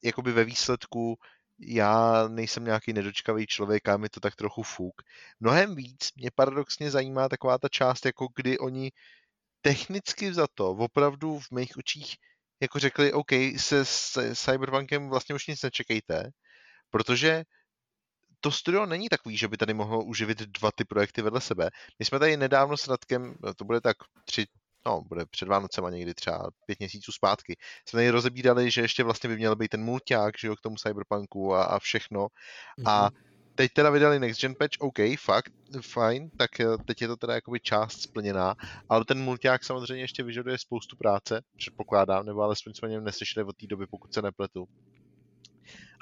jakoby ve výsledku já nejsem nějaký nedočkavý člověk a mi to tak trochu fuk. Mnohem víc mě paradoxně zajímá taková ta část, jako kdy oni technicky za to opravdu v mých očích jako řekli, OK, se, se Cyberpunkem vlastně už nic nečekejte, protože to studio není takový, že by tady mohlo uživit dva ty projekty vedle sebe. My jsme tady nedávno s Radkem, to bude tak tři, no, bude před Vánocema někdy třeba pět měsíců zpátky, jsme tady rozebírali, že ještě vlastně by měl být ten mulťák, že jo, k tomu Cyberpunku a, a všechno. Mm-hmm. A mhm. Teď teda vydali Next Gen patch, OK, fakt, fajn, tak eh, teď je to teda jakoby část splněná, ale ten mulťák samozřejmě ještě vyžaduje spoustu práce, předpokládám, nebo alespoň jsme o něm neslyšeli od té doby, pokud se nepletu.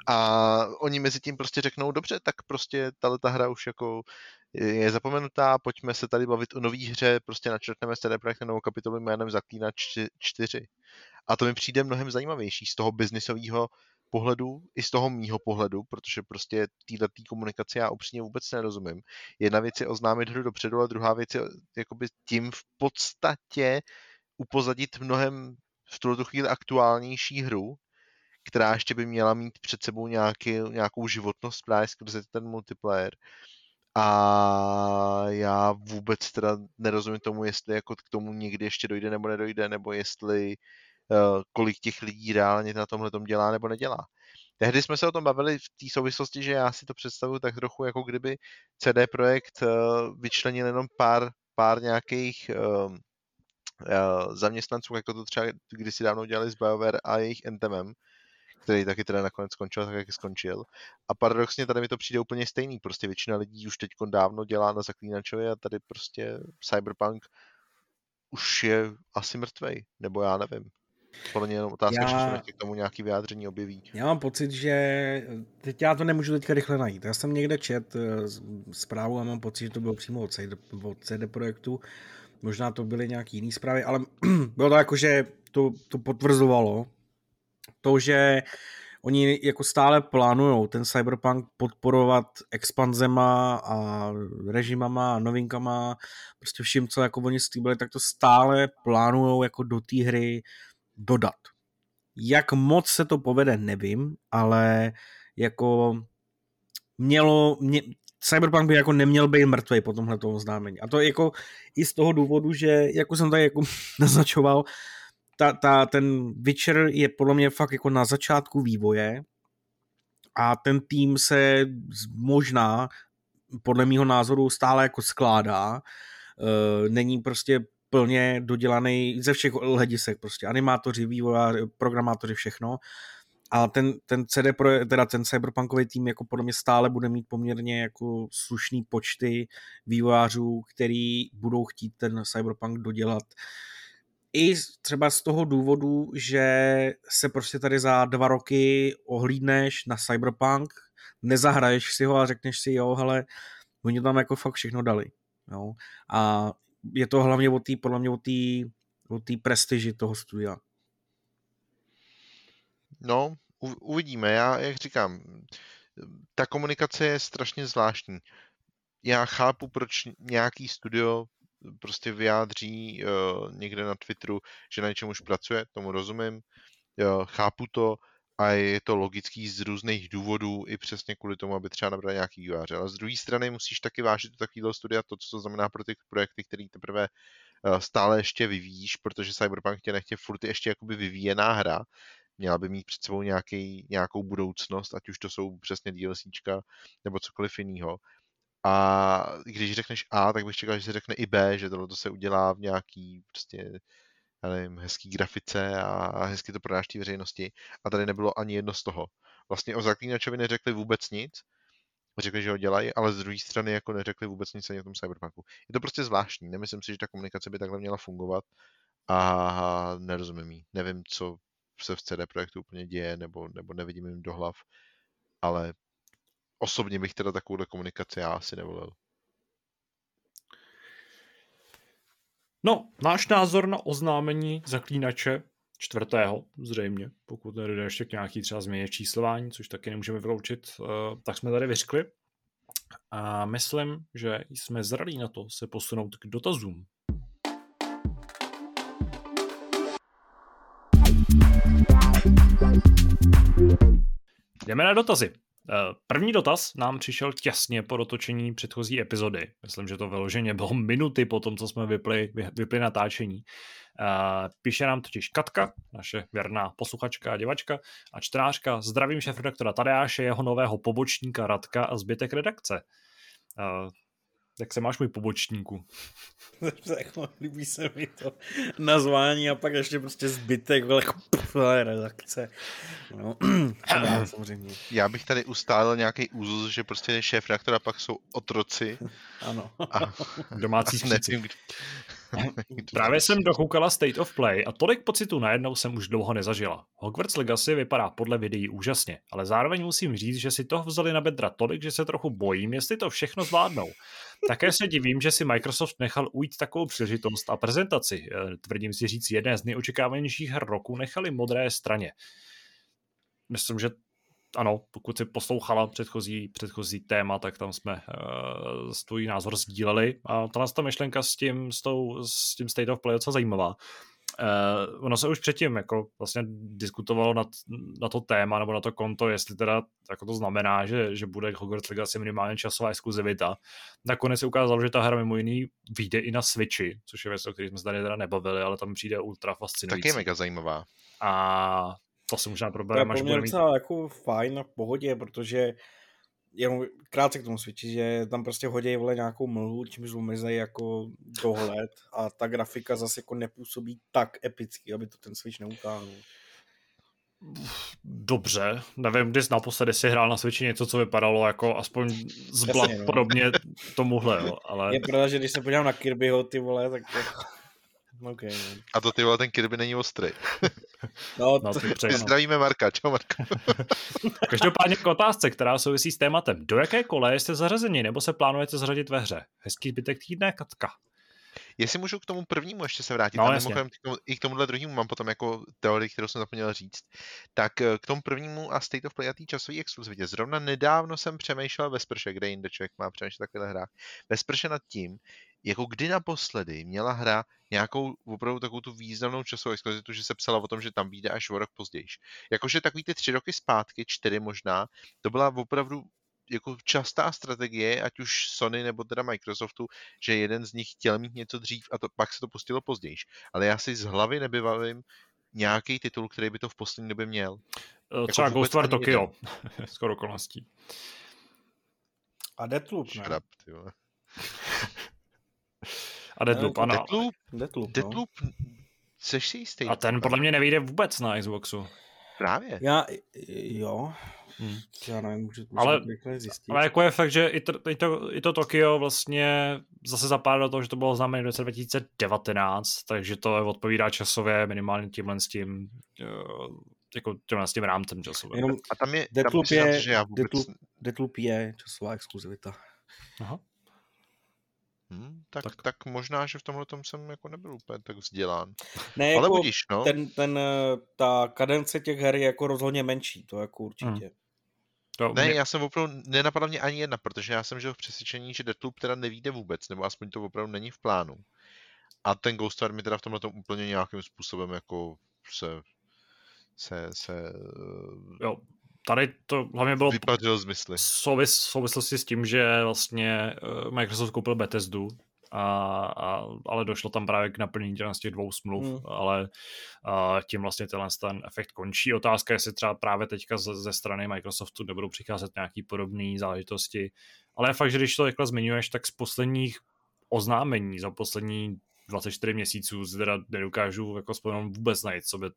A oni mezi tím prostě řeknou, dobře, tak prostě tahle ta hra už jako je zapomenutá, pojďme se tady bavit o nový hře, prostě načrtneme CD Projekt novou kapitolu jménem Zaklínač 4. A to mi přijde mnohem zajímavější z toho biznisového pohledu, i z toho mýho pohledu, protože prostě této komunikaci já upřímně vůbec nerozumím. Jedna věc je oznámit hru dopředu, a druhá věc je jakoby tím v podstatě upozadit mnohem v tuto chvíli aktuálnější hru, která ještě by měla mít před sebou nějaký, nějakou životnost právě skrze ten multiplayer. A já vůbec teda nerozumím tomu, jestli jako k tomu někdy ještě dojde nebo nedojde, nebo jestli uh, kolik těch lidí reálně na tomhle tom dělá nebo nedělá. tehdy jsme se o tom bavili v té souvislosti, že já si to představuji tak trochu, jako kdyby CD Projekt uh, vyčlenil jenom pár, pár nějakých uh, zaměstnanců, jako to třeba kdysi dávno dělali s BioWare a jejich Anthemem, který taky teda nakonec skončil tak, jak skončil. A paradoxně tady mi to přijde úplně stejný. Prostě většina lidí už teď dávno dělá na zaklínačovi a tady prostě Cyberpunk už je asi mrtvej, nebo já nevím. Podle mě jenom otázka, já... času, k tomu nějaký vyjádření objeví. Já mám pocit, že teď já to nemůžu teďka rychle najít. Já jsem někde čet eh, zprávu a mám pocit, že to bylo přímo od CD, od CD Projektu. Možná to byly nějaký jiný zprávy, ale bylo to jako, že to, to potvrzovalo to, že oni jako stále plánují ten Cyberpunk podporovat expanzema a režimama a novinkama, prostě vším, co jako oni slíbili, tak to stále plánují jako do té hry dodat. Jak moc se to povede, nevím, ale jako mělo, mě, Cyberpunk by jako neměl být mrtvý po tomhle oznámení. A to jako i z toho důvodu, že jako jsem tady jako naznačoval, ta, ta, ten Witcher je podle mě fakt jako na začátku vývoje a ten tým se možná podle mého názoru stále jako skládá. E, není prostě plně dodělaný ze všech hledisek, prostě animátoři, vývojáři, programátoři, všechno. A ten, ten CD Pro, teda ten cyberpunkový tým jako podle mě stále bude mít poměrně jako slušný počty vývojářů, který budou chtít ten cyberpunk dodělat i třeba z toho důvodu, že se prostě tady za dva roky ohlídneš na Cyberpunk, nezahraješ si ho a řekneš si, jo, hele, oni tam jako fakt všechno dali. Jo? A je to hlavně o té, podle mě o té o té prestiži toho studia. No, uvidíme. Já, jak říkám, ta komunikace je strašně zvláštní. Já chápu, proč nějaký studio prostě vyjádří uh, někde na Twitteru, že na něčem už pracuje, tomu rozumím, uh, chápu to a je to logický z různých důvodů i přesně kvůli tomu, aby třeba nabral nějaký výváře. Ale z druhé strany musíš taky vážit do takového studia to, co to znamená pro ty projekty, které teprve uh, stále ještě vyvíjíš, protože Cyberpunk tě nechtě furt ještě jakoby vyvíjená hra, měla by mít před sebou nějaký, nějakou budoucnost, ať už to jsou přesně DLCčka nebo cokoliv jiného. A když řekneš A, tak bych čekal, že se řekne i B, že tohle se udělá v nějaký prostě nevím, hezký grafice a hezky to prodáš té veřejnosti. A tady nebylo ani jedno z toho. Vlastně o zaklínačovi neřekli vůbec nic, řekli, že ho dělají, ale z druhé strany jako neřekli vůbec nic ani o tom Cyberpunku. Je to prostě zvláštní, nemyslím si, že ta komunikace by takhle měla fungovat a nerozumím jí. Nevím, co se v CD Projektu úplně děje, nebo, nebo nevidím jim do hlav, ale osobně bych teda takovou komunikaci já asi nevolil. No, náš názor na oznámení zaklínače čtvrtého, zřejmě, pokud nedojde ještě k nějaký třeba změně číslování, což taky nemůžeme vyloučit, eh, tak jsme tady vyřkli. A myslím, že jsme zralí na to se posunout k dotazům. Jdeme na dotazy. Eh, první dotaz nám přišel těsně po dotočení předchozí epizody. Myslím, že to vyloženě bylo minuty po tom, co jsme vypli, vypli natáčení. Eh, píše nám totiž Katka, naše věrná posluchačka a děvačka a čtenářka. Zdravím šéf redaktora Tadeáše, jeho nového pobočníka Radka a zbytek redakce. Jak se máš, můj pobočníku? líbí se mi to nazvání a pak ještě prostě zbytek, ale redakce. No, samozřejmě. Já bych tady ustálil nějaký úzus, že prostě šéf reaktora pak jsou otroci. ano. A, Domácí nevím, Právě jsem dokoukala State of Play a tolik pocitů najednou jsem už dlouho nezažila. Hogwarts Legacy vypadá podle videí úžasně, ale zároveň musím říct, že si toho vzali na bedra tolik, že se trochu bojím, jestli to všechno zvládnou. Také se divím, že si Microsoft nechal ujít takovou příležitost a prezentaci, eh, tvrdím si říct, jedné z nejočekávanějších her roku nechali modré straně. Myslím, že ano, pokud si poslouchala předchozí, předchozí téma, tak tam jsme uh, svůj názor sdíleli. A ta ta myšlenka s tím, s, tou, s tím State of Play je docela zajímavá. Uh, ono se už předtím jako vlastně diskutovalo na, na to téma nebo na to konto, jestli teda jako to znamená, že, že bude Hogwarts Legacy minimálně časová exkluzivita. Nakonec se ukázalo, že ta hra mimo jiný vyjde i na Switchi, což je věc, o které jsme se tady teda nebavili, ale tam přijde ultra fascinující. Tak je mega zajímavá. A to se možná probereme, až budeme mít... docela jako fajn a v pohodě, protože jenom krátce k tomu svědčí, že tam prostě hodí vole nějakou mlhu, čímž omezejí jako dohled a ta grafika zase jako nepůsobí tak epicky, aby to ten Switch neutáhnul. Dobře, nevím, kdy jsi naposledy si hrál na Switchi něco, co vypadalo jako aspoň zblad Jasně, no. podobně tomuhle, jo, ale Je pravda, že když se podívám na Kirbyho, ty vole, tak to... OK, no. A to ty vole, ten Kirby není ostrý. No, no, to, to My přejno. zdravíme Marka, čau Marka. Každopádně k otázce, která souvisí s tématem. Do jaké koleje jste zařazeni, nebo se plánujete zařadit ve hře? Hezký zbytek týdne, Katka. Jestli můžu k tomu prvnímu ještě se vrátit, No, a mimochodem i k tomuhle druhému mám potom jako teorii, kterou jsem zapomněl říct, tak eh, k tomu prvnímu a State of Play a té časové exkluzivitě. Zrovna nedávno jsem přemýšlel ve sprše, kde jinde člověk má přemýšlet o takových hrách, ve sprše nad tím, jako kdy naposledy měla hra nějakou opravdu takovou tu významnou časovou exkluzivitu, že se psala o tom, že tam vyjde až o rok později. Jakože takový ty tři roky zpátky, čtyři možná, to byla opravdu jako častá strategie, ať už Sony nebo teda Microsoftu, že jeden z nich chtěl mít něco dřív a to, pak se to pustilo později. Ale já si z hlavy nebavím nějaký titul, který by to v poslední době měl. Eh, Třeba vůbec Ghostwire Tokyo. Skoro okolností. a Deathloop, ne? Vole. A Deadloop, Ne, ano. Deathloop, Deathloop, no. Deathloop, seš si jistý? A ten podle mě nevyjde vůbec na Xboxu. Právě. Já, jo, Hmm. já nevím, můžu, můžu Ale- rychle zjistit. Ale jako je fakt, že i to, i to, i to Tokio vlastně zase zapadá do toho, že to bylo známé v roce 2019, takže to odpovídá časově minimálně tímhle s tím, eh, jako tímhle s tím rámcem časovým. Jenom A tam je, tam Deathloop přiznám je- se, že já vůbec... Deathloop- Deathloop je časová exkluzivita. Aha. Hm, tak, Tak. tak, možná, že v tomhle tom jsem jako nebyl úplně tak vzdělán. Ne, Ale jako budíš, no. ten, ten, eh, ta kadence těch her je jako rozhodně menší, to jako určitě. To Ne, mě- já jsem opravdu, nenapadla mě ani jedna, protože já jsem žil v přesvědčení, že Deathloop teda nevíde vůbec, nebo aspoň to opravdu není v plánu. A ten Ghostwire mi teda v tomhle tom úplně nějakým způsobem jako se, se, se jo, tady to hlavně bylo vypadl z mysli. souvis, v souvislosti s tím, že vlastně eh, Microsoft koupil Bethesdu, a, a, ale došlo tam právě k naplnění z těch dvou smluv, hmm. ale a, tím vlastně tenhle ten efekt končí. Otázka je, jestli třeba právě teďka ze, ze strany Microsoftu nebudou přicházet nějaký podobné záležitosti. Ale fakt, že když to takhle zmiňuješ, tak z posledních oznámení za poslední 24 měsíců teda nedokážu jako vůbec najít, co by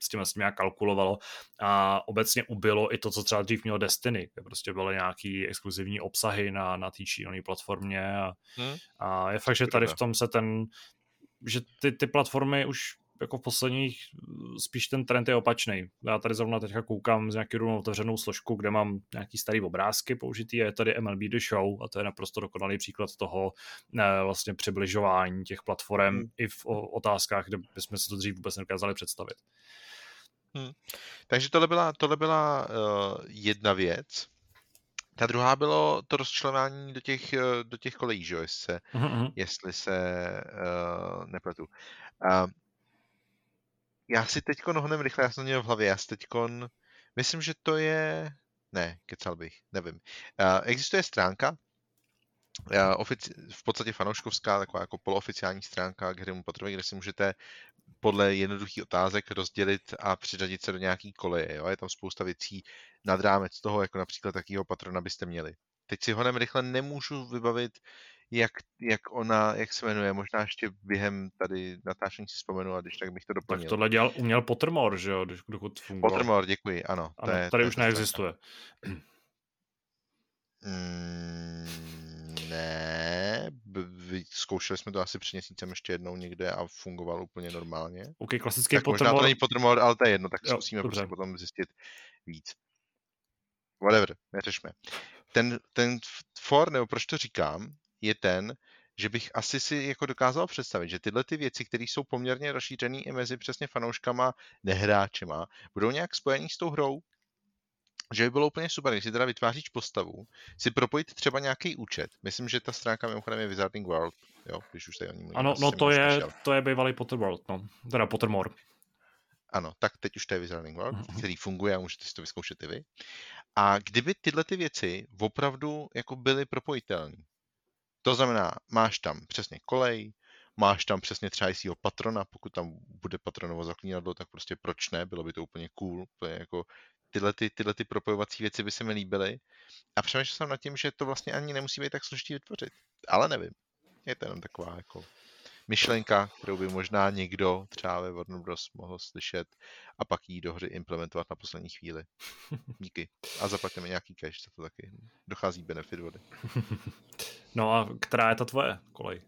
s tím, tím nějak kalkulovalo a obecně ubylo i to, co třeba dřív mělo Destiny, kde prostě byly nějaký exkluzivní obsahy na, na té čínové platformě a, Hmm. a je fakt, že tady v tom se ten, že ty, ty platformy už jako v posledních spíš ten trend je opačný. Já tady zrovna teďka koukám z nějakou rovnou otevřenou složku, kde mám nějaký starý obrázky použitý a je tady MLB The Show a to je naprosto dokonalý příklad toho ne, vlastně přibližování těch platform Hmm. i v o, otázkách, kde bychom si to dřív vůbec nedokázali představit. Takže tohle byla, tohle byla uh, jedna věc. Ta druhá bylo to rozčlenování do těch, eh, do těch kolejí, že jo, jestli se, Mhm, jestli se uh, nepletu. Uh, já si teďko nohnem rychle, já jsem měl v hlavě, já si teďkon, myslím, že to je, ne, kecal bych, nevím. Uh, existuje stránka, uh, ofici, v podstatě fanouškovská, taková jako polooficiální stránka k Harrymu Potterovi, kde si můžete podle jednoduchých otázek rozdělit a přiřadit se do nějaký koleje. Jo? Je tam spousta věcí nad rámec toho, jako například takýho patrona byste měli. Teď si honem rychle nemůžu vybavit, jak, jak ona, jak se jmenuje, možná ještě během tady natáčení si vzpomenu a když tak bych to Tak doplnil. tohle dělal, uměl Pottermore, že jo, když- dokud fungoval. Pottermore, děkuji, ano. Ano, to je, tady to už stránka. neexistuje. Mm, ne, zkoušeli jsme to asi před měsícem ještě jednou někde a fungoval úplně normálně. OK, klasický Tak možná to Pottermore. není Pottermore, ale to je jedno, tak Jo, zkusíme dobře. prostě potom zjistit víc. Whatever, neřešme. Ten, ten for, nebo proč to říkám, je ten, že bych asi si jako dokázal představit, že tyhle ty věci, které jsou poměrně rozšířené i mezi přesně fanouškama, nehráčema, budou nějak spojený s tou hrou, že by bylo úplně super, když si teda vytváříš postavu, si propojit třeba nějaký účet. Myslím, že ta stránka mimochodem je Wizarding World, jo, když už tady o ní mluvím, Ano, no to je, slyšel. to je bývalý Potterworld, no. Teda Pottermore. Ano, tak teď už to je Wizarding World, Mhm. který funguje a můžete si to vyzkoušet i vy. A kdyby tyhle ty věci opravdu jako byly propojitelné, to znamená, máš tam přesně kolej, máš tam přesně třeba jistýho patrona, pokud tam bude patronovo zaklínadlo, tak prostě proč ne, bylo by to úplně cool, úplně jako tyhle, ty, tyhle ty propojovací věci by se mi líbily. A přemýšlel jsem nad tím, že to vlastně ani nemusí být tak složitý vytvořit. Ale nevím. Je to jenom taková jako myšlenka, kterou by možná někdo třeba ve Warner Bros. mohl slyšet a pak ji do hry implementovat na poslední chvíli. Díky. A zaplatíme nějaký cash, za to taky dochází benefit vody. No a která je ta tvoje kolej?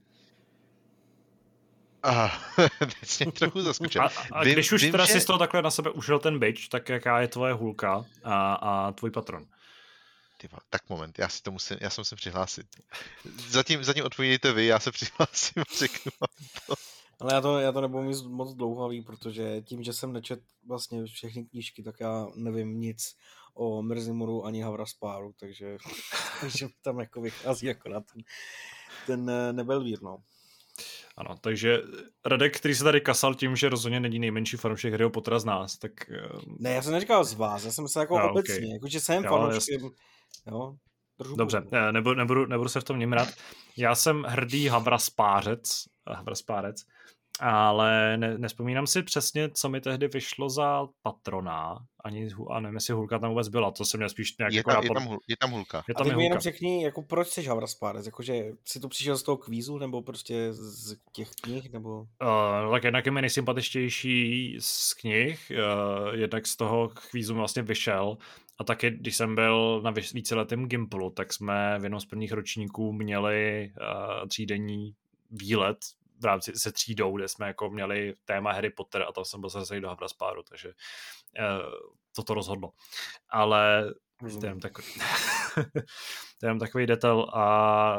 A teď mě trochu zaskočil. A, a vím, když už vím, teda že... si z toho takhle na sebe užil ten bitch, tak jaká je tvoje hulka a, a tvůj patron? Ty tak moment, já si to musím, já jsem se přihlásit. Zatím, zatím odpovídejte vy, já se přihlásím a řeknu vám to. Ale já to, já to nebudu mít moc dlouhavý, protože tím, že jsem nečet vlastně všechny knížky, tak já nevím nic o Mrzimoru ani Havraspáru, takže, takže tam jako vychází akorát ten, ten eh, Nebelvír, no. Ano, takže Radek, který se tady kasal tím, že rozhodně není nejmenší fanoušek Harryho Pottera z nás, tak... Eh, ne, já jsem neříkal z vás, já jsem se jako no, obecně, okay. jako že jsem fanoušek, jo, Dobře, nebudu, nebudu, nebudu se v tom nimrat. Já jsem hrdý havraspárec, havraspárec ale ne, nespomínám si přesně, co mi tehdy vyšlo za patrona, ani, a nevím, jestli hulka tam vůbec byla, to jsem měl spíš nějak je, jako tam, je, tam, je tam hulka. Je tam a ty mi jenom řekni, jako proč jsi Havraspárec, jakože jsi to přišel z toho kvízu, nebo prostě z těch knih, nebo? Uh, tak jednak je mi nejsympatičtější z knih, uh, jednak z toho kvízu vlastně vyšel, a taky, když jsem byl na víceletém Gimplu, tak jsme v jednom z prvních ročníků měli uh, třídenní výlet v rámci se třídou, kde jsme jako měli téma Harry Potter a tam jsem byl zase do Havraspáru, takže uh, toto rozhodlo. Ale to je jenom takový, to je takový detail a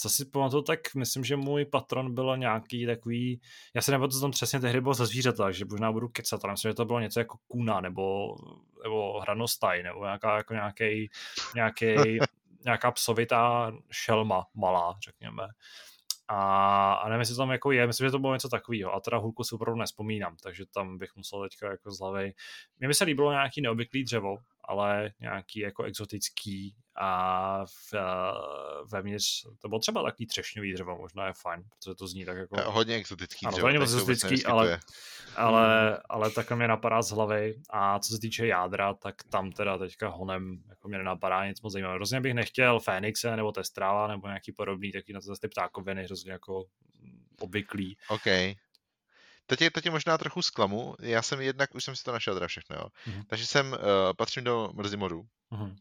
co si pamatuju, tak myslím, že můj patron bylo nějaký takový, já se nebo co tam přesně tehdy bylo ze zvířata, že možná budu kecat, ale myslím, že to bylo něco jako kuna nebo, nebo hranostaj, nebo nějaká, jako nějaký, nějaký, nějaká psovitá šelma malá, řekněme. A, a nevím, jestli to tam jako je, myslím, že to bylo něco takového. A teda hulku si opravdu nespomínám, takže tam bych musel teďka jako z hlavy. Mně by se líbilo nějaký neobvyklý dřevo, ale nějaký jako exotický a v, vevnitř, to bylo třeba takový třešňový dřevo, možná je fajn, protože to zní tak jako... Hodně exotický ano, dřevo. Hodně exotický, ale, ale, hmm. ale tak mě napadá z hlavy a co se týče jádra, tak tam teda teďka honem jako mě nenapadá nic moc zajímavého. Hrozně bych nechtěl Fénixe nebo Testrála nebo nějaký podobný, taky na to ty ptákoviny hrozně jako obvyklý. OK. Teď je, teď je možná trochu zklamu. Já jsem jednak, už jsem si to našel teda všechno, jo. Mm-hmm. Takže jsem, uh, patřím do Mrzimoru. Mm-hmm.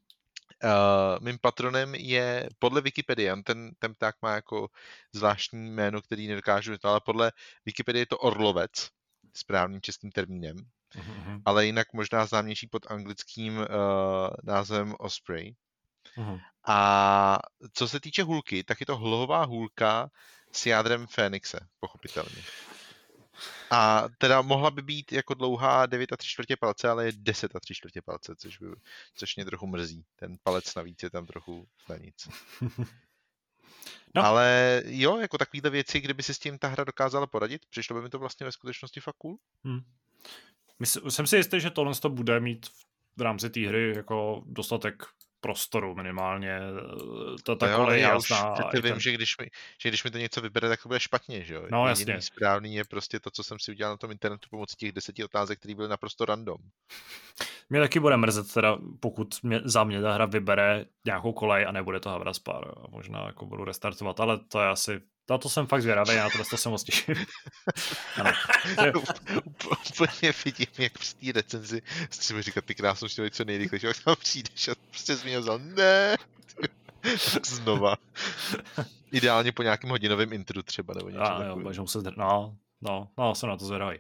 Uh, mým patronem je podle Wikipedie, ten, ten pták má jako zvláštní jméno, který nedokážu, ale podle Wikipedie je to orlovec, správným českým termínem, uh-huh. ale jinak možná známější pod anglickým uh, názvem Osprey. Uh-huh. A co se týče hůlky, tak je to hlohová hůlka s jádrem Fénixe, pochopitelně. A teda mohla by být jako dlouhá 9 a 3 čtvrtě palce, ale je 10 a 3 čtvrtě palce, což, by, což mě trochu mrzí. Ten palec navíc je tam trochu na nic. No. Ale jo, jako takovýhle věci, kdyby si s tím ta hra dokázala poradit, přišlo by mi to vlastně ve skutečnosti fakt cool. Hmm. Myslím, jsem si jistý, že tohle to bude mít v rámci té hry jako dostatek prostoru minimálně. Eh, to takhle je jasná. Já už vím, ten... že, když mi, že když mi to něco vybere, tak to bude špatně, že jo? No Jediný jasně. správný je prostě to, co jsem si udělal na tom internetu pomocí těch deseti otázek, které byly naprosto random. Mě taky bude mrzet, teda, pokud mě, za mě ta hra vybere nějakou kolej a nebude to Havraspar. Možná jako budu restartovat, ale to je asi na to jsem fakt zvědavý, já to, to se moc těším. Úplně vidím, jak v té recenzi si mi říkat ty krásnou člověk co nejrychlejší, jak tam přijdeš a prostě jsi mě vzal, ne, znova. Ideálně po nějakém hodinovém intru třeba, nebo něco a, jo, jo, se zdr... no, no, no, jsem na to zvědavý.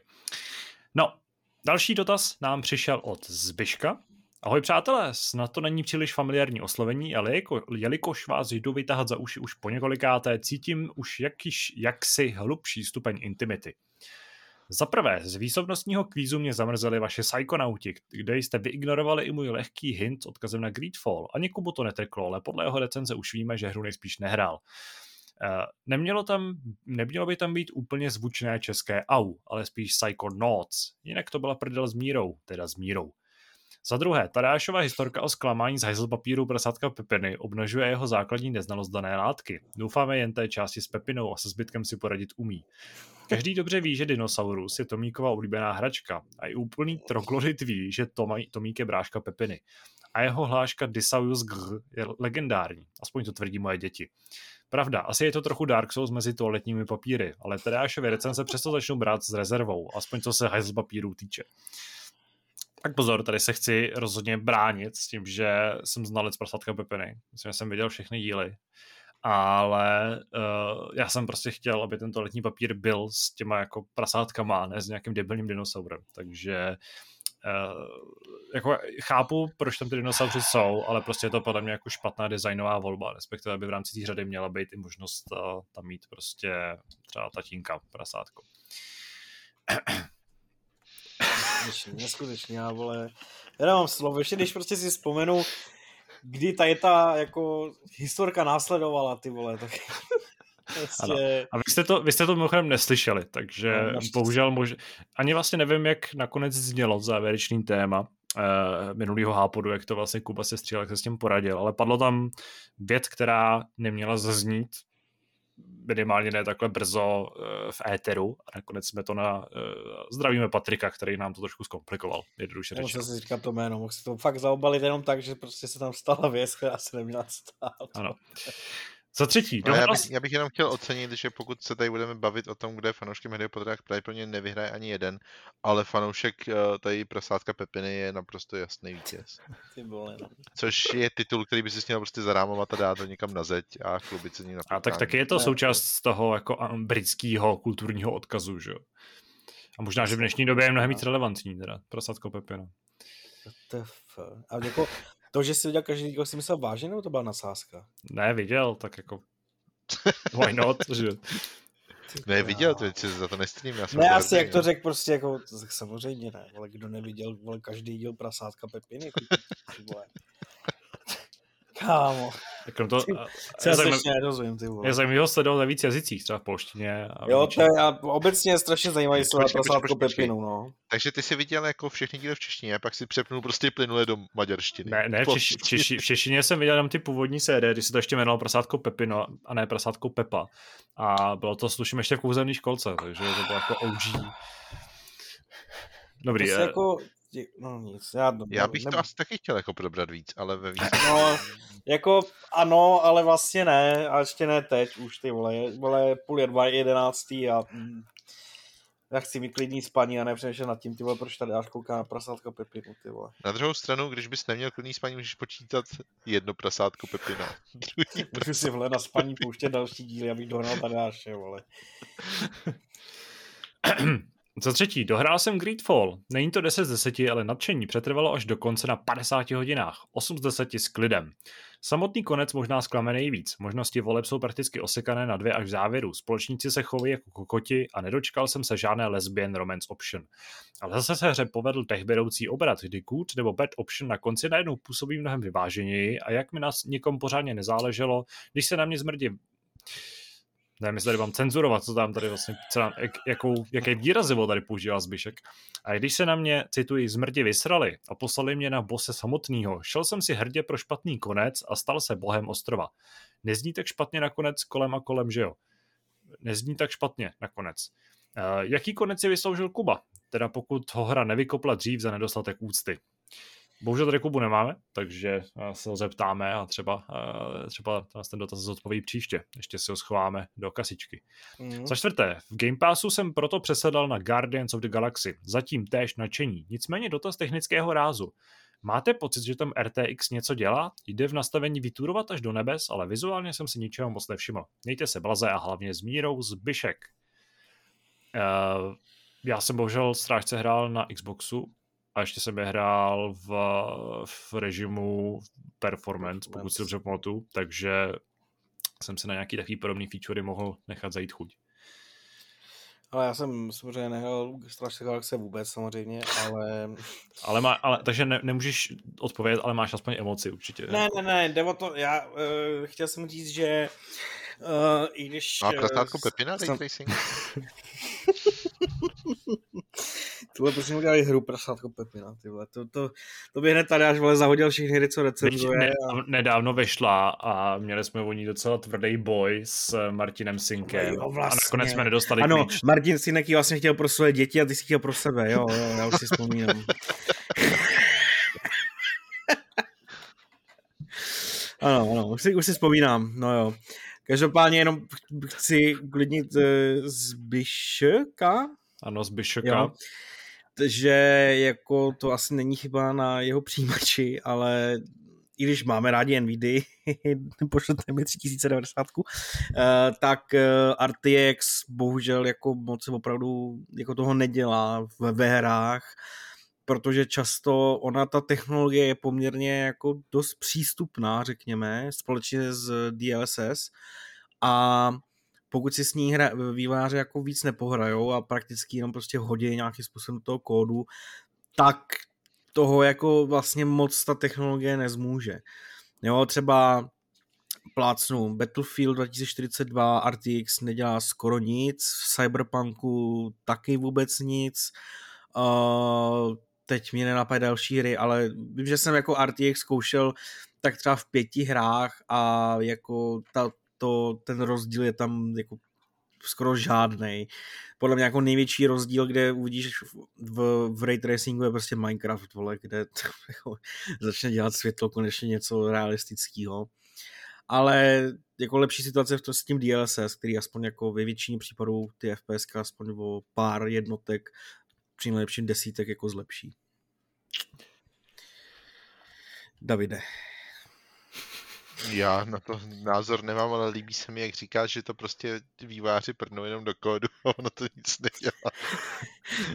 No, další dotaz nám přišel od Zbyška, Ahoj přátelé, snad to není příliš familiární oslovení, ale jako, jelikož vás jdu vytahat za uši už po několikáté, cítím už jakýž, jaksi hlubší stupeň intimity. Za prvé, z výsobnostního kvízu mě zamrzeli vaše psychonauti, kde jste vyignorovali i můj lehký hint s odkazem na Greedfall. Ani Kubu to neteklo, ale podle jeho recenze už víme, že hru nejspíš nehrál. Uh, nemělo, tam, nemělo by tam být úplně zvučné české au, ale spíš Psychonauts. Jinak to byla prdel s mírou, teda s mírou. Za druhé, Tadášova historka o zklamání z hajzl papíru prasátka Pepiny obnažuje jeho základní neznalost dané látky. Doufáme jen té části s Pepinou a se zbytkem si poradit umí. Každý dobře ví, že dinosaurus je Tomíkova oblíbená hračka a i úplný troglodyt ví, že Tomík je bráška Pepiny. A jeho hláška Disaurus G je legendární, aspoň to tvrdí moje děti. Pravda, asi je to trochu Dark Souls mezi toaletními papíry, ale Tadášovy recenze přesto začnou brát s rezervou, aspoň co se hajzl papírů týče. Tak pozor, tady se chci rozhodně bránit s tím, že jsem znalec prasátka Pepiny. Myslím, že jsem viděl všechny díly. Ale uh, já jsem prostě chtěl, aby tento letní papír byl s těma jako prasátkama, ne s nějakým debilním dinosaurem. Takže uh, jako chápu, proč tam ty dinosauři jsou, ale prostě je to podle mě jako špatná designová volba, respektive aby v rámci té řady měla být i možnost uh, tam mít prostě třeba tatínka prasátko. Neskutečně, neskutečně, já vole, já mám slovo, ještě když prostě si vzpomenu, kdy tady ta jako historka následovala, ty vole, tak Prostě... A vy jste, to, vy jste to mimochodem neslyšeli, takže no, bohužel mož... ani vlastně nevím, jak nakonec znělo závěrečný téma uh, minulýho hápodu, jak to vlastně Kuba se střílel, jak se s tím poradil, ale padlo tam věc, která neměla zaznít minimálně ne takhle brzo uh, v éteru a nakonec jsme to na... Uh, zdravíme Patrika, který nám to trošku zkomplikoval, jednoduše řečeno. Musel si říkat to jméno, mohl si to fakt zaobalit jenom tak, že prostě se tam stala věc, která se neměla stát. Ano. Za třetí. No, já, bych, já bych jenom chtěl ocenit, že pokud se tady budeme bavit o tom, kde fanoušky Harry Pottera, tak pravděpodobně nevyhraje ani jeden, ale fanoušek uh, tady prasátka Pepiny je naprosto jasný vítěz. Ty vole, no. Což je titul, který by si měl prostě zarámovat a dát to někam na zeď a chlubit se ní na A tak taky je to součást z toho jako britského kulturního odkazu, že jo? A možná, že v dnešní době je mnohem víc relevantní teda, prasátko Pepina. A jako, to, že si viděl každý díl, si myslel vážně, nebo to byla nasázka? Ne, viděl, tak jako why not, že? Ne, viděl, to si za to nestřím. Já ne, asi jak to řekl prostě jako, tak samozřejmě ne, ale kdo neviděl, vole, každý díl prasátka Pepiny, jako, Kámo. Tak to, Co já zajímav... nerozumím, ty vole. Je zajímavé ho sledovat ve víc jazycích, třeba v polštině. A jo, to je, a obecně je strašně zajímavý sledovat prasátko Pepinu, no. Takže ty jsi viděl jako všechny díly v češtině, a pak si přepnul prostě plynule do maďarštiny. Ne, ne, v, češi, v, češi, v češtině jsem viděl jenom ty původní série, kdy se to ještě jmenovalo prasátko Pepino a ne prasátko Pepa. A bylo to, sluším, ještě v kouzelné školce, takže to bylo jako OG. Dobrý, to je... jako, No nic, já... Já bych ne... to asi taky chtěl jako probrat víc, ale ve víc. No, jako ano, ale vlastně ne, a ještě ne teď už ty vole, vole půl je dva, jedenáctý a mm, já chci mít klidný spaní a nepřemýšlet nad tím, ty vole, proč tady až kouká na prasátka Pepinu, ty vole. Na druhou stranu, když bys neměl klidný spaní, můžeš počítat jedno prasátko Pepina. Můžu si vole na spaní pouštět další díly, abych dohnal Tadáše, vole. Za třetí, dohrál jsem Greedfall. Není to 10 z 10, ale nadšení přetrvalo až do konce na 50 hodinách. 8 z 10 s klidem. Samotný konec možná zklame nejvíc. Možnosti voleb jsou prakticky osekané na dvě až v závěru. Společníci se chovají jako kokoti a nedočkal jsem se žádné lesbian romance option. Ale zase se hře povedl techběroucí obrat, kdy good nebo bad option na konci najednou působí mnohem vyváženěji a jak mi nás někom pořádně nezáleželo, když se na mě zmrdí nevím, jestli tady mám cenzurovat, co tam tady vlastně, co tam, jak, jakou, jaké výrazivo tady používá Zbyšek. A když se na mě, cituji, zmrdě vysrali a poslali mě na bose samotného, šel jsem si hrdě pro špatný konec a stal se bohem ostrova. Nezní tak špatně nakonec kolem a kolem, že jo? Nezní tak špatně nakonec. Uh, jaký konec si vysloužil Kuba? Teda pokud ho hra nevykopla dřív za nedostatek úcty. Bohužel tady Kubu nemáme, takže se ho zeptáme a třeba, třeba nás ten dotaz zodpoví příště. Ještě si ho schováme do kasičky. Mm. Za čtvrté, v Game Passu jsem proto přesedal na Guardians of the Galaxy. Zatím též nadšení. Nicméně dotaz technického rázu. Máte pocit, že tam RTX něco dělá? Jde v nastavení vyturovat až do nebes, ale vizuálně jsem si ničeho moc nevšiml. Mějte se blaze a hlavně s mírou zbyšek. Uh, já jsem bohužel strážce hrál na Xboxu, a ještě jsem je hrál v, v režimu performance, pokud si dobře pamatuju, takže jsem se na nějaký takový podobný featurey mohl nechat zajít chuť. Ale já jsem samozřejmě nehrál Strašně Galaxie vůbec samozřejmě, ale... ale, má, ale takže ne, nemůžeš odpovědět, ale máš aspoň emoci určitě. Ne, ne, ne, jde o to, já uh, chtěl jsem říct, že uh, i když... Má prasátko Pepina, jsem... Racing? Tohle prostě udělali hru prasátko Pepina, ty vole. To, to, to by hned tady až vole zahodil všechny hry, co recenzuje. Ne, a... Nedávno vyšla a měli jsme o ní docela tvrdý boj s Martinem Sinkem. Jo, vlastně. A nakonec jsme nedostali Ano, klíč. Martin Sinek ji vlastně chtěl pro své děti a ty si chtěl pro sebe, jo, jo já už si vzpomínám. ano, ano, už si, už si vzpomínám, no jo. Každopádně jenom chci klidnit uh, Zbyška. Ano, Zbyška. Jo. Že jako to asi není chyba na jeho přijímači, ale i když máme rádi NVD, pošlete mi 3090, uh, tak uh, RTX bohužel jako moc opravdu jako toho nedělá ve, ve hrách, protože často ona ta technologie je poměrně jako dost přístupná, řekněme, společně s DLSS a pokud si s ní hra, výváři jako víc nepohrajou a prakticky jenom prostě hodí nějakým způsobem do toho kódu, tak toho jako vlastně moc ta technologie nezmůže. Jo, třeba plácnu Battlefield 2042 RTX nedělá skoro nic, v Cyberpunku taky vůbec nic, uh, teď mě nenapadá další hry, ale vím, že jsem jako RTX zkoušel tak třeba v pěti hrách a jako ta, to, ten rozdíl je tam jako skoro žádný. Podle mě jako největší rozdíl, kde uvidíš v, v ray tracingu je prostě Minecraft, vole, kde to, jako, začne dělat světlo konečně něco realistického. Ale jako lepší situace v to s tím DLSS, který aspoň jako ve většině případů ty FPS aspoň o pár jednotek při nejlepším desítek jako zlepší. Davide. Já na to názor nemám, ale líbí se mi, jak říkáš, že to prostě výváři prdnou jenom do kódu a ono to nic nedělá.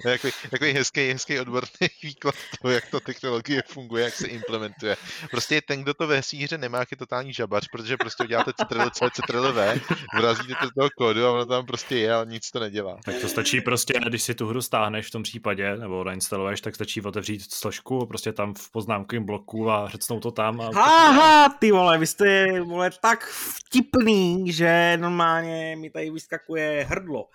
Takový, takový hezký, hezký odborný výklad toho, jak ta technologie funguje, jak se implementuje. Prostě ten, kdo to ve hře nemá, je totální žabař, protože prostě uděláte Ctrl C, Ctrl V, vrazíte to do toho kódu a ono tam prostě je, ale nic to nedělá. Tak to stačí prostě, když si tu hru stáhneš v tom případě, nebo nainstaluješ, tak stačí otevřít složku, prostě tam v poznámkovém bloku a řecnout to tam. A... Aha, ty vole, vy jste vole, tak vtipný, že normálně mi tady vyskakuje hrdlo.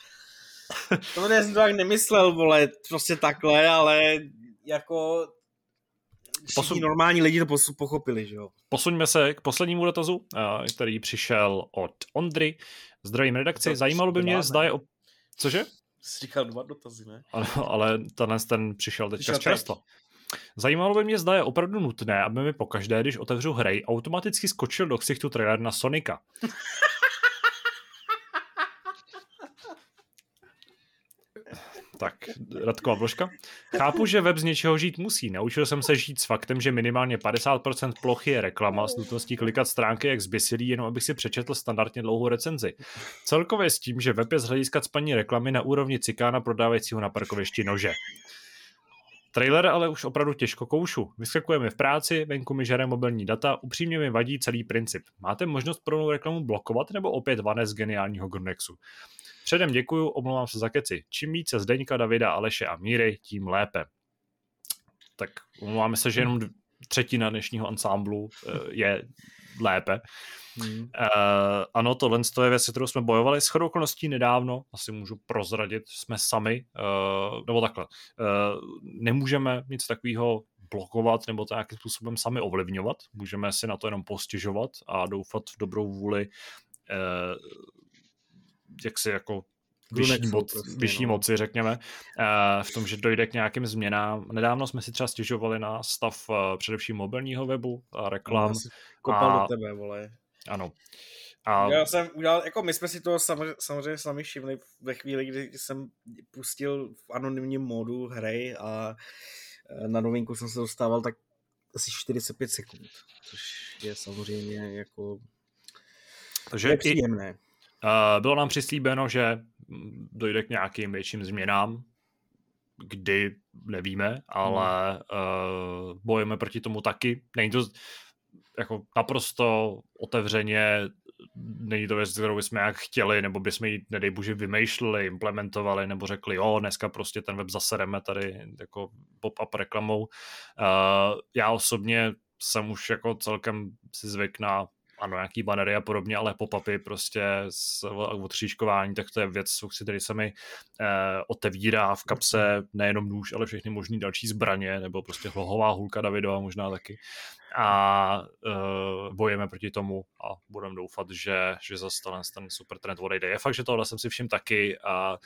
To jsem to tak nemyslel, vole, prostě takhle, ale jako Posun... normální lidi to pochopili, že jo. Posuňme se k poslednímu dotazu, který přišel od Ondry. Zdravím redakci, zajímalo by mě, zda je... O... Cože? Jsi říkal dva dotazy, ne? Ano, ale tenhle ten přišel teďka z čerstva. Zajímalo by mě, zda je opravdu nutné, aby mi pokaždé, když otevřu hry, automaticky skočil do ksichtu trailer na Sonika. Tak, Radko Vložka. Chápu, že web z něčeho žít musí. Naučil jsem se žít s faktem, že minimálně 50% plochy je reklama s nutností klikat stránky jak zbysilý, jenom abych si přečetl standardně dlouhou recenzi. Celkově s tím, že web je z hlediska spaní reklamy na úrovni cikána prodávajícího na parkovišti nože. Trailer ale už opravdu těžko koušu. Vyskakujeme v práci, venku mi žere mobilní data, upřímně mi vadí celý princip. Máte možnost pro reklamu blokovat nebo opět vané z geniálního Grunexu? Předem děkuju, omlouvám se za keci. Čím více Zdeňka, Davida, Aleše a Míry, tím lépe. Tak omlouváme se, že jenom třetina dnešního ansámblu eh, je lépe. Hmm. Uh, ano, tohle je věc, kterou jsme bojovali s chodou okolností nedávno, asi můžu prozradit, jsme sami, uh, nebo takhle, uh, nemůžeme nic takového blokovat nebo to nějakým způsobem sami ovlivňovat, můžeme si na to jenom postěžovat a doufat v dobrou vůli uh, jak si jako vyšší, moc, prostě, vyšší no. moci, řekněme, uh, v tom, že dojde k nějakým změnám. Nedávno jsme si třeba stěžovali na stav uh, především mobilního webu a reklam. Kopal a... do tebe, vole. Ano. A... Já jsem udělal, jako my jsme si to samozřejmě, samozřejmě sami všimli ve chvíli, kdy jsem pustil v anonymním módu hry a e, na novinku jsem se dostával tak asi 45 sekund, což je samozřejmě jako Takže nepříjemné. Uh, bylo nám přislíbeno, že dojde k nějakým větším změnám, kdy nevíme, ale uh, bojujeme proti tomu taky. Není to jako naprosto otevřeně, není to věc, kterou bychom jak chtěli, nebo bychom ji, nedej bože, vymýšleli, implementovali, nebo řekli, jo, dneska prostě ten web zasereme tady jako pop-up reklamou. Uh, já osobně jsem už jako celkem si zvyk na ano, nějaký banery a podobně, ale pop-upy prostě s odříškování, tak to je věc, který se mi eh, otevírá v kapse nejenom nůž, ale všechny možné další zbraně, nebo prostě hlohová hulka Davidova možná taky. A eh, bojujeme proti tomu a budeme doufat, že, že zase ten super trend odejde. Je fakt, že tohle jsem si všim taky a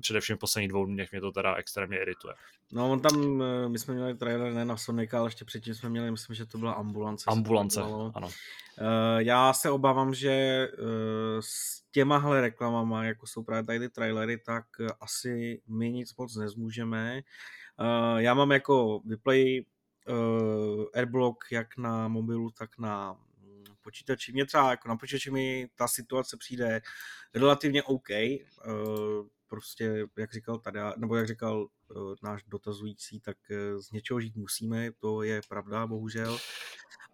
především v posledních dvou dnech mě to teda extrémně irituje. No on tam, eh, my jsme měli trailer ne na Sonika, ale ještě předtím jsme měli, myslím, že to byla ambulance. Ambulance, ano. Uh, já se obávám, že uh, s těmahle reklamama, jako jsou právě tady ty trailery, tak uh, asi my nic moc nezmůžeme. Uh, já mám jako vyplay uh, Airblock jak na mobilu, tak na mm, počítači. Mě třeba jako na počítači mi ta situace přijde relativně OK. Uh, prostě, jak říkal tady, nebo jak říkal uh, náš dotazující, tak uh, z něčeho žít musíme, to je pravda, bohužel.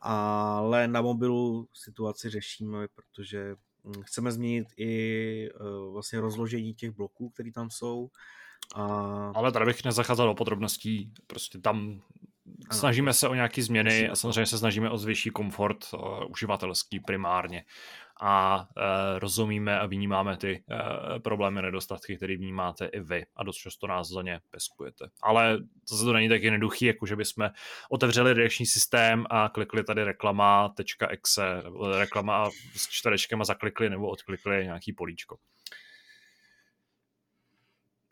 Ale na mobilu situaci řešíme, protože hm, chceme změnit i uh, vlastně rozložení těch bloků, které tam jsou. A... Ale tady bych nezacházel do podrobností, prostě tam snažíme se o nějaké změny a samozřejmě se snažíme o zvyšší komfort uh, uživatelský primárně a uh, rozumíme a vnímáme ty uh, problémy, nedostatky, které vnímáte i vy a dost často nás za ně peskujete. Ale zase to není tak jednoduchý, jako že bychom otevřeli reakční systém a klikli tady reklama.exe, reklama s čtverečkem a zaklikli nebo odklikli nějaký políčko.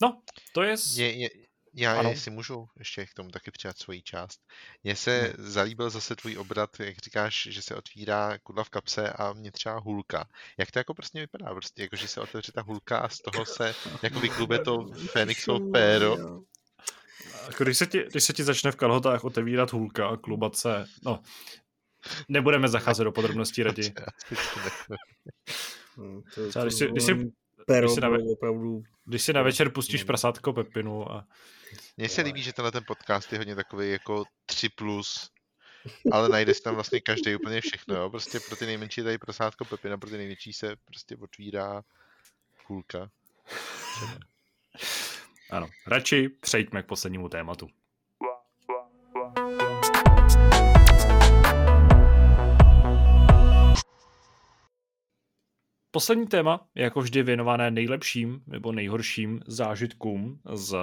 No, to je... je, je já, ano. jestli můžu ještě k tomu taky přidat svoji část. Mně se hmm. zalíbil zase tvůj obrat, jak říkáš, že se otvírá kudla v kapse a mě třeba hulka. Jak to jako prostě vypadá? Prostě jako, že se otevře ta hulka a z toho se jako vyklube to Fenixovo péro. Jako když, se ti, když se ti začne v kalhotách otevírat hulka a klubat se, no, nebudeme zacházet do podrobností raději. Hmm, třeba když si, když si, když si na, opravdu... Když si na večer pustíš prasátko Pepinu a mně se líbí, že tenhle ten podcast je hodně takový jako 3 plus, ale najde se tam vlastně každý úplně všechno. Jo? Prostě pro ty nejmenší tady prosádko pepina, pro ty největší se prostě otvírá kulka. Ano, radši přejďme k poslednímu tématu. Poslední téma je jako vždy věnované nejlepším nebo nejhorším zážitkům z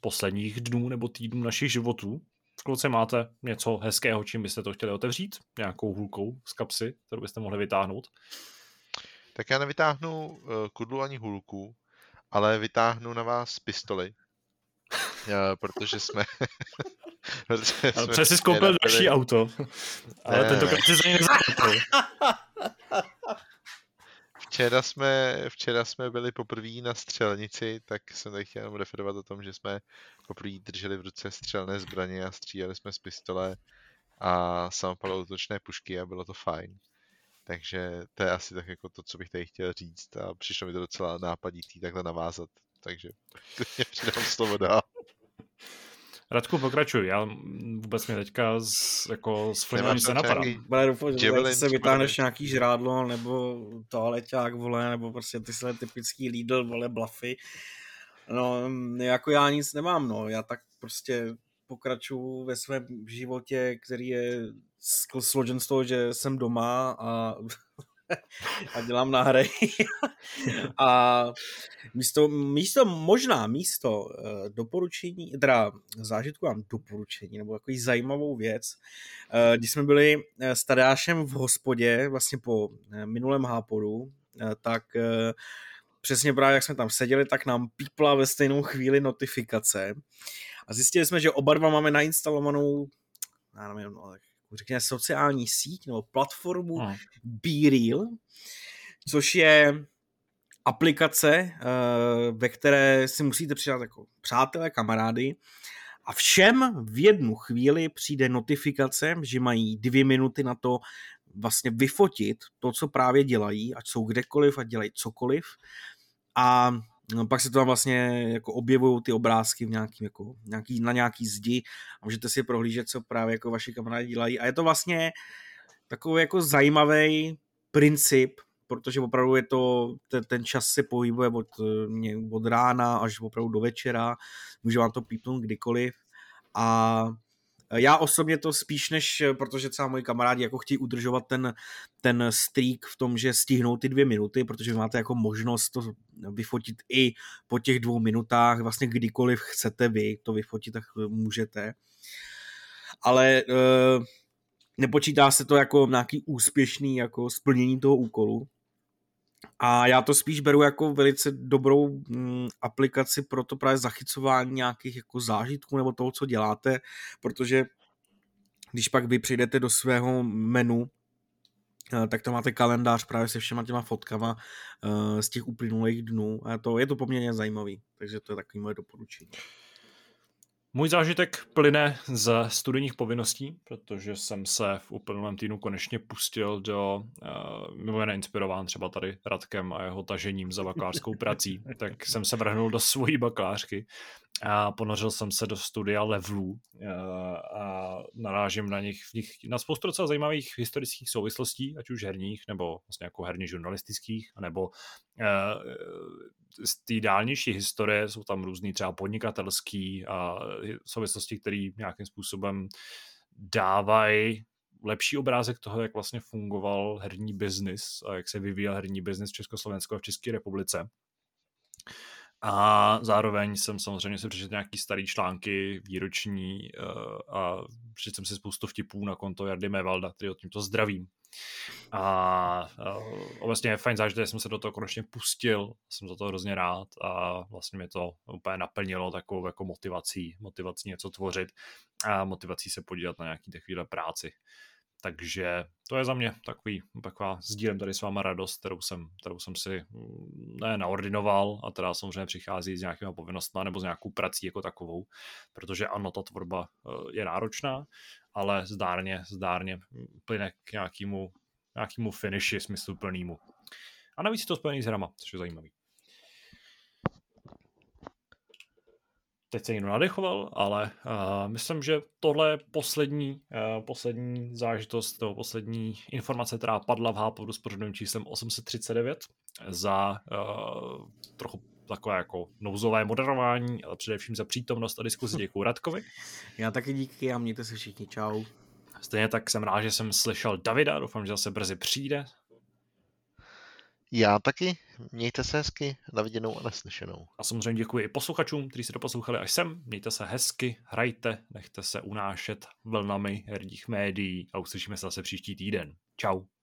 posledních dnů nebo týdnů našich životů. Kluci, máte něco hezkého, čím byste to chtěli otevřít? Nějakou hůlkou z kapsy, kterou byste mohli vytáhnout? Tak já nevytáhnu uh, kudlu ani hůlku, ale vytáhnu na vás pistoli. uh, protože jsme... protože jsme Přesně skoupil další auto, ale ne, tentokrát si za něj Včera jsme, včera jsme byli poprvé na střelnici, tak jsem tady chtěl jenom referovat o tom, že jsme poprvé drželi v ruce střelné zbraně a stříleli jsme z pistole a samopalové útočné pušky a bylo to fajn. Takže to je asi tak jako to, co bych tady chtěl říct a přišlo mi to docela nápaditý takhle navázat, takže přidám slovo dál. Radku, pokračuj, já vůbec mě teďka z, jako z filmu se napadá. Ale doufám, že se vytáhneš nějaký žrádlo, nebo toaleťák, vole, nebo prostě ty své typický Lidl, vole, blafy. No, jako já nic nemám, no, já tak prostě pokračuju ve svém životě, který je složen z toho, že jsem doma a a dělám na hry. a místo, místo, možná místo uh, doporučení, teda zážitku mám doporučení, nebo takový zajímavou věc. Uh, když jsme byli s Tadeášem v hospodě, vlastně po minulém háporu, tak přesně právě jak jsme tam seděli, tak nám pípla ve stejnou chvíli notifikace a zjistili jsme, že oba dva máme nainstalovanou já nevím, no, řekněme, sociální síť nebo platformu no. BeReal, což je aplikace, eh, ve které si musíte přidat jako přátelé, kamarády a všem v jednu chvíli přijde notifikace, že mají dvě minuty na to vlastně vyfotit to, co právě dělají, ať jsou kdekoliv a dělají cokoliv. A pak se to tam vlastně jako objevují ty obrázky v nějaký, jako, nějaký, na nějaký zdi a můžete si prohlížet, co právě jako vaši kamarádi dělají. A je to vlastně takový jako zajímavý princip, protože opravdu je to, ten, ten čas se pohybuje od, od rána až opravdu do večera, může vám to pípnout kdykoliv a Já osobně to spíš než, protože třeba moji kamarádi jako chtějí udržovat ten, ten streak v tom, že stihnou ty dvě minuty, protože vy máte jako možnost to vyfotit i po těch dvou minutách, vlastně kdykoliv chcete vy to vyfotit, tak můžete. Ale uh, nepočítá se to jako nějaký úspěšný jako splnění toho úkolu. A já to spíš beru jako velice dobrou mm, aplikaci pro to právě zachycování nějakých jako zážitků nebo toho, co děláte, protože když pak vy přijdete do svého menu, eh, tak tam máte kalendář právě se všema těma fotkama uh, z těch uplynulých dnů a to, je to poměrně zajímavý, takže to je takový moje doporučení. Můj zážitek plyne ze studijních povinností, protože jsem se v uplynulém týdnu konečně pustil do, uh, mimo jiné inspirován třeba tady Radkem a jeho tažením za bakalářskou prací, tak jsem se vrhnul do svojí bakalářky a ponořil jsem se do studia levelů a, a narážím na nich, v nich na spoustu docela zajímavých historických souvislostí, ať už herních, nebo vlastně jako herně žurnalistických, nebo z té dálnější historie jsou tam různý třeba podnikatelský a souvislosti, které nějakým způsobem dávají lepší obrázek toho, jak vlastně fungoval herní biznis a jak se vyvíjel herní biznis v Československu a v České republice. A zároveň jsem samozřejmě si přečetl nějaký starý články výroční uh, a přečetl jsem si spoustu vtipů na konto Jardy Mevalda, který o tímto zdravím. A uh, obecně je fajn zážitek, že jsem se do toho konečně pustil, jsem za to hrozně rád a vlastně mě to úplně naplnilo takovou jako motivací, motivací něco tvořit a motivací se podívat na nějaký takovýhle práci. Takže to je za mě takový, taková sdílem tady s váma radost, kterou jsem, kterou jsem si mm, ne naordinoval a teda samozřejmě přichází s nějakýma povinnostmi nebo s nějakou prací jako takovou, protože ano, ta tvorba eh, je náročná, ale zdárně, zdárně plyne k nějakému, nějakému finishi smysluplnému. A navíc je to spojený s hrama, což je zajímavý. Teď se někdo nadechoval, ale uh, myslím, že tohle je poslední, uh, poslední zážitost, nebo poslední informace, která padla v Hápodu s pořadovým číslem 839 za uh, trochu takové jako nouzové moderování, ale především za přítomnost a diskuzi. Děkuji Radkovi. Já taky díky a mějte se všichni. Čau. Stejně tak jsem rád, že jsem slyšel Davida, doufám, že zase brzy přijde. Já taky. Mějte se hezky, na viděnou a neslyšenou. A samozřejmě děkuji i posluchačům, kteří se doposlouchali až sem. Mějte se hezky, hrajte, nechte se unášet vlnami herních médií a uslyšíme se zase příští týden. Ciao.